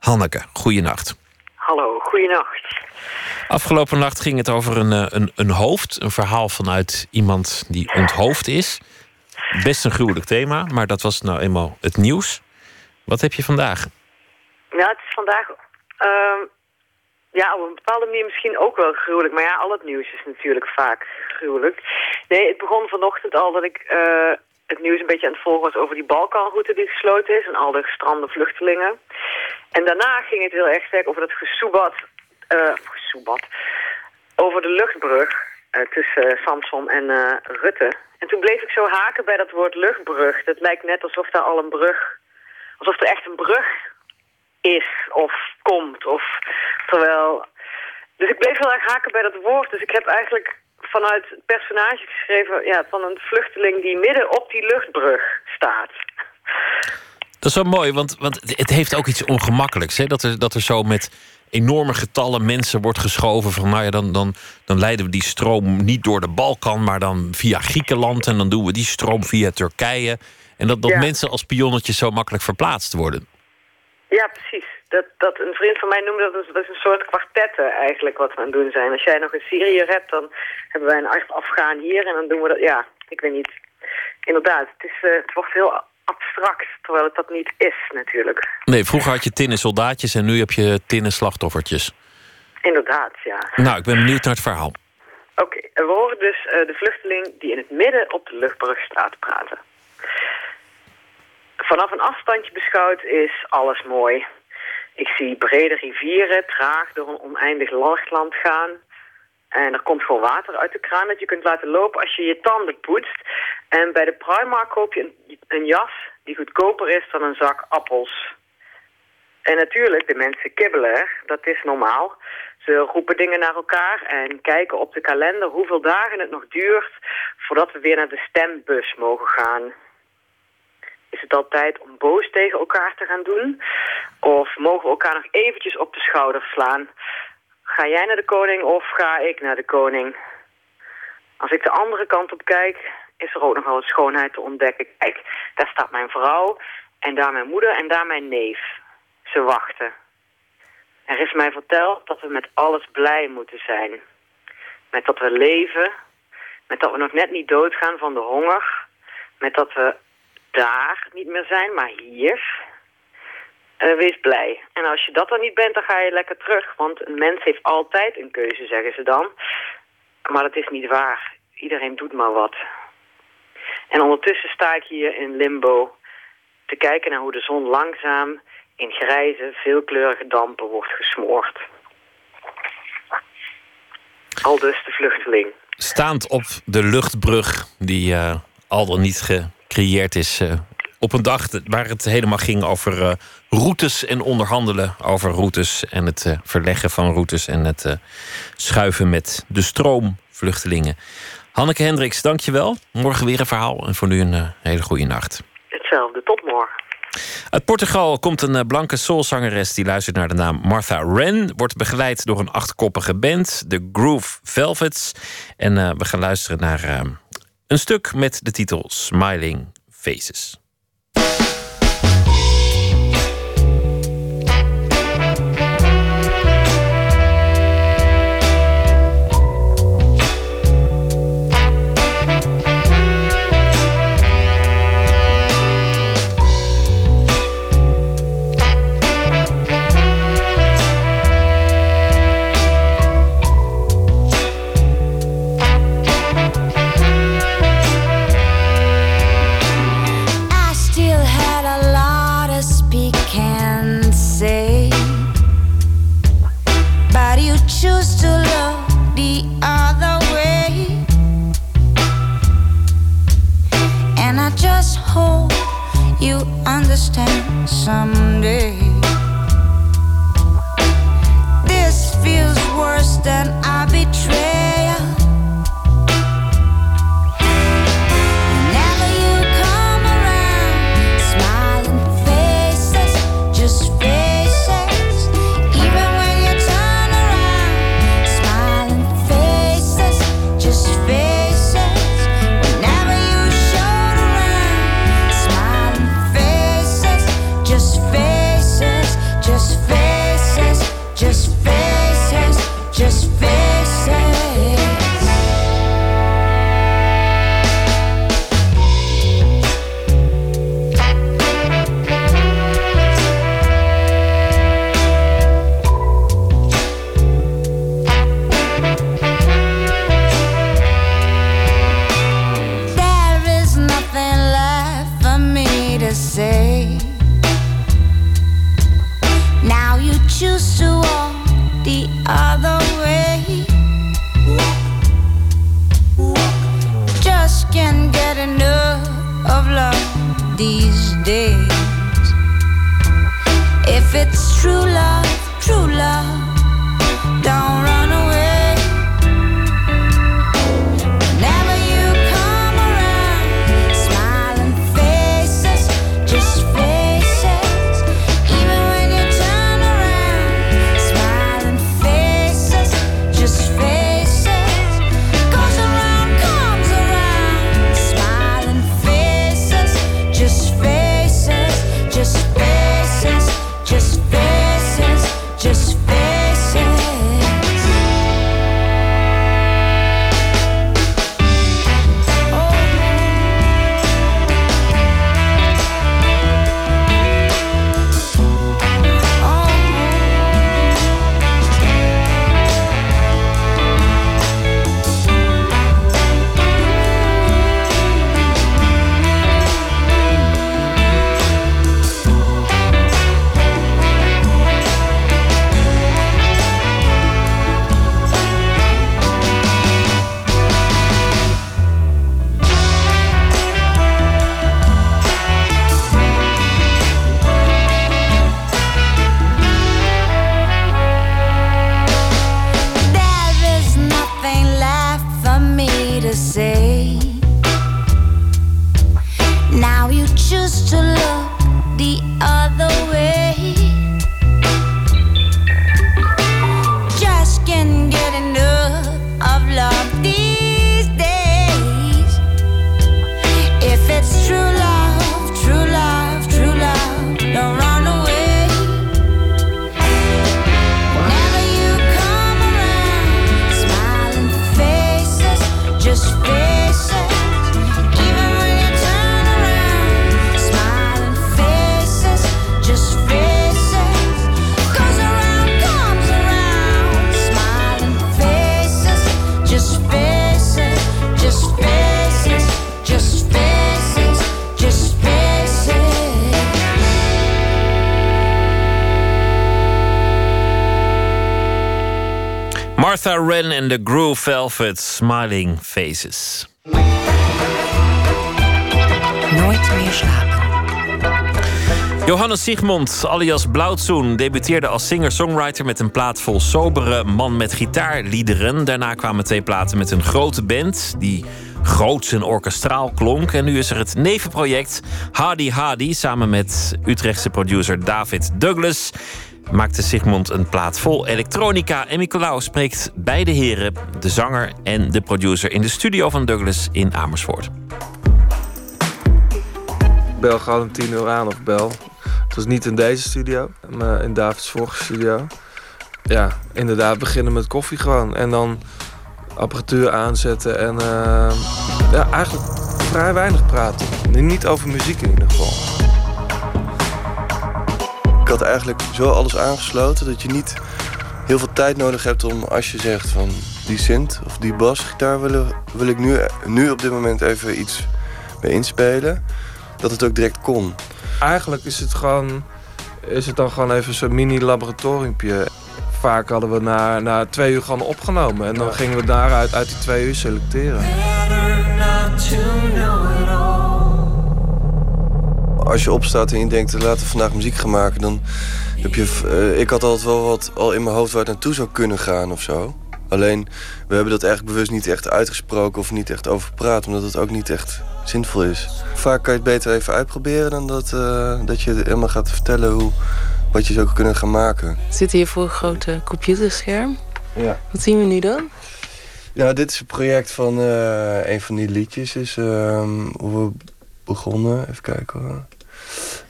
Hanneke, goeienacht. Hallo, goeienacht. Afgelopen nacht ging het over een, eh, een, een hoofd, een verhaal vanuit iemand die onthoofd is. Best een gruwelijk thema, maar dat was nou eenmaal het nieuws. Wat heb je vandaag? Ja, het is vandaag ehm, ja, op een bepaalde manier misschien ook wel gruwelijk. Maar ja, al het nieuws is natuurlijk vaak Nee, het begon vanochtend al dat ik eh, het nieuws een beetje aan het volgen was over die Balkanroute die gesloten is en al de gestrande vluchtelingen. En daarna ging het heel erg sterk over dat gesoebat, eh gesoebat, over de luchtbrug eh, tussen Samson en Rutte. En toen bleef ik zo haken bij dat woord luchtbrug. Dat lijkt net alsof daar al een brug, alsof er echt een brug is of komt. Of, terwijl Dus ik bleef heel erg haken bij dat woord. Dus ik heb eigenlijk vanuit het personage geschreven ja, van een vluchteling die midden op die luchtbrug staat. Dat is wel mooi, want, want het heeft ook iets ongemakkelijks. Hè? Dat, er, dat er zo met enorme getallen mensen wordt geschoven. Van nou ja, dan, dan, dan leiden we die stroom niet door de Balkan, maar dan via Griekenland. En dan doen we die stroom via Turkije. En dat, dat mensen als pionnetjes zo makkelijk verplaatst worden. Ja, precies. Dat, dat een vriend van mij noemde dat, dat is een soort kwartetten eigenlijk wat we aan het doen zijn. Als jij nog een Syriër hebt, dan hebben wij een Afghaan hier en dan doen we dat. Ja, ik weet niet. Inderdaad, het, is, uh, het wordt heel abstract, terwijl het dat niet is natuurlijk. Nee, vroeger had je tinnen soldaatjes en nu heb je tinnen slachtoffertjes. Inderdaad, ja. Nou, ik ben benieuwd naar het verhaal. Oké, we horen dus uh, de vluchteling die in het midden op de luchtbrug staat praten. Vanaf een afstandje beschouwd is alles mooi. Ik zie brede rivieren traag door een oneindig laagland gaan. En er komt gewoon water uit de kraan dat je kunt laten lopen als je je tanden poetst. En bij de Primark koop je een, een jas die goedkoper is dan een zak appels. En natuurlijk, de mensen kibbelen, dat is normaal. Ze roepen dingen naar elkaar en kijken op de kalender hoeveel dagen het nog duurt voordat we weer naar de stembus mogen gaan. Is het al tijd om boos tegen elkaar te gaan doen? Of mogen we elkaar nog eventjes op de schouder slaan? Ga jij naar de koning of ga ik naar de koning? Als ik de andere kant op kijk, is er ook nog wel wat schoonheid te ontdekken. Kijk, daar staat mijn vrouw en daar mijn moeder en daar mijn neef. Ze wachten. Er is mij verteld dat we met alles blij moeten zijn. Met dat we leven, met dat we nog net niet doodgaan van de honger, met dat we daar niet meer zijn, maar hier. Uh, wees blij. En als je dat dan niet bent, dan ga je lekker terug. Want een mens heeft altijd een keuze, zeggen ze dan. Maar dat is niet waar. Iedereen doet maar wat. En ondertussen sta ik hier in limbo te kijken naar hoe de zon langzaam in grijze, veelkleurige dampen wordt gesmoord. Al dus de vluchteling. Staand op de luchtbrug die uh, al dan niet gecreëerd is uh, op een dag waar het helemaal ging over uh, routes en onderhandelen over routes en het verleggen van routes en het schuiven met de stroom vluchtelingen. Hanneke Hendricks, dankjewel. Morgen weer een verhaal en voor nu een hele goede nacht. Hetzelfde, tot morgen. Uit Portugal komt een blanke soulzangeres die luistert naar de naam Martha Wren. Wordt begeleid door een achtkoppige band, de Groove Velvets. En uh, we gaan luisteren naar uh, een stuk met de titel Smiling Faces. Understand someday. This feels worse than I betrayed. En de Groove Velvet, Smiling Faces. Nooit meer slapen. Johannes Sigmund, alias Blauwtsoen, debuteerde als singer-songwriter met een plaat vol sobere man met gitaarliederen. Daarna kwamen twee platen met een grote band die groots en orkestraal klonk. En nu is er het nevenproject Hadi Hadi samen met Utrechtse producer David Douglas. Maakte Sigmund een plaat vol elektronica. En Nicolaou spreekt beide heren, de zanger en de producer, in de studio van Douglas in Amersfoort. bel gewoon om 10 uur aan of bel. Het was niet in deze studio, maar in Davids vorige studio. Ja, inderdaad, beginnen met koffie gewoon. En dan apparatuur aanzetten en eh, ja, eigenlijk vrij weinig praten. Niet over muziek in ieder geval. Ik had eigenlijk zo alles aangesloten dat je niet heel veel tijd nodig hebt om als je zegt van die synth of die basgitaar wil, wil ik nu, nu op dit moment even iets mee inspelen. Dat het ook direct kon. Eigenlijk is het gewoon, is het dan gewoon even zo'n mini laboratoriumpje. Vaak hadden we na, na twee uur gewoon opgenomen. En dan gingen we daaruit uit die twee uur selecteren. Als je opstaat en je denkt laten we vandaag muziek gaan maken, dan heb je. eh, ik had altijd wel wat al in mijn hoofd waar het naartoe zou kunnen gaan of zo. Alleen we hebben dat eigenlijk bewust niet echt uitgesproken of niet echt over gepraat, omdat het ook niet echt zinvol is. Vaak kan je het beter even uitproberen dan dat, eh, dat je helemaal gaat vertellen hoe, wat je zou kunnen gaan maken. Zitten hier voor een grote computerscherm. Ja. Wat zien we nu dan? Ja, dit is een project van eh, een van die liedjes. Is ehm, hoe we begonnen. Even kijken hoor.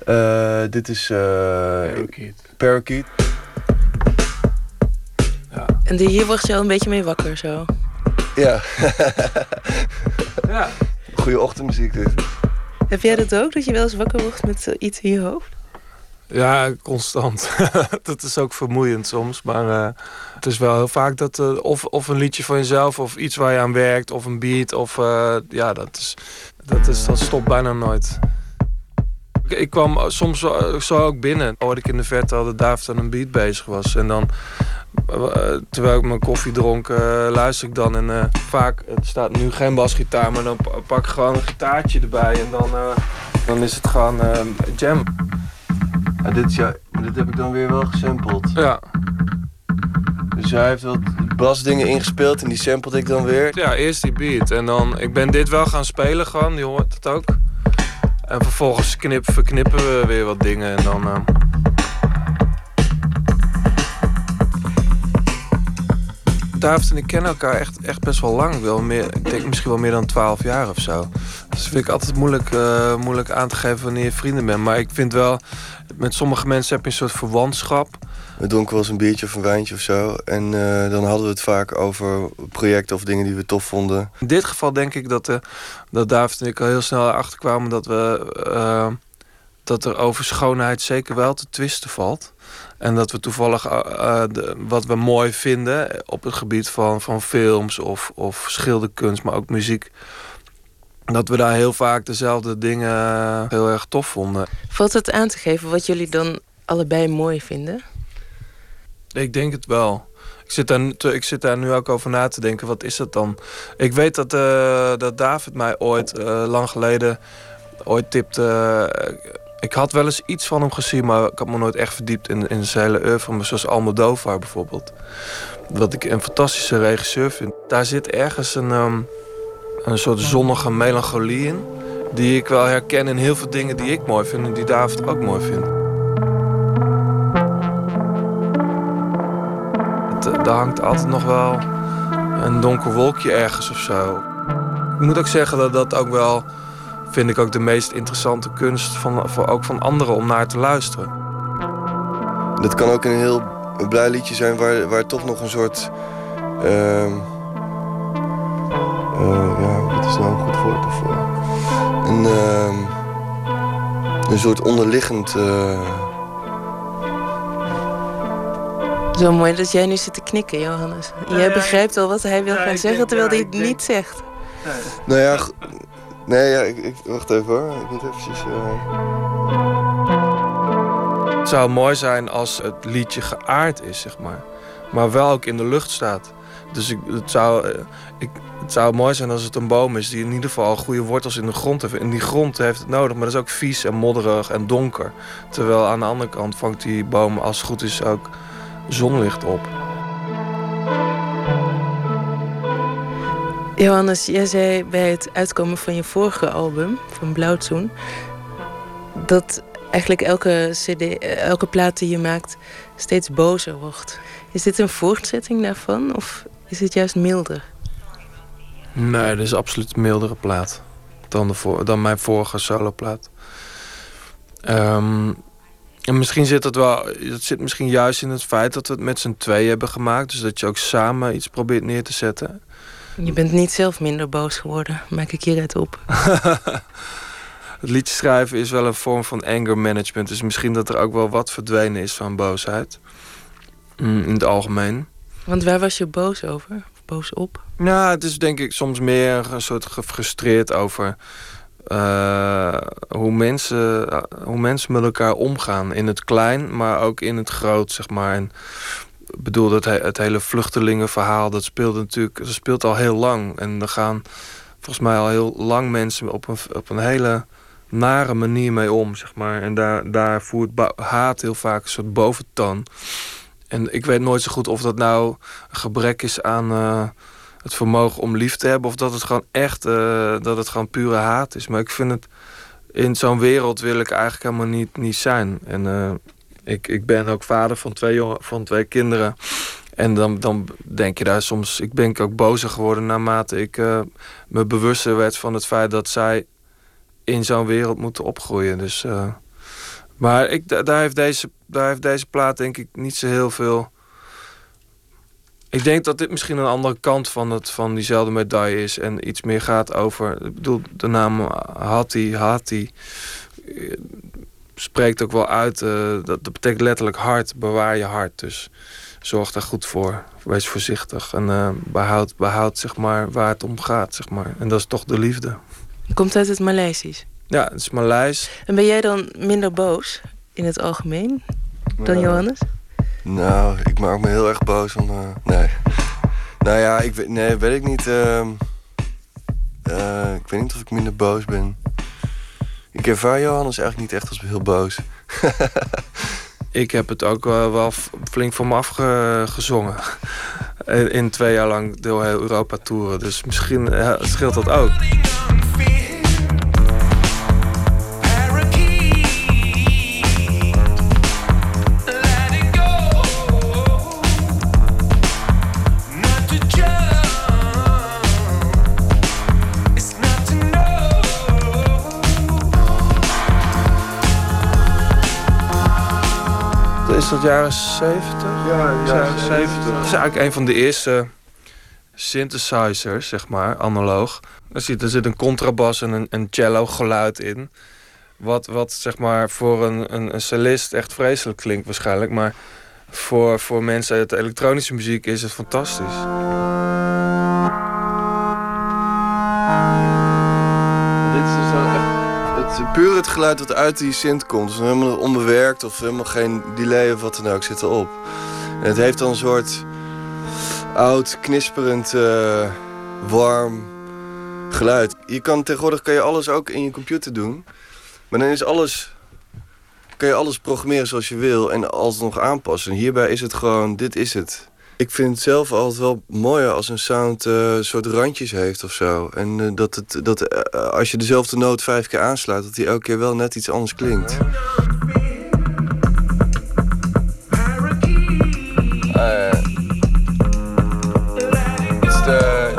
Eh, dit is... eh Parakeet. Parakeet. En die, hier word je al een beetje mee wakker zo. Ja. ja. Goeie ochtendmuziek dit. Heb jij dat ook, dat je wel eens wakker wordt met eh, iets in je hoofd? Ja, constant. dat is ook vermoeiend soms. Maar eh, het is wel heel vaak dat eh, of, of een liedje van jezelf of iets waar je aan werkt of een beat. Of eh, ja, dat is, dat is dat stopt bijna nooit. Ik, ik kwam soms zo, zo ook binnen. Hoorde ik in de verte al dat David aan een beat bezig was. En dan, eh, terwijl ik mijn koffie dronk, eh, luister ik dan. En eh, vaak, het staat nu geen basgitaar, maar dan pa- pak ik gewoon een gitaartje erbij. En dan, eh, dan is het gewoon eh, jam. Ja, dit, is, ja, dit heb ik dan weer wel gesampled. Ja. Dus hij heeft wat basdingen ingespeeld en die sampled ik dan weer. Ja, eerst die beat. En dan, ik ben dit wel gaan spelen gewoon, die hoort het ook. En vervolgens knip, verknippen we weer wat dingen en dan... eh, David en ik kennen elkaar echt, echt best wel lang. Wel meer, ik denk misschien wel meer dan 12 jaar of zo. Dus vind ik altijd moeilijk, eh, moeilijk aan te geven wanneer je vrienden bent. Maar ik vind wel, met sommige mensen heb je een soort verwantschap. We dronken wel eens een biertje of een wijntje of zo. En eh, dan hadden we het vaak over projecten of dingen die we tof vonden. In dit geval denk ik dat, eh, dat David en ik al heel snel erachter kwamen dat, we, eh, dat er over schoonheid zeker wel te twisten valt. En dat we toevallig de- wat we mooi vinden op het gebied van, van films of, of schilderkunst, maar ook muziek. Dat we daar heel vaak dezelfde dingen heel erg tof vonden. Valt het aan te geven wat jullie dan allebei mooi vinden? Ik denk het wel. Ik zit, daar, ik zit daar nu ook over na te denken. Wat is dat dan? Ik weet dat, eh, dat David mij ooit, eh, lang geleden, ooit tipte. eh, ik had wel eens iets van hem gezien, maar ik had me nooit echt verdiept in, in zijn hele oeuvre. Zoals Almodovar bijvoorbeeld. Wat ik een fantastische regisseur vind. Daar zit ergens een, ehm, een soort zonnige melancholie in. Die ik wel herken in heel veel dingen die ik mooi vind en die David ook mooi vindt. Hangt altijd nog wel een donker wolkje ergens of zo. Ik moet ook zeggen dat dat ook wel, vind ik ook de meest interessante kunst van, voor, ook van anderen om naar te luisteren. Dat kan ook een heel blij liedje zijn waar, waar toch nog een soort. ehm, eh, ja, wat is nou een goed woord daarvoor? Een, ehm, een soort onderliggend. Zo mooi dat jij nu zit te knikken, Johannes. Jij begrijpt al wat hij wil gaan zeggen, terwijl hij het niet zegt. nou ja, nee, ja, ik, ik, wacht even hoor. Ik moet eventjes. eh, Het zou mooi zijn als het liedje geaard is, zeg maar. Maar wel ook in de lucht staat. Dus ik, het, zou, eh, ik, het zou mooi zijn als het een boom is die in ieder geval goede wortels in de grond heeft. En die grond heeft het nodig, maar dat is ook vies en modderig en donker. Terwijl aan de andere kant vangt die boom, als het goed is, ook zonlicht op. Johannes, jij zei bij het uitkomen van je vorige album, van Blauwzoen, dat eigenlijk elke, CD, eh, elke plaat die je maakt steeds bozer wordt. Is dit een voortzetting daarvan of is het juist milder? Nee, dit is absoluut een mildere plaat dan, de voor, dan mijn vorige soloplaat. Ehm en misschien zit het wel, het zit misschien juist in het feit dat we het met z'n twee hebben gemaakt. Dus dat je ook samen iets probeert neer te zetten. Je bent niet zelf minder boos geworden, maak ik hieruit op. Het liedje schrijven is wel een vorm van anger management. Dus misschien dat er ook wel wat verdwenen is van boosheid. Mm, in het algemeen. Want waar was je boos over? Of boos op? Nou, het is denk ik soms meer een soort gefrustreerd over eh, hoe, mensen, eh, hoe mensen met elkaar omgaan. In het klein, maar ook in het groot, zeg maar. En ik bedoel, dat he- het hele vluchtelingenverhaal, dat speelt natuurlijk dat speelt al heel lang. En er gaan volgens mij al heel lang mensen op een, op een hele nare manier mee om, zeg maar. En daar, daar voert haat heel vaak een soort boventoon. En ik weet nooit zo goed of dat nou een gebrek is aan eh, het vermogen om lief te hebben, of dat het gewoon echt, eh, dat het gewoon pure haat is. Maar ik vind het, in zo'n wereld wil ik eigenlijk helemaal niet, niet zijn. En eh, ik, ik ben ook vader van twee, jongen, van twee kinderen. En dan, dan denk je daar soms, ik ben ook bozer geworden naarmate ik eh, me bewuster werd van het feit dat zij in zo'n wereld moeten opgroeien. Dus, maar ik, da- daar, heeft deze, daar heeft deze plaat denk ik niet zo heel veel. Ik denk dat dit misschien een andere kant van, het, van diezelfde medaille is. En iets meer gaat over. Ik bedoel, de naam Hatti, Hatti. eh, Spreekt ook wel uit. eh, dat, dat betekent letterlijk hart. Bewaar je hart. Dus zorg daar goed voor. Wees voorzichtig. En eh, behoud, behoud zeg maar, waar het om gaat. Zeg maar. En dat is toch de liefde. Je komt uit het Maleisisch. Ja, het is Maleis. En ben jij dan minder boos in het algemeen dan Ja. Johannes? Nou, ik maak me heel erg boos. Van, eh, nee. Nou ja, ik weet, nee, weet ik niet. ehm, eh, ik weet niet of ik minder boos ben. Ik ervaar Johannes eigenlijk niet echt als heel boos. Ik heb het ook wel flink voor me afgezongen. In in twee jaar lang door heel Europa toeren. Dus misschien eh, scheelt dat ook. Dat jaren 70? Ja, jaren 70. Dat is eigenlijk een van de eerste synthesizers, zeg maar, analoog. Er zit, er zit een contrabas en een, een cello geluid in. Wat, wat zeg maar voor een, een, een cellist echt vreselijk klinkt waarschijnlijk. Maar voor, voor mensen uit de elektronische muziek is het fantastisch. Het, puur het geluid dat uit die synth komt. Dus helemaal onbewerkt of helemaal geen delay of wat dan ook zit erop. En het heeft dan een soort oud, knisperend, eh, warm geluid. Je kan, tegenwoordig kan je alles ook in je computer doen. Maar dan is alles... Kan je alles programmeren zoals je wil en alles nog aanpassen. En hierbij is het gewoon, dit is het. Ik vind het zelf altijd wel mooier als een sound eh, een soort randjes heeft of zo. En eh, dat, het, dat eh, als je dezelfde noot vijf keer aanslaat, dat die elke keer wel net iets anders klinkt.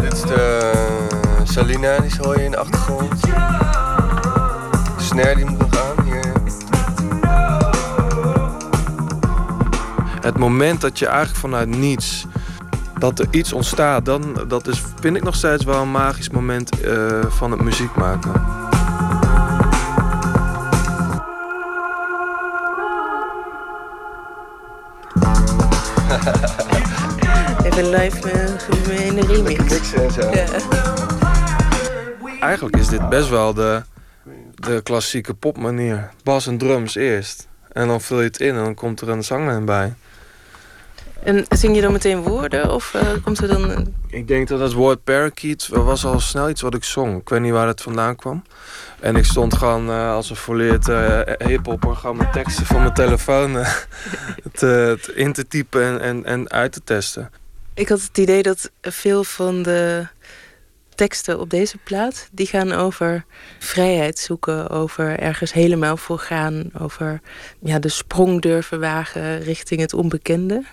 dit is de, Salina, die hoor je in de achtergrond. De Het moment dat je eigenlijk vanuit niets dat er iets ontstaat, dan dat is, vind ik nog steeds wel een magisch moment eh, van het muziek maken. Even live uh, in de remix. En zo. Ja. Eigenlijk is dit best wel de, de klassieke popmanier. Bas en drums eerst. En dan vul je het in en dan komt er een zanger bij. En zing je dan meteen woorden of eh, komt er dan... een- Ik denk dat het woord parakeet was al snel iets wat ik zong. Ik weet niet waar het vandaan kwam. En ik stond gewoon eh, als een volleerd uh, hiphopper gewoon mijn teksten van mijn telefoon eh, te, in te typen en, en, en uit te testen. Ik had het idee dat veel van de teksten op deze plaat... die gaan over vrijheid zoeken, over ergens helemaal voor gaan... over ja, de sprong durven wagen richting het onbekende.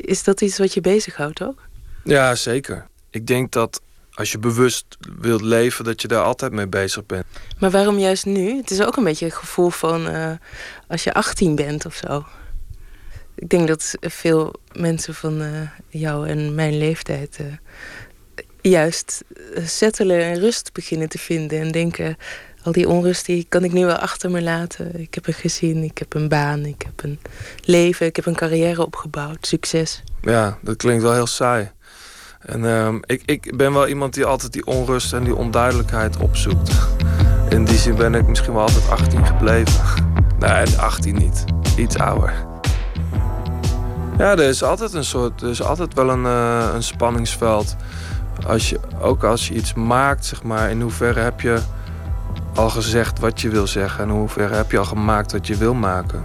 Is dat iets wat je bezighoudt ook? Ja, zeker. Ik denk dat als je bewust wilt leven, dat je daar altijd mee bezig bent. Maar waarom juist nu? Het is ook een beetje het gevoel van eh, als je 18 bent of zo. Ik denk dat veel mensen van eh, jou en mijn leeftijd eh, juist settelen en rust beginnen te vinden. En denken, al die onrust die kan ik nu wel achter me laten. Ik heb een gezin, ik heb een baan, ik heb een leven, ik heb een carrière opgebouwd. Succes. Ja, dat klinkt wel heel saai. En ehm, ik, ik ben wel iemand die altijd die onrust en die onduidelijkheid opzoekt. In die zin ben ik misschien wel altijd 18 gebleven. Nee, 18 niet. Iets ouder. Ja, er is altijd een soort, er is altijd wel een, eh, een spanningsveld. Als je, ook als je iets maakt, zeg maar, in hoeverre heb je al gezegd wat je wil zeggen en in hoeverre heb je al gemaakt wat je wil maken.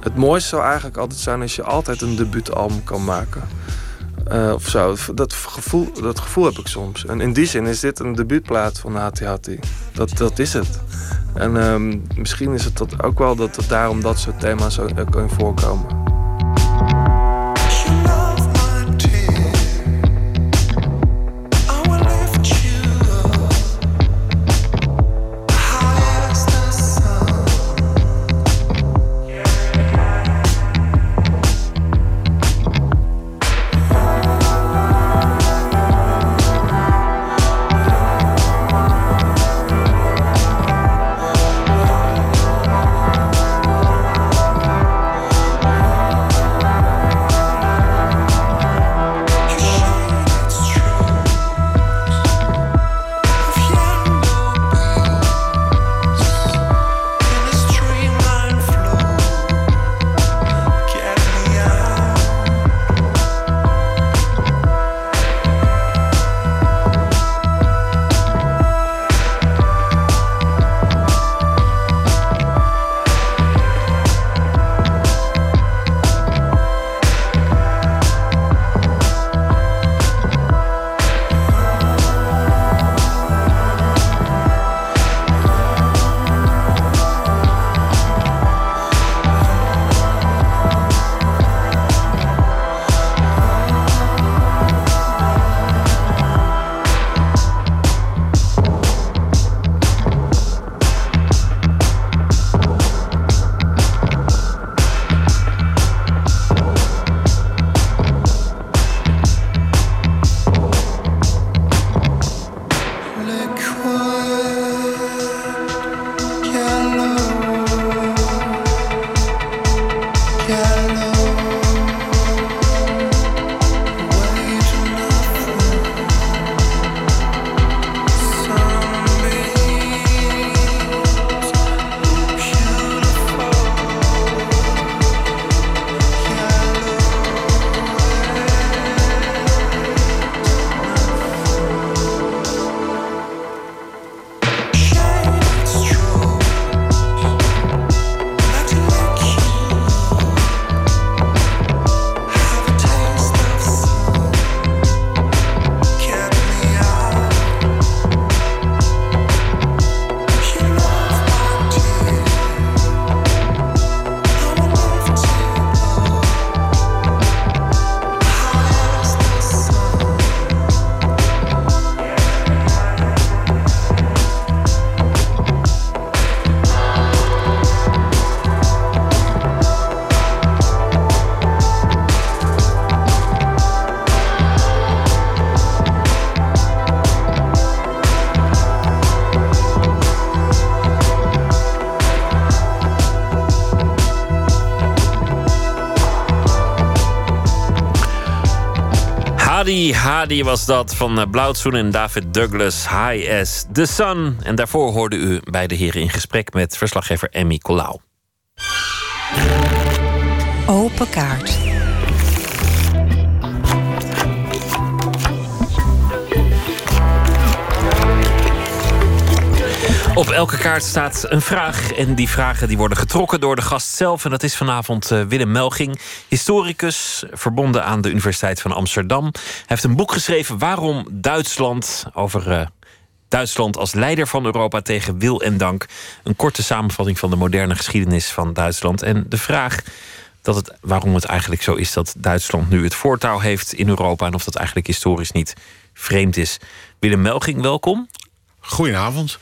Het mooiste zou eigenlijk altijd zijn als je altijd een debuutalbum kan maken. Eh, of zo. Dat gevoel, dat gevoel heb ik soms. En in die zin is dit een debuutplaat van Hati. Dat, dat is het. En ehm, misschien is het dat ook wel dat het daarom dat soort thema's eh, kunnen voorkomen. Hadi, Hadi was dat van eh, Blauwtsoen en David Douglas, High as the Sun. En daarvoor hoorde u bij de heren in gesprek met verslaggever Emmy Colau. Open kaart. Op elke kaart staat een vraag. En die vragen die worden getrokken door de gast zelf. En dat is vanavond eh, Willem Melging, historicus, verbonden aan de Universiteit van Amsterdam. Hij heeft een boek geschreven Waarom Duitsland over. eh, Duitsland als leider van Europa tegen wil en dank. Een korte samenvatting van de moderne geschiedenis van Duitsland. En de vraag dat het, waarom het eigenlijk zo is dat Duitsland nu het voortouw heeft in Europa. En of dat eigenlijk historisch niet vreemd is. Willem Melging, welkom. Goedenavond.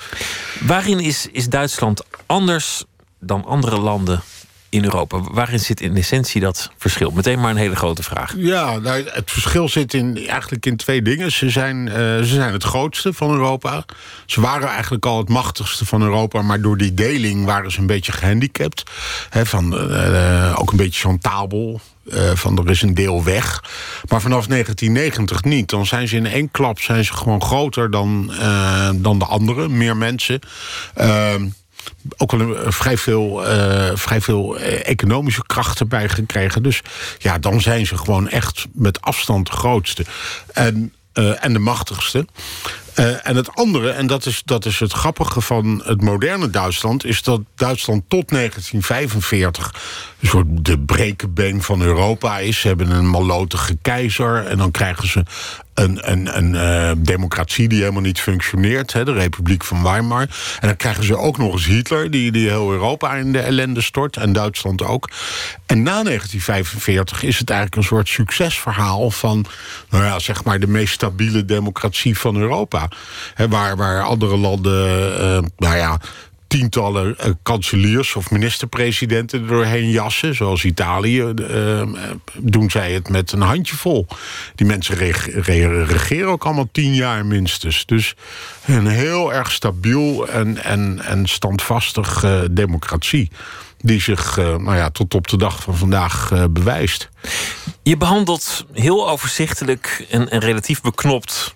Waarin is, is Duitsland anders dan andere landen in Europa? Waarin zit in essentie dat verschil? Meteen maar een hele grote vraag. Ja, nou, het verschil zit in, eigenlijk in twee dingen. Ze zijn, eh, ze zijn het grootste van Europa. Ze waren eigenlijk al het machtigste van Europa... maar door die deling waren ze een beetje gehandicapt. Van, eh, ook een beetje chantabel. Eh, van er is een deel weg. Maar vanaf 1990 niet. Dan zijn ze in één klap zijn ze gewoon groter dan, eh, dan de anderen. Meer mensen. Ehm, ook wel een- vrij veel, eh, vrij veel eh, economische krachten bij gekregen. Dus ja, dan zijn ze gewoon echt met afstand de grootste. En, eh, en de machtigste. Eh, en het andere, en dat is, dat is het grappige van het moderne Duitsland... is dat Duitsland tot 1945 een soort de brekenbeen van Europa is. Ze hebben een malotige keizer en dan krijgen ze een, een, een eh, democratie die helemaal niet functioneert. Hè, de Republiek van Weimar. En dan krijgen ze ook nog eens Hitler, die, die heel Europa in de ellende stort. En Duitsland ook. En na 1945 is het eigenlijk een soort succesverhaal van, nou ja, zeg maar, de meest stabiele democratie van Europa. Hè, waar, waar andere landen, eh, nou ja tientallen eh, kanseliers of minister-presidenten er doorheen jassen. Zoals Italië eh, eh, doen zij het met een handjevol. Die mensen reg- re- regeren ook allemaal tien jaar minstens. Dus een heel erg stabiel en, en, en standvastig democratie. Die zich nou ja, tot op de dag van vandaag bewijst. Je behandelt heel overzichtelijk en, en relatief beknopt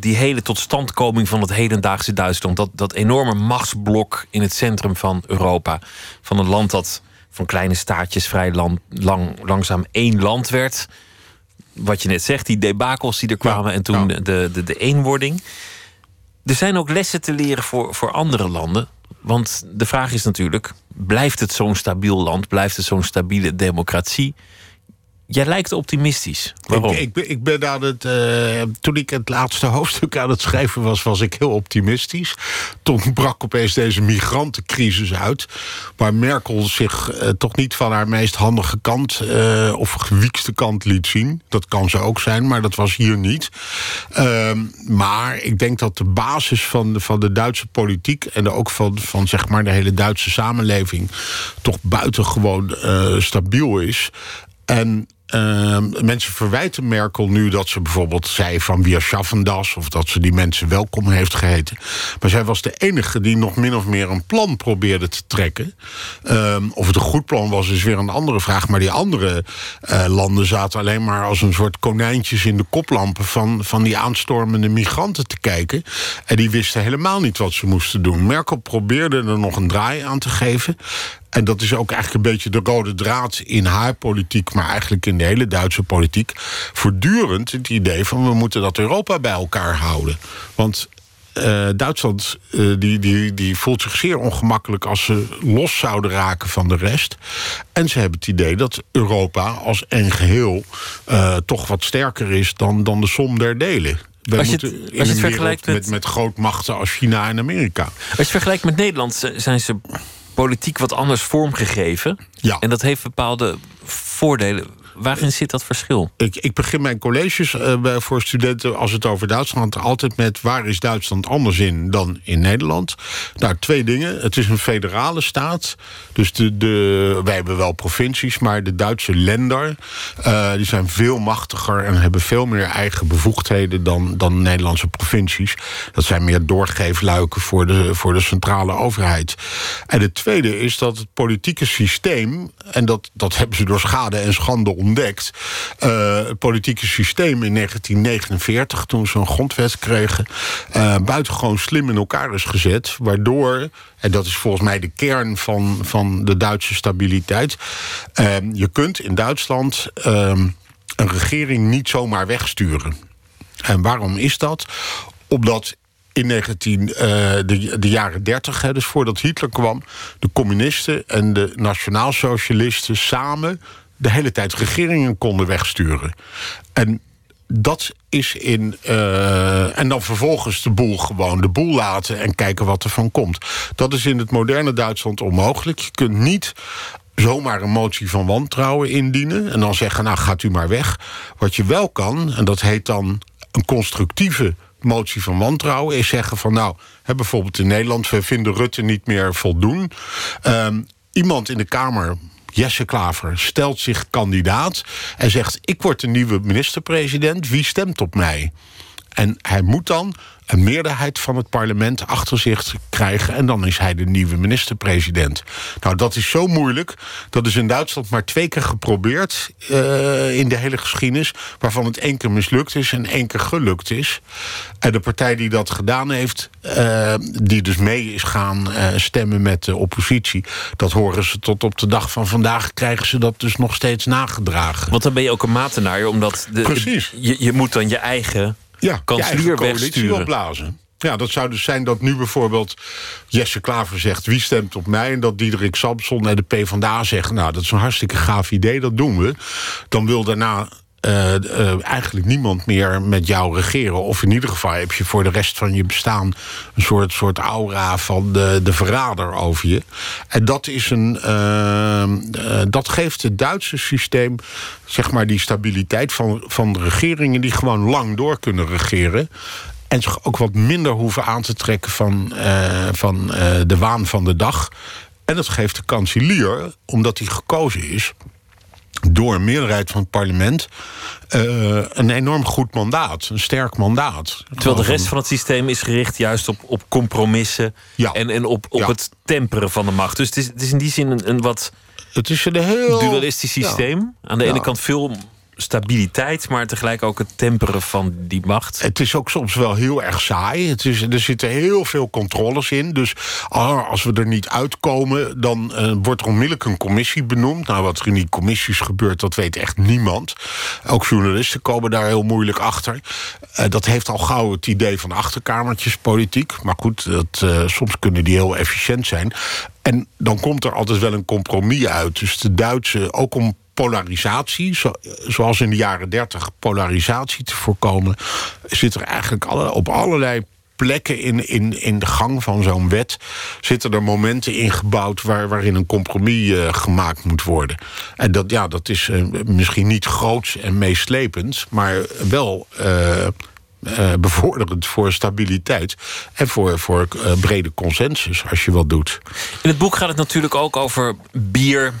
die hele totstandkoming van het hedendaagse Duitsland. Dat, dat enorme machtsblok in het centrum van Europa. Van een land dat van kleine staatjes vrij lang, lang, langzaam één land werd. Wat je net zegt, die debakels die er kwamen en toen de, de, de eenwording. Er zijn ook lessen te leren voor, voor andere landen. Want de vraag is natuurlijk: blijft het zo'n stabiel land? Blijft het zo'n stabiele democratie? Jij lijkt optimistisch. Waarom? Ik, ik, ik ben aan het. eh, toen ik het laatste hoofdstuk aan het schrijven was, was ik heel optimistisch. Toen brak opeens deze migrantencrisis uit. Waar Merkel zich eh, toch niet van haar meest handige kant eh, of gewiekste kant liet zien. Dat kan ze ook zijn, maar dat was hier niet. Ehm, maar ik denk dat de basis van de, van de Duitse politiek en ook van, van zeg maar de hele Duitse samenleving toch buitengewoon stabiel is. En ehm, mensen verwijten Merkel nu dat ze bijvoorbeeld zei van Wir schaffen das... of dat ze die mensen welkom heeft geheten. Maar zij was de enige die nog min of meer een plan probeerde te trekken. Ehm, of het een goed plan was, is weer een andere vraag. Maar die andere eh, landen zaten alleen maar als een soort konijntjes... in de koplampen van, van die aanstormende migranten te kijken. En die wisten helemaal niet wat ze moesten doen. Merkel probeerde er nog een draai aan te geven... En dat is ook eigenlijk een beetje de rode draad in haar politiek, maar eigenlijk in de hele Duitse politiek. Voortdurend het idee van we moeten dat Europa bij elkaar houden. Want eh, Duitsland eh, die, die, die voelt zich zeer ongemakkelijk als ze los zouden raken van de rest. En ze hebben het idee dat Europa als een geheel eh, toch wat sterker is dan, dan de som der delen. Wij Als je het- als je het vergelijkt met- met, met grootmachten als China en Amerika. Als je het vergelijkt met Nederland, zijn ze politiek wat anders vormgegeven. Ja. En dat heeft bepaalde voordelen. Waarin zit dat verschil? Ik, ik begin mijn colleges bij- voor studenten als het over Duitsland altijd met waar is Duitsland anders in dan in Nederland? Nou, twee dingen. Het is een federale staat. Dus de, de, wij hebben wel provincies, maar de Duitse lender eh, die zijn veel machtiger en hebben veel meer eigen bevoegdheden dan, dan Nederlandse provincies. Dat zijn meer doorgeefluiken voor de, voor de centrale overheid. En het tweede is dat het politieke systeem, en dat, dat hebben ze door schade en schande ontdekt. Eh, het politieke systeem in 1949, toen ze een grondwet kregen... eh, buitengewoon slim in elkaar is gezet. Waardoor, en dat is volgens mij de kern van, van de Duitse stabiliteit... eh, je kunt in Duitsland eh, een regering niet zomaar wegsturen. En waarom is dat? Omdat in 19, eh, de, de jaren 30, hè, dus voordat Hitler kwam, de communisten en de nationaalsocialisten samen de hele tijd regeringen konden wegsturen. En dat is in. eh, en dan vervolgens de boel gewoon de boel laten en kijken wat er van komt. Dat is in het moderne Duitsland onmogelijk. Je kunt niet zomaar een motie van wantrouwen indienen en dan zeggen: Nou, gaat u maar weg. Wat je wel kan, en dat heet dan een constructieve motie van wantrouwen, is zeggen van nou, hè, bijvoorbeeld in Nederland, we vinden Rutte niet meer voldoen. Ehm, iemand in de Kamer. Jesse Klaver stelt zich kandidaat en zegt: Ik word de nieuwe minister-president. Wie stemt op mij? En hij moet dan een meerderheid van het parlement achter zich krijgen. En dan is hij de nieuwe minister-president. Nou, dat is zo moeilijk. Dat is in Duitsland maar twee keer geprobeerd eh, in de hele geschiedenis. Waarvan het één keer mislukt is en één keer gelukt is. En de partij die dat gedaan heeft, eh, die dus mee is gaan eh, stemmen met de oppositie. Dat horen ze tot op de dag van vandaag, krijgen ze dat dus nog steeds nagedragen. Want dan ben je ook een matenaar, omdat de, Precies. Je, je moet dan je eigen ja, kanselier coalitie wegsturen. opblazen. Ja, dat zou dus zijn dat nu bijvoorbeeld Jesse Klaver zegt... wie stemt op mij? En dat Diederik Samson en de PvdA zeggen... nou, dat is een hartstikke gaaf idee, dat doen we. Dan wil daarna eh, eh, eigenlijk niemand meer met jou regeren. Of in ieder geval heb je voor de rest van je bestaan... een soort, soort aura van de, de verrader over je. En dat, is een, eh, dat geeft het Duitse systeem... zeg maar die stabiliteit van, van de regeringen... die gewoon lang door kunnen regeren... En zich ook wat minder hoeven aan te trekken van, van de waan van de dag. En dat geeft de kanselier, omdat hij gekozen is door een meerderheid van het parlement, eh, een enorm goed mandaat, een sterk mandaat. Terwijl de rest van het systeem is gericht juist op, op compromissen en, en op, op Ja. het temperen van de macht. Dus het is, het is in die zin een, een wat het is een heel dualistisch Ja. systeem. Aan de ene kant veel stabiliteit, maar tegelijk ook het temperen van die macht. Het is ook soms wel heel erg saai. Het is, er zitten heel veel controles in. Dus ah, als we er niet uitkomen, dan eh, wordt onmiddellijk een commissie benoemd. Nou, wat er in die commissies gebeurt, dat weet echt niemand. Ook journalisten komen daar heel moeilijk achter. Eh, dat heeft al gauw het idee van achterkamertjespolitiek. Maar goed, dat, eh, soms kunnen die heel efficiënt zijn. En dan komt er altijd wel een compromis uit. Dus de Duitse, ook om polarisatie, zo- zoals in de jaren 30 polarisatie te voorkomen, zit er eigenlijk alle, op allerlei plekken in, in, in de gang van zo'n wet zitten er momenten ingebouwd waar, waarin een compromis eh, gemaakt moet worden. En dat, ja, dat is eh, misschien niet groots en meeslepend, maar wel. eh, bevorderend voor stabiliteit en voor, voor brede consensus, als je wat doet. In het boek gaat het natuurlijk ook over bier,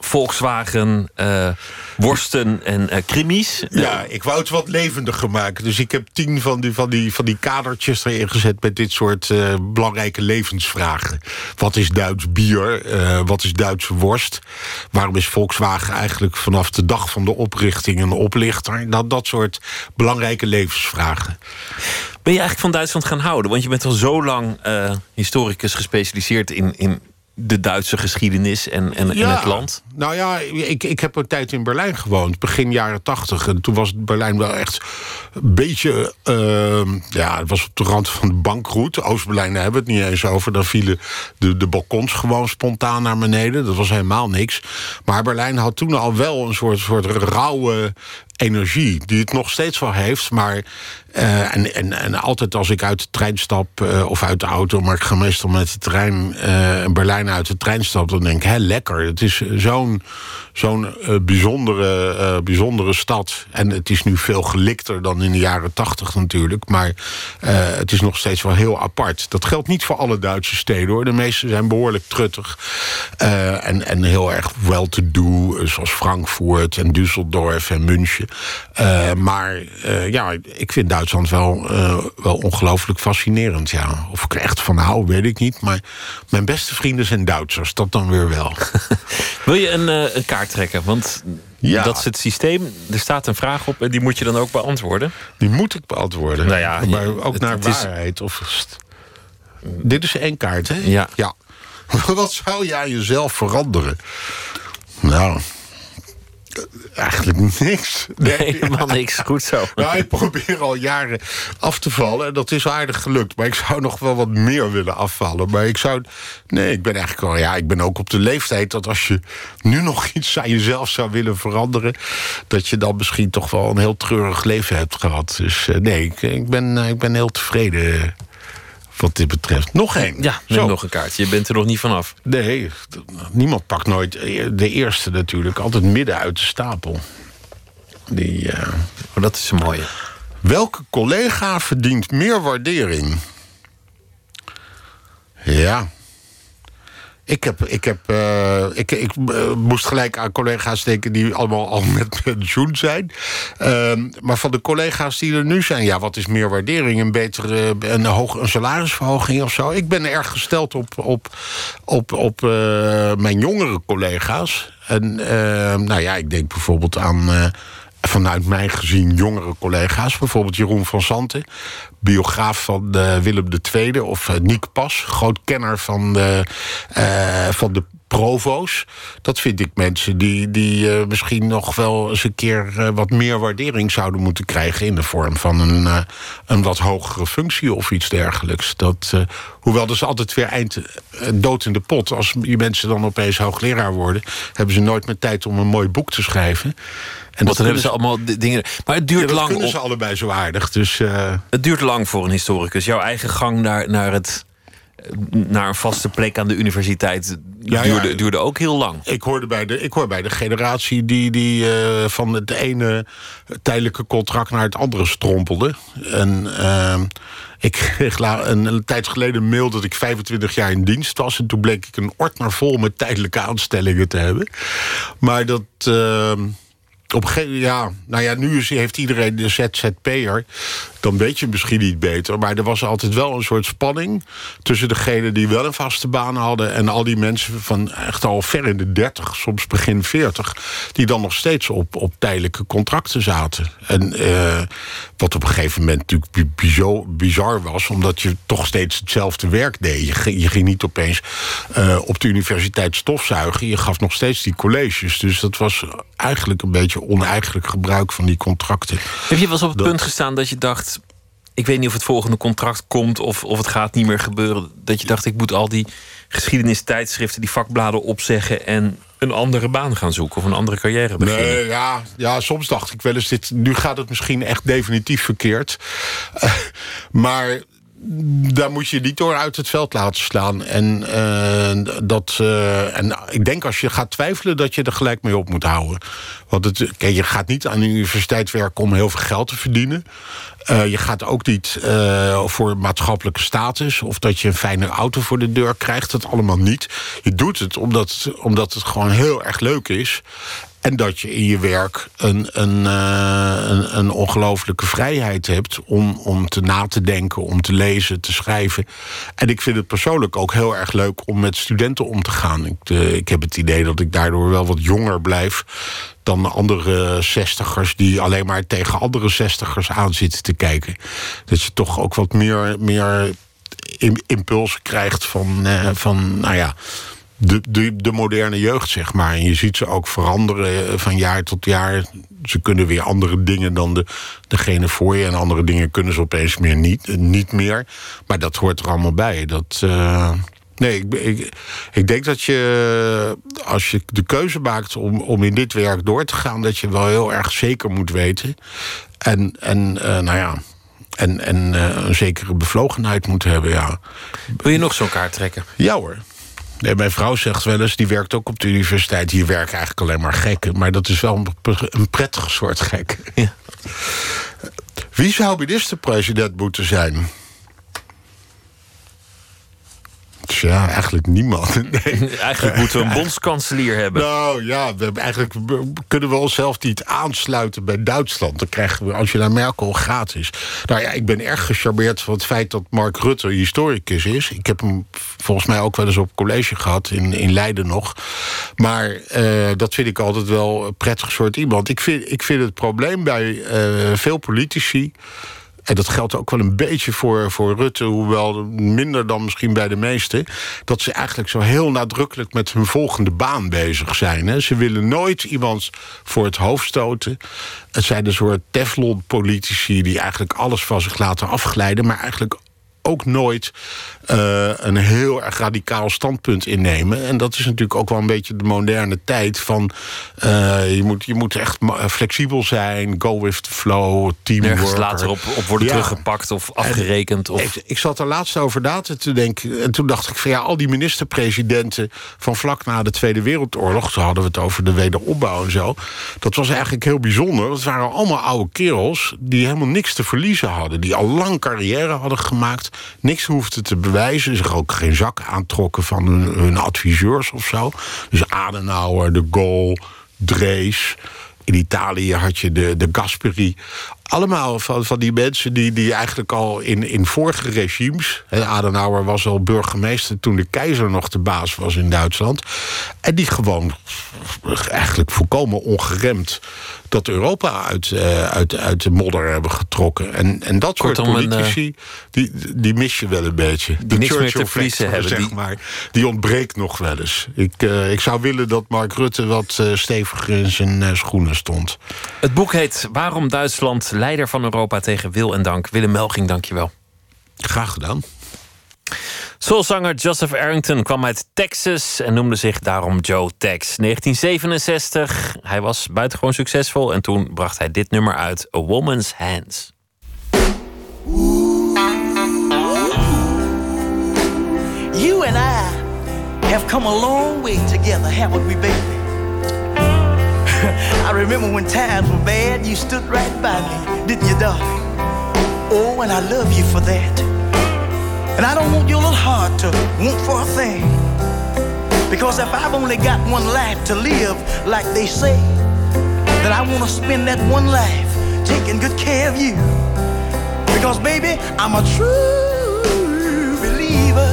Volkswagen, eh, worsten en eh krimis. Ja, ik wou het wat levendiger maken. Dus ik heb tien van die, van die, van die kadertjes erin gezet... met dit soort eh, belangrijke levensvragen. Wat is Duits bier? Wat is Duitse worst? Waarom is Volkswagen eigenlijk vanaf de dag van de oprichting een oplichter? Dat, dat soort belangrijke levensvragen. Ben je eigenlijk van Duitsland gaan houden? Want je bent al zo lang historicus gespecialiseerd in, in de Duitse geschiedenis en, en, en het land. Nou ja, ik, ik heb een tijd in Berlijn gewoond, begin jaren tachtig. En toen was Berlijn wel echt een beetje... ehm, ja, het was op de rand van de bankroet. Oost-Berlijn daar hebben we het niet eens over. Daar vielen de, de balkons gewoon spontaan naar beneden. Dat was helemaal niks. Maar Berlijn had toen al wel een soort, soort rauwe energie... die het nog steeds wel heeft, maar... eh, en, en, en altijd als ik uit de trein stap eh, of uit de auto... maar ik ga meestal met de trein in Berlijn uit de trein stap... dan denk ik, hé, lekker. Het is zo'n zo'n bijzondere, bijzondere stad. En het is nu veel gelikter dan in de jaren tachtig natuurlijk. Maar het is nog steeds wel heel apart. Dat geldt niet voor alle Duitse steden hoor. De meeste zijn behoorlijk truttig. en, en heel erg well-to-do. eh, Zoals Frankfurt en Düsseldorf en München. Eh, maar eh, ja, ik vind Duitsland wel, eh, wel ongelooflijk fascinerend. Ja. Of ik er echt van hou, weet ik niet. Maar mijn beste vrienden zijn Duitsers. Dat dan weer wel. Wil je een, een kaart trekken? Want Ja. Dat is het systeem. Er staat een vraag op en die moet je dan ook beantwoorden. Die moet ik beantwoorden. Nou ja, maar ook het- naar het waarheid. Of, is Dit is één kaart, hè? Ja. ja. Wat zou jij jezelf veranderen? Nou, eigenlijk niks. Nee, helemaal niks. Goed zo. Nou, ik probeer al jaren af te vallen. En dat is aardig gelukt. Maar ik zou nog wel wat meer willen afvallen. Maar ik zou. Nee, ik ben eigenlijk wel. Ja, ik ben ook op de leeftijd dat als je nu nog iets aan jezelf zou willen veranderen. dat je dan misschien toch wel een heel treurig leven hebt gehad. Dus eh, nee, ik, ik, ben, eh, ik ben heel tevreden. Wat dit betreft. Nog één. Ja, neem nog een kaartje. Je bent er nog niet vanaf. Nee, niemand pakt nooit de eerste natuurlijk. Altijd midden uit de stapel. Die, eh, Oh, dat is een mooie. Welke collega verdient meer waardering? Ja. Ik, heb, ik, heb, eh, ik, ik eh, moest gelijk aan collega's denken die allemaal al met pensioen zijn. Ehm, maar van de collega's die er nu zijn, ja, wat is meer waardering? Een betere een, hoog, een salarisverhoging of zo? Ik ben erg gesteld op, op, op, op eh, mijn jongere collega's. En eh, nou ja, ik denk bijvoorbeeld aan. Vanuit mij gezien jongere collega's. Bijvoorbeeld Jeroen van Santen, biograaf van eh, Willem II. Of eh, Niek Pas, groot kenner van de, eh, van de provo's. Dat vind ik mensen die, die misschien nog wel eens een keer... wat meer waardering zouden moeten krijgen... in de vorm van een, een wat hogere functie of iets dergelijks. Dat, hoewel dat is altijd weer eind dood in de pot. Als die mensen dan opeens hoogleraar worden... hebben ze nooit meer tijd om een mooi boek te schrijven. En Want dan hebben ze allemaal di- dingen. Maar het duurt ja, dat lang. kunnen ze allebei zo aardig. Dus, eh, Het duurt lang voor een historicus. Jouw eigen gang naar, naar, het, naar een vaste plek aan de universiteit Ja, duurde, ja. duurde ook heel lang. Ik, hoorde bij de, ik hoor bij de generatie die, die eh, van het ene tijdelijke contract naar het andere strompelde. En ehm, ik kreeg een, een tijd geleden een mail dat ik 25 jaar in dienst was. En toen bleek ik een ordner vol met tijdelijke aanstellingen te hebben. Maar dat. Op een ja, nou ja, nu heeft iedereen de ZZP'er. Dan weet je misschien niet beter. Maar er was altijd wel een soort spanning tussen degenen die wel een vaste baan hadden. en al die mensen van echt al ver in de 30, soms begin 40. die dan nog steeds op, op tijdelijke contracten zaten. En eh, wat op een gegeven moment natuurlijk bi- bizar, bizar was, omdat je toch steeds hetzelfde werk deed. Je, ging- je ging niet opeens eh, op de universiteit stofzuigen. Je gaf nog steeds die colleges. Dus dat was eigenlijk een beetje oneigenlijk gebruik van die contracten. Heb je wel eens op het Dat- punt gestaan dat je dacht... ik weet niet of het volgende contract komt of, of het gaat niet meer gebeuren... dat je dacht, ik moet al die geschiedenstijdschriften, die vakbladen opzeggen... en een andere baan gaan zoeken of een andere carrière beginnen? Nee, ja, ja, soms dacht ik wel eens, dit, nu gaat het misschien echt definitief verkeerd. Maar daar moet je niet door uit het veld laten slaan. En, eh, dat, eh, en ik denk als je gaat twijfelen dat je er gelijk mee op moet houden. Want het, kijk, je gaat niet aan de universiteit werken om heel veel geld te verdienen. Eh, je gaat ook niet eh, voor maatschappelijke status... of dat je een fijne auto voor de deur krijgt. Dat allemaal niet. Je doet het omdat, omdat het gewoon heel erg leuk is... En dat je in je werk een, een, eh, een, een ongelooflijke vrijheid hebt om, om te na te denken, om te lezen, te schrijven. En ik vind het persoonlijk ook heel erg leuk om met studenten om te gaan. Ik, ik heb het idee dat ik daardoor wel wat jonger blijf dan andere zestigers die alleen maar tegen andere zestigers aan zitten te kijken. Dat je toch ook wat meer, meer im- impuls krijgt van, eh, van nou ja de, de, de moderne jeugd, zeg maar. En je ziet ze ook veranderen eh, van jaar tot jaar. Ze kunnen weer andere dingen dan de, degene voor je. En andere dingen kunnen ze opeens meer niet, niet meer. Maar dat hoort er allemaal bij. Dat, eh, nee, ik, ik, ik denk dat je, als je de keuze maakt om, om in dit werk door te gaan... dat je wel heel erg zeker moet weten. En, en eh, nou ja... En, en eh, een zekere bevlogenheid moet hebben, ja. Wil je nog zo'n kaart trekken? Ja hoor. Nee, mijn vrouw zegt wel eens, die werkt ook op de universiteit... hier werken eigenlijk alleen maar gekken. Maar dat is wel een, een prettig soort gek. Ja. Wie zou minister-president moeten zijn? Ja, eigenlijk niemand. Nee. Eigenlijk moeten we een bondskanselier hebben. Nou ja, we hebben eigenlijk kunnen we onszelf niet aansluiten bij Duitsland. Dan krijgen we Angela Merkel gratis. Nou ja, ik ben erg gecharmeerd van het feit dat Mark Rutte historicus is. Ik heb hem volgens mij ook wel eens op college gehad in, in Leiden nog. Maar eh, dat vind ik altijd wel een prettig soort iemand. Ik vind, ik vind het probleem bij eh, veel politici. En dat geldt ook wel een beetje voor, voor Rutte, hoewel minder dan misschien bij de meesten. Dat ze eigenlijk zo heel nadrukkelijk met hun volgende baan bezig zijn. Hè. Ze willen nooit iemand voor het hoofd stoten. Het zijn een soort Teflon-politici die eigenlijk alles van zich laten afglijden, maar eigenlijk ook nooit uh, een heel erg radicaal standpunt innemen. En dat is natuurlijk ook wel een beetje de moderne tijd van... Uh, je, moet, je moet echt flexibel zijn, go with the flow, teamwork. Nergens later op, op worden ja. teruggepakt of afgerekend. Of... Ik, ik, zat er laatst over na te denken. En toen dacht ik van ja, al die minister-presidenten... van vlak na de Tweede Wereldoorlog... zo hadden we het over de wederopbouw en zo... dat was eigenlijk heel bijzonder. Dat waren allemaal oude kerels die helemaal niks te verliezen hadden. Die al lang carrière hadden gemaakt niks hoefden te bewijzen. Zich ook geen zak aantrokken van hun, hun adviseurs of zo. Dus Adenauer, de Gaulle, Drees. In Italië had je de, de Gasperi. Allemaal van, van die mensen die, die eigenlijk al in, in vorige regimes... Adenauer was al burgemeester toen de keizer nog de baas was in Duitsland... en die gewoon eigenlijk volkomen ongeremd dat Europa uit, uh, uit, uit de modder hebben getrokken. En, en dat soort politici, een, die, die mis je wel een beetje. Die niks meer te verliezen hebben. Zeg die... maar, die ontbreekt nog wel eens. Ik, uh, ik zou willen dat Mark Rutte wat steviger in zijn schoenen stond. Het boek heet Waarom Duitsland leider van Europa tegen wil en dank. Willem Melging, dankjewel. Graag gedaan. Soulzanger Joseph Arrington kwam uit Texas en noemde zich daarom Joe Tex. 1967. Hij was buitengewoon succesvol en toen bracht hij dit nummer uit: A Woman's Hands. You and I have come a long way together, haven't we, baby? I remember when times were bad, you stood right by me, didn't you, darling? Oh, and I love you for that. And I don't want your little heart to want for a thing. Because if I've only got one life to live, like they say, then I want to spend that one life taking good care of you. Because, baby, I'm a true believer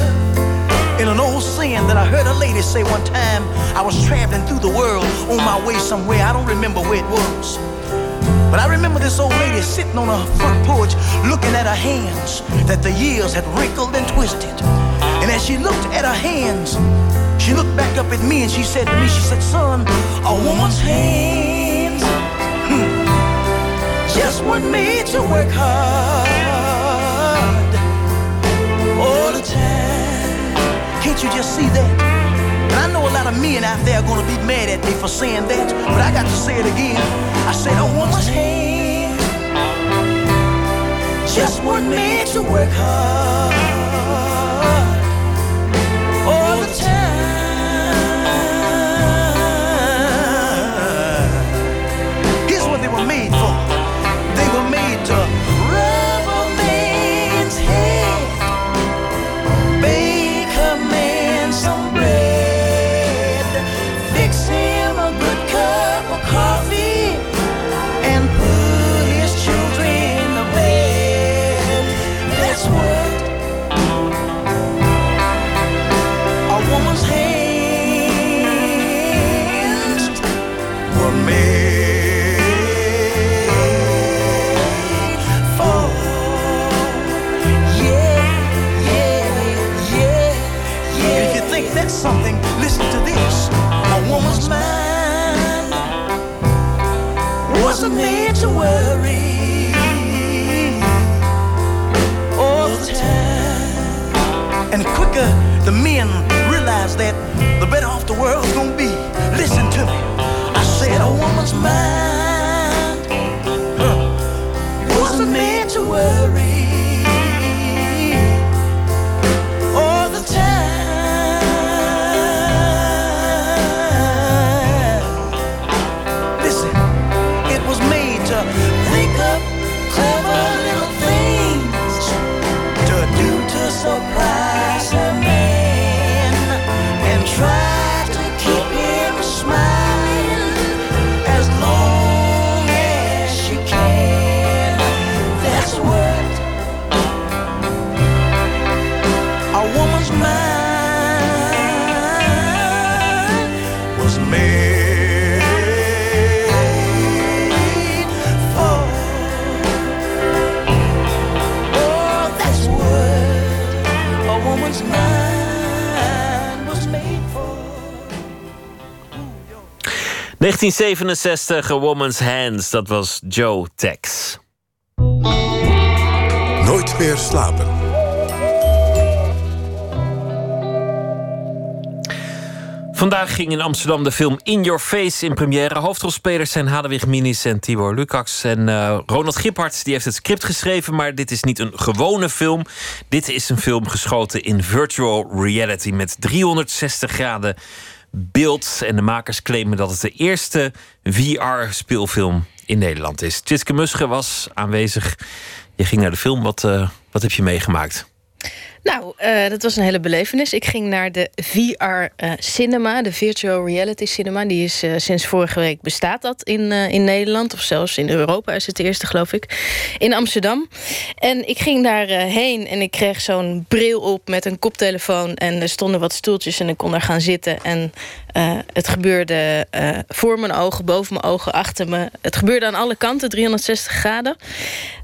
in an old saying that I heard a lady say one time. I was traveling through the world on my way somewhere. I don't remember where it was. But I remember this old lady sitting on her front porch looking at her hands that the years had wrinkled and twisted. And as she looked at her hands, she looked back up at me and she said to me, she said, son, a woman's hands hmm, just weren't made to work hard all the time. Can't you just see that? And I know a lot of men out there are gonna be mad at me for saying that, but I got to say it again. I said a woman's hands just weren't made to work hard wasn't made to worry all the time. And quicker the men realize that, the better off the world's gonna be. Listen to me. I said a woman's mind 1967, A Woman's Hands, dat was Joe Tex. Nooit meer slapen. Vandaag ging in Amsterdam de film In Your Face in première. Hoofdrolspelers zijn Hadewig Minis en Tibor Lukacs. En eh, Ronald Giphart die heeft het script geschreven... maar dit is niet een gewone film. Dit is een film geschoten in virtual reality... met 360 graden beeld. En de makers claimen dat het de eerste VR-speelfilm in Nederland is. Tjitske Musche was aanwezig. Je ging naar de film. Wat, eh, wat heb je meegemaakt? Nou, uh, dat was een hele belevenis. Ik ging naar de VR uh, eh, Cinema, de Virtual Reality Cinema. Die is uh, sinds vorige week bestaat dat in, in Nederland. Of zelfs in Europa is het eerste, geloof ik. In Amsterdam. En ik ging daarheen heen en ik kreeg zo'n bril op met een koptelefoon. En er stonden wat stoeltjes en ik kon daar gaan zitten. En het gebeurde voor mijn ogen, boven mijn ogen, achter me. Het gebeurde aan alle kanten, 360 graden.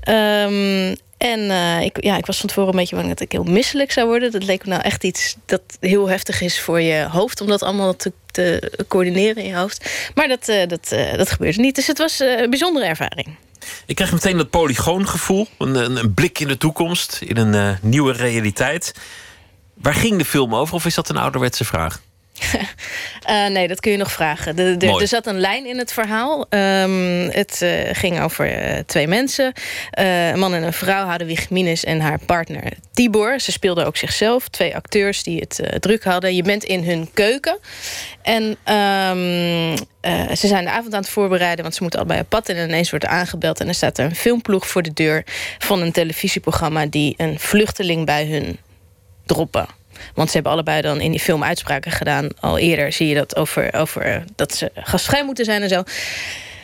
Um, en uh, ik, ja, ik was van tevoren een beetje bang dat ik heel misselijk zou worden. Dat leek me nou echt iets dat heel heftig is voor je hoofd... om dat allemaal te, te coördineren in je hoofd. Maar dat, uh, dat, uh, dat gebeurde niet. Dus het was een bijzondere ervaring. Ik kreeg meteen dat polygoongevoel. Een, een, een blik in de toekomst, in een nieuwe realiteit. Waar ging de film over? Of is dat een ouderwetse vraag? Uh, nee, dat kun je nog vragen. De, de, er zat een lijn in het verhaal. Um, het uh, ging over uh, twee mensen. een man en een vrouw, Hadewig Minus en haar partner Tibor. Ze speelden ook zichzelf. Twee acteurs die het druk hadden. Je bent in hun keuken. En um, ze zijn de avond aan het voorbereiden... want ze moeten al bij een pad en ineens wordt aangebeld... en er staat er een filmploeg voor de deur... van een televisieprogramma die een vluchteling bij hun droppen. Want ze hebben allebei dan in die film uitspraken gedaan. Al eerder zie je dat over, over dat ze gastvrij moeten zijn en zo.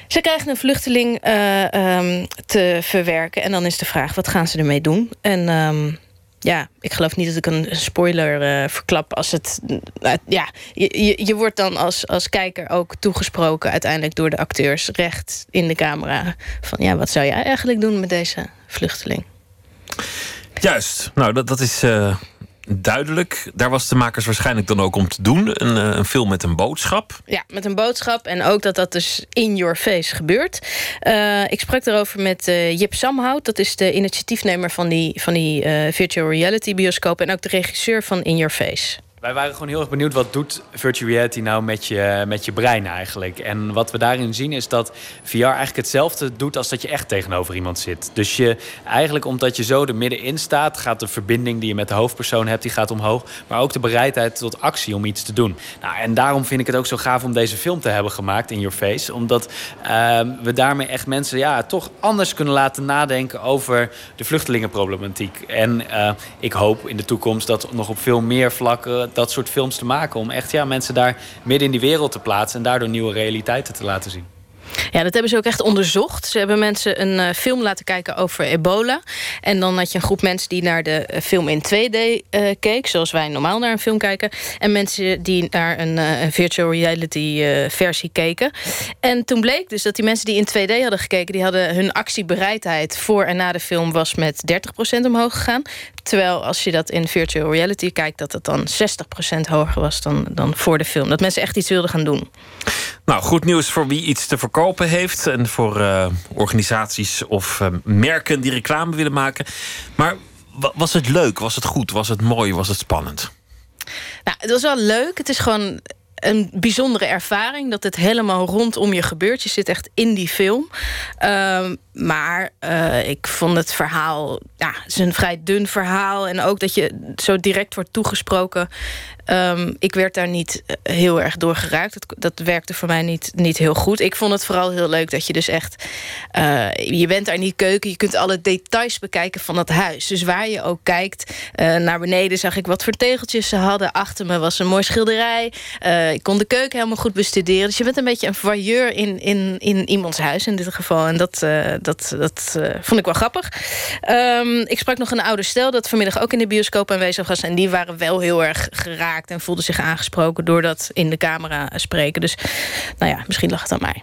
Ze krijgen een vluchteling uh, um, te verwerken. En dan is de vraag, wat gaan ze ermee doen? En um, ja, ik geloof niet dat ik een spoiler uh, verklap als het. Uh, ja, je, je, wordt dan als, als kijker ook toegesproken uiteindelijk door de acteurs recht in de camera. Van ja, wat zou jij eigenlijk doen met deze vluchteling? Juist, nou dat, dat is duidelijk. Daar was de makers waarschijnlijk dan ook om te doen. Een, een, film met een boodschap. Ja, met een boodschap. En ook dat dat dus in your face gebeurt. Uh, ik sprak erover met uh, Jip Samhout. Dat is de initiatiefnemer van die, van die virtual reality bioscoop. En ook de regisseur van In Your Face. Wij waren gewoon heel erg benieuwd wat doet virtual reality nou met je, met je brein eigenlijk. En wat we daarin zien is dat VR eigenlijk hetzelfde doet als dat je echt tegenover iemand zit. Dus je eigenlijk omdat je zo er middenin staat, gaat de verbinding die je met de hoofdpersoon hebt, die gaat omhoog. Maar ook de bereidheid tot actie om iets te doen. Nou, en daarom vind ik het ook zo gaaf om deze film te hebben gemaakt in Your Face. Omdat uh, we daarmee echt mensen ja, toch anders kunnen laten nadenken over de vluchtelingenproblematiek. En uh, ik hoop in de toekomst dat nog op veel meer vlakken dat soort films te maken. Om echt ja, mensen daar midden in die wereld te plaatsen en daardoor nieuwe realiteiten te laten zien. Ja, dat hebben ze ook echt onderzocht. Ze hebben mensen een uh, film laten kijken over ebola. En dan had je een groep mensen die naar de uh, film in 2D uh, keek... zoals wij normaal naar een film kijken. En mensen die naar een, een virtual reality versie keken. En toen bleek dus dat die mensen die in 2D hadden gekeken... die hadden hun actiebereidheid voor en na de film... was met 30% omhoog gegaan. Terwijl als je dat in virtual reality kijkt... dat het dan 60% hoger was dan, dan voor de film. Dat mensen echt iets wilden gaan doen. Nou, goed nieuws voor wie iets te verkopen heeft. En voor uh, organisaties of uh, merken die reclame willen maken. Maar was het leuk? Was het goed? Was het mooi? Was het spannend? Nou, het was wel leuk. Het is gewoon een bijzondere ervaring. Dat het helemaal rondom je gebeurt. Je zit echt in die film. Uh, maar uh, ik vond het verhaal... Ja, het is een vrij dun verhaal. En ook dat je zo direct wordt toegesproken. Um, ik werd daar niet eh, heel erg door geraakt. Dat, dat, werkte voor mij niet, niet heel goed. Ik vond het vooral heel leuk dat je dus echt... Uh, je bent daar die keuken, je kunt alle details bekijken van dat huis. Dus waar je ook kijkt, uh, naar beneden zag ik wat voor tegeltjes ze hadden. Achter me was een mooi schilderij. ik kon de keuken helemaal goed bestuderen. Dus je bent een beetje een voyeur in, in, in iemands huis in dit geval. En dat, dat, dat vond ik wel grappig. Um, ik sprak nog een oude stel dat vanmiddag ook in de bioscoop aanwezig was. En die waren wel heel erg geraakt en voelde zich aangesproken door dat in de camera spreken. Dus nou ja, misschien lag het aan mij.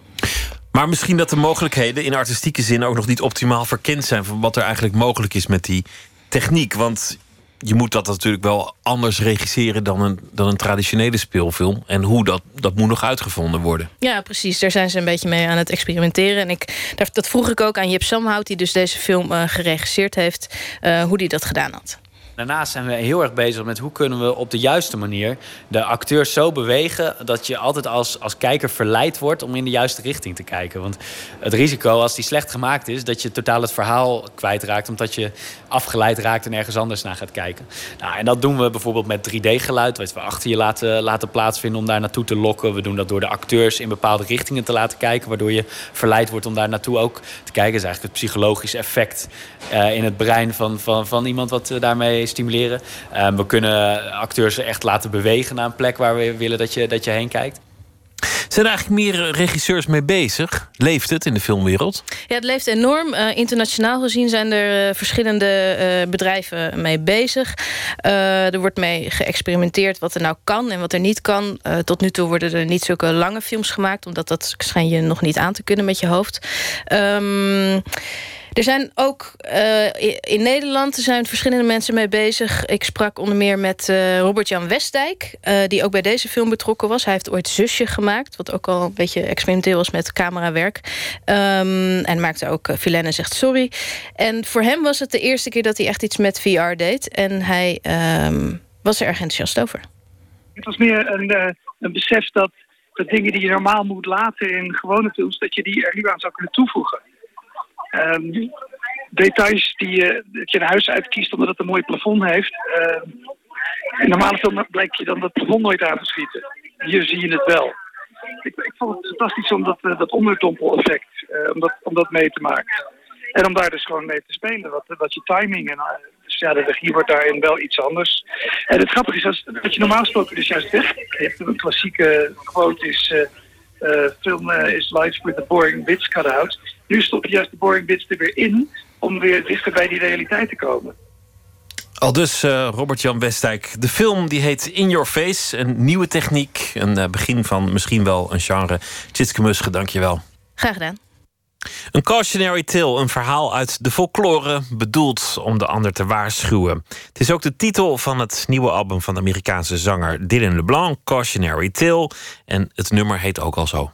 Maar misschien dat de mogelijkheden in artistieke zin ook nog niet optimaal verkend zijn van wat er eigenlijk mogelijk is met die techniek. Want je moet dat natuurlijk wel anders regisseren dan een, dan een traditionele speelfilm. En hoe dat, dat moet nog uitgevonden worden. Ja, precies. Daar zijn ze een beetje mee aan het experimenteren. En ik, dat vroeg ik ook aan Jip Samhout, die dus deze film uh, geregisseerd heeft, uh, hoe die dat gedaan had. Daarnaast zijn we heel erg bezig met hoe kunnen we op de juiste manier de acteurs zo bewegen dat je altijd als, als kijker verleid wordt om in de juiste richting te kijken. Want het risico als die slecht gemaakt is, dat je totaal het verhaal kwijtraakt omdat je afgeleid raakt en ergens anders naar gaat kijken. Nou, en dat doen we bijvoorbeeld met 3D-geluid, wat we achter je laten, laten plaatsvinden om daar naartoe te lokken. We doen dat door de acteurs in bepaalde richtingen te laten kijken, waardoor je verleid wordt om daar naartoe ook te kijken. Dat is eigenlijk het psychologische effect uh, in het brein van, van, van iemand wat we daarmee stimuleren. Um, we kunnen acteurs echt laten bewegen naar een plek waar we willen dat je, dat je heen kijkt. Zijn er eigenlijk meer regisseurs mee bezig? Leeft het in de filmwereld? Ja, het leeft enorm. Uh, internationaal gezien zijn er uh, verschillende bedrijven mee bezig. er wordt mee geëxperimenteerd wat er nou kan en wat er niet kan. tot nu toe worden er niet zulke lange films gemaakt... omdat dat schijn je nog niet aan te kunnen met je hoofd. Um, er zijn ook in Nederland er zijn verschillende mensen mee bezig. Ik sprak onder meer met Robert-Jan Westdijk... Die ook bij deze film betrokken was. Hij heeft ooit Zusje gemaakt... wat ook al een beetje experimenteel was met camerawerk. Um, en maakte ook Filene zegt sorry. En voor hem was het de eerste keer dat hij echt iets met VR deed. En hij um, was er erg enthousiast over. Het was meer een, een besef dat de dingen die je normaal moet laten in gewone films... dat je die er nu aan zou kunnen toevoegen. Um, details die je, dat je een huis uitkiest omdat het een mooi plafond heeft. Uh, in normale film blijkt je dan dat plafond nooit aan te schieten. Hier zie je het wel. Ik, vond het fantastisch om dat, uh, dat onderdompel-effect, uh, om, dat, om dat mee te maken. En om daar dus gewoon mee te spelen. Wat, wat je timing en dus ja, de regie wordt daarin wel iets anders. En het grappige is, als, dat je normaal gesproken dus juist hebt een klassieke quote is... Film is life with the boring bits cut out. Nu stop je juist de boring bits er weer in om weer dichter bij die realiteit te komen. Al dus uh, Robert-Jan Westdijk. De film die heet In Your Face. Een nieuwe techniek. Een begin van misschien wel een genre. Tjitske Musche, dank je wel. Graag gedaan. Een cautionary tale, een verhaal uit de folklore, bedoeld om de ander te waarschuwen. Het is ook de titel van het nieuwe album van de Amerikaanse zanger Dylan LeBlanc, Cautionary Tale. En het nummer heet ook al zo.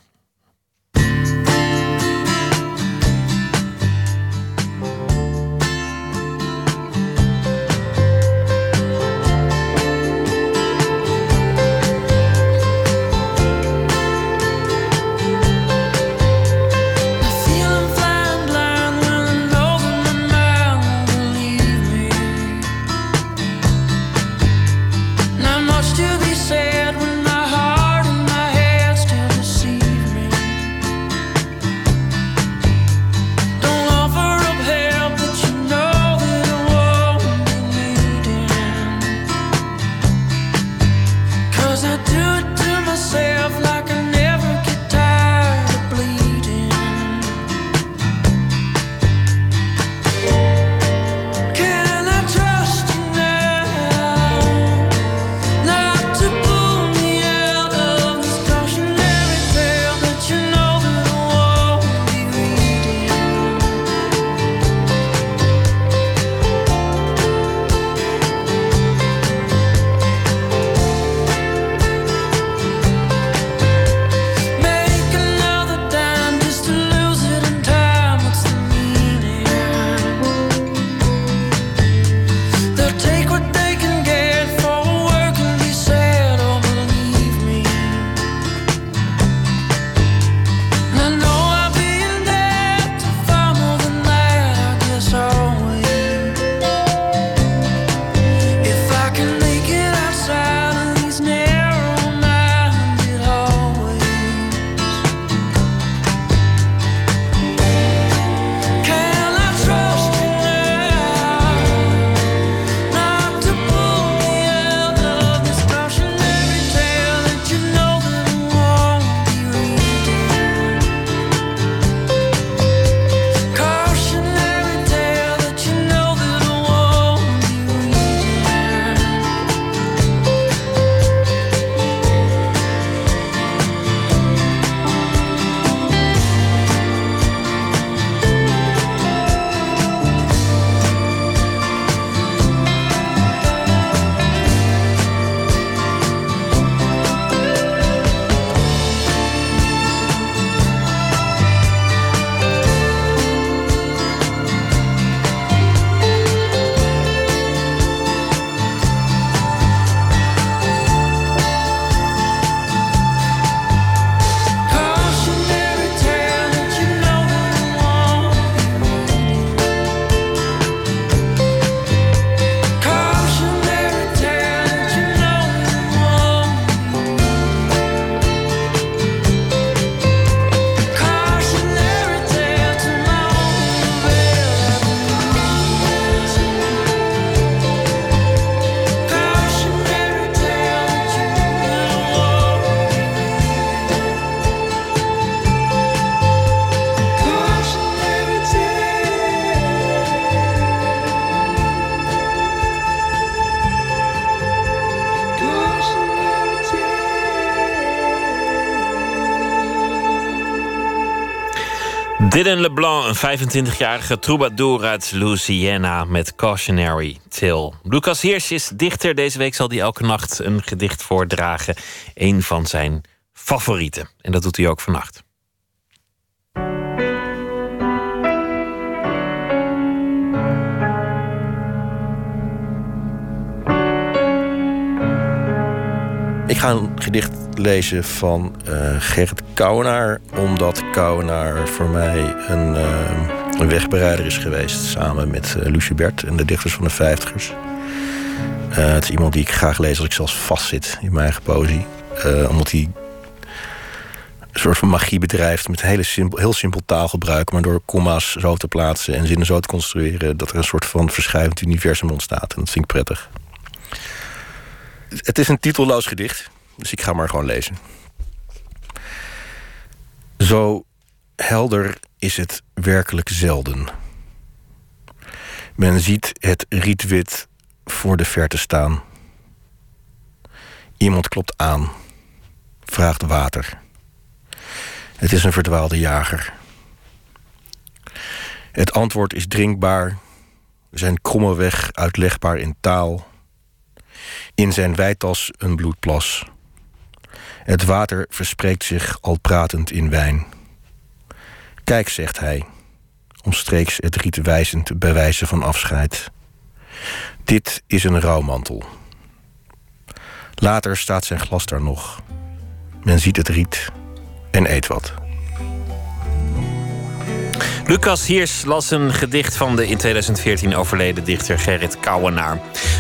Dylan LeBlanc, een 25-jarige troubadour uit Louisiana met Cautionary Tale. Lucas Heers is dichter. Deze week zal hij elke nacht een gedicht voordragen. Een van zijn favorieten. En dat doet hij ook vannacht. Ik ga een gedicht lezen van uh, Gerrit Kouwenaar. Omdat Kouwenaar voor mij een, uh, wegbereider is geweest. Samen met uh, Lucie Bert en de dichters van de vijftigers. het is iemand die ik graag lees als ik zelfs vastzit in mijn eigen poëzie. omdat hij een soort van magie bedrijft met hele simpel, heel simpel taalgebruik. Maar door comma's zo te plaatsen en zinnen zo te construeren... dat er een soort van verschuivend universum ontstaat. En dat vind ik prettig. Het is een titelloos gedicht, dus ik ga maar gewoon lezen. Zo helder is het werkelijk zelden. Men ziet het rietwit voor de verte staan. Iemand klopt aan, vraagt water. Het is een verdwaalde jager. Het antwoord is drinkbaar, zijn kromme weg uitlegbaar in taal in zijn wijtas een bloedplas. Het water verspreekt zich al pratend in wijn. Kijk, zegt hij, omstreeks het riet wijzend bij wijze van afscheid. Dit is een rouwmantel. Later staat zijn glas daar nog. Men ziet het riet en eet wat. Lucas Hiers las een gedicht van de in 2014 overleden dichter Gerrit Kouwenaar.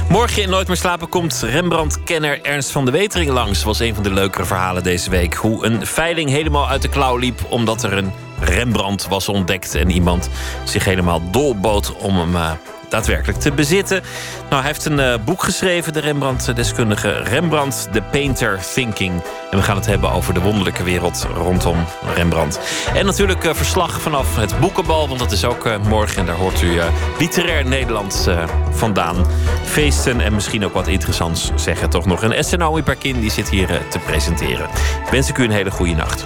Morgen in Nooit meer slapen komt Rembrandt-kenner Ernst van de Wetering langs. was een van de leukere verhalen deze week. Hoe een veiling helemaal uit de klauw liep omdat er een Rembrandt was ontdekt en iemand zich helemaal dolboot om hem uh, daadwerkelijk te bezitten. Nou, hij heeft een uh, boek geschreven, de Rembrandt-deskundige Rembrandt, The Painter Thinking. En we gaan het hebben over de wonderlijke wereld rondom Rembrandt. En natuurlijk uh, verslag vanaf het Boekenbal, want dat is ook uh, morgen. En daar hoort u literair Nederland vandaan. Feesten en misschien ook wat interessants zeggen toch nog. En SNO Perkin die zit hier te presenteren. Wens ik u een hele goede nacht.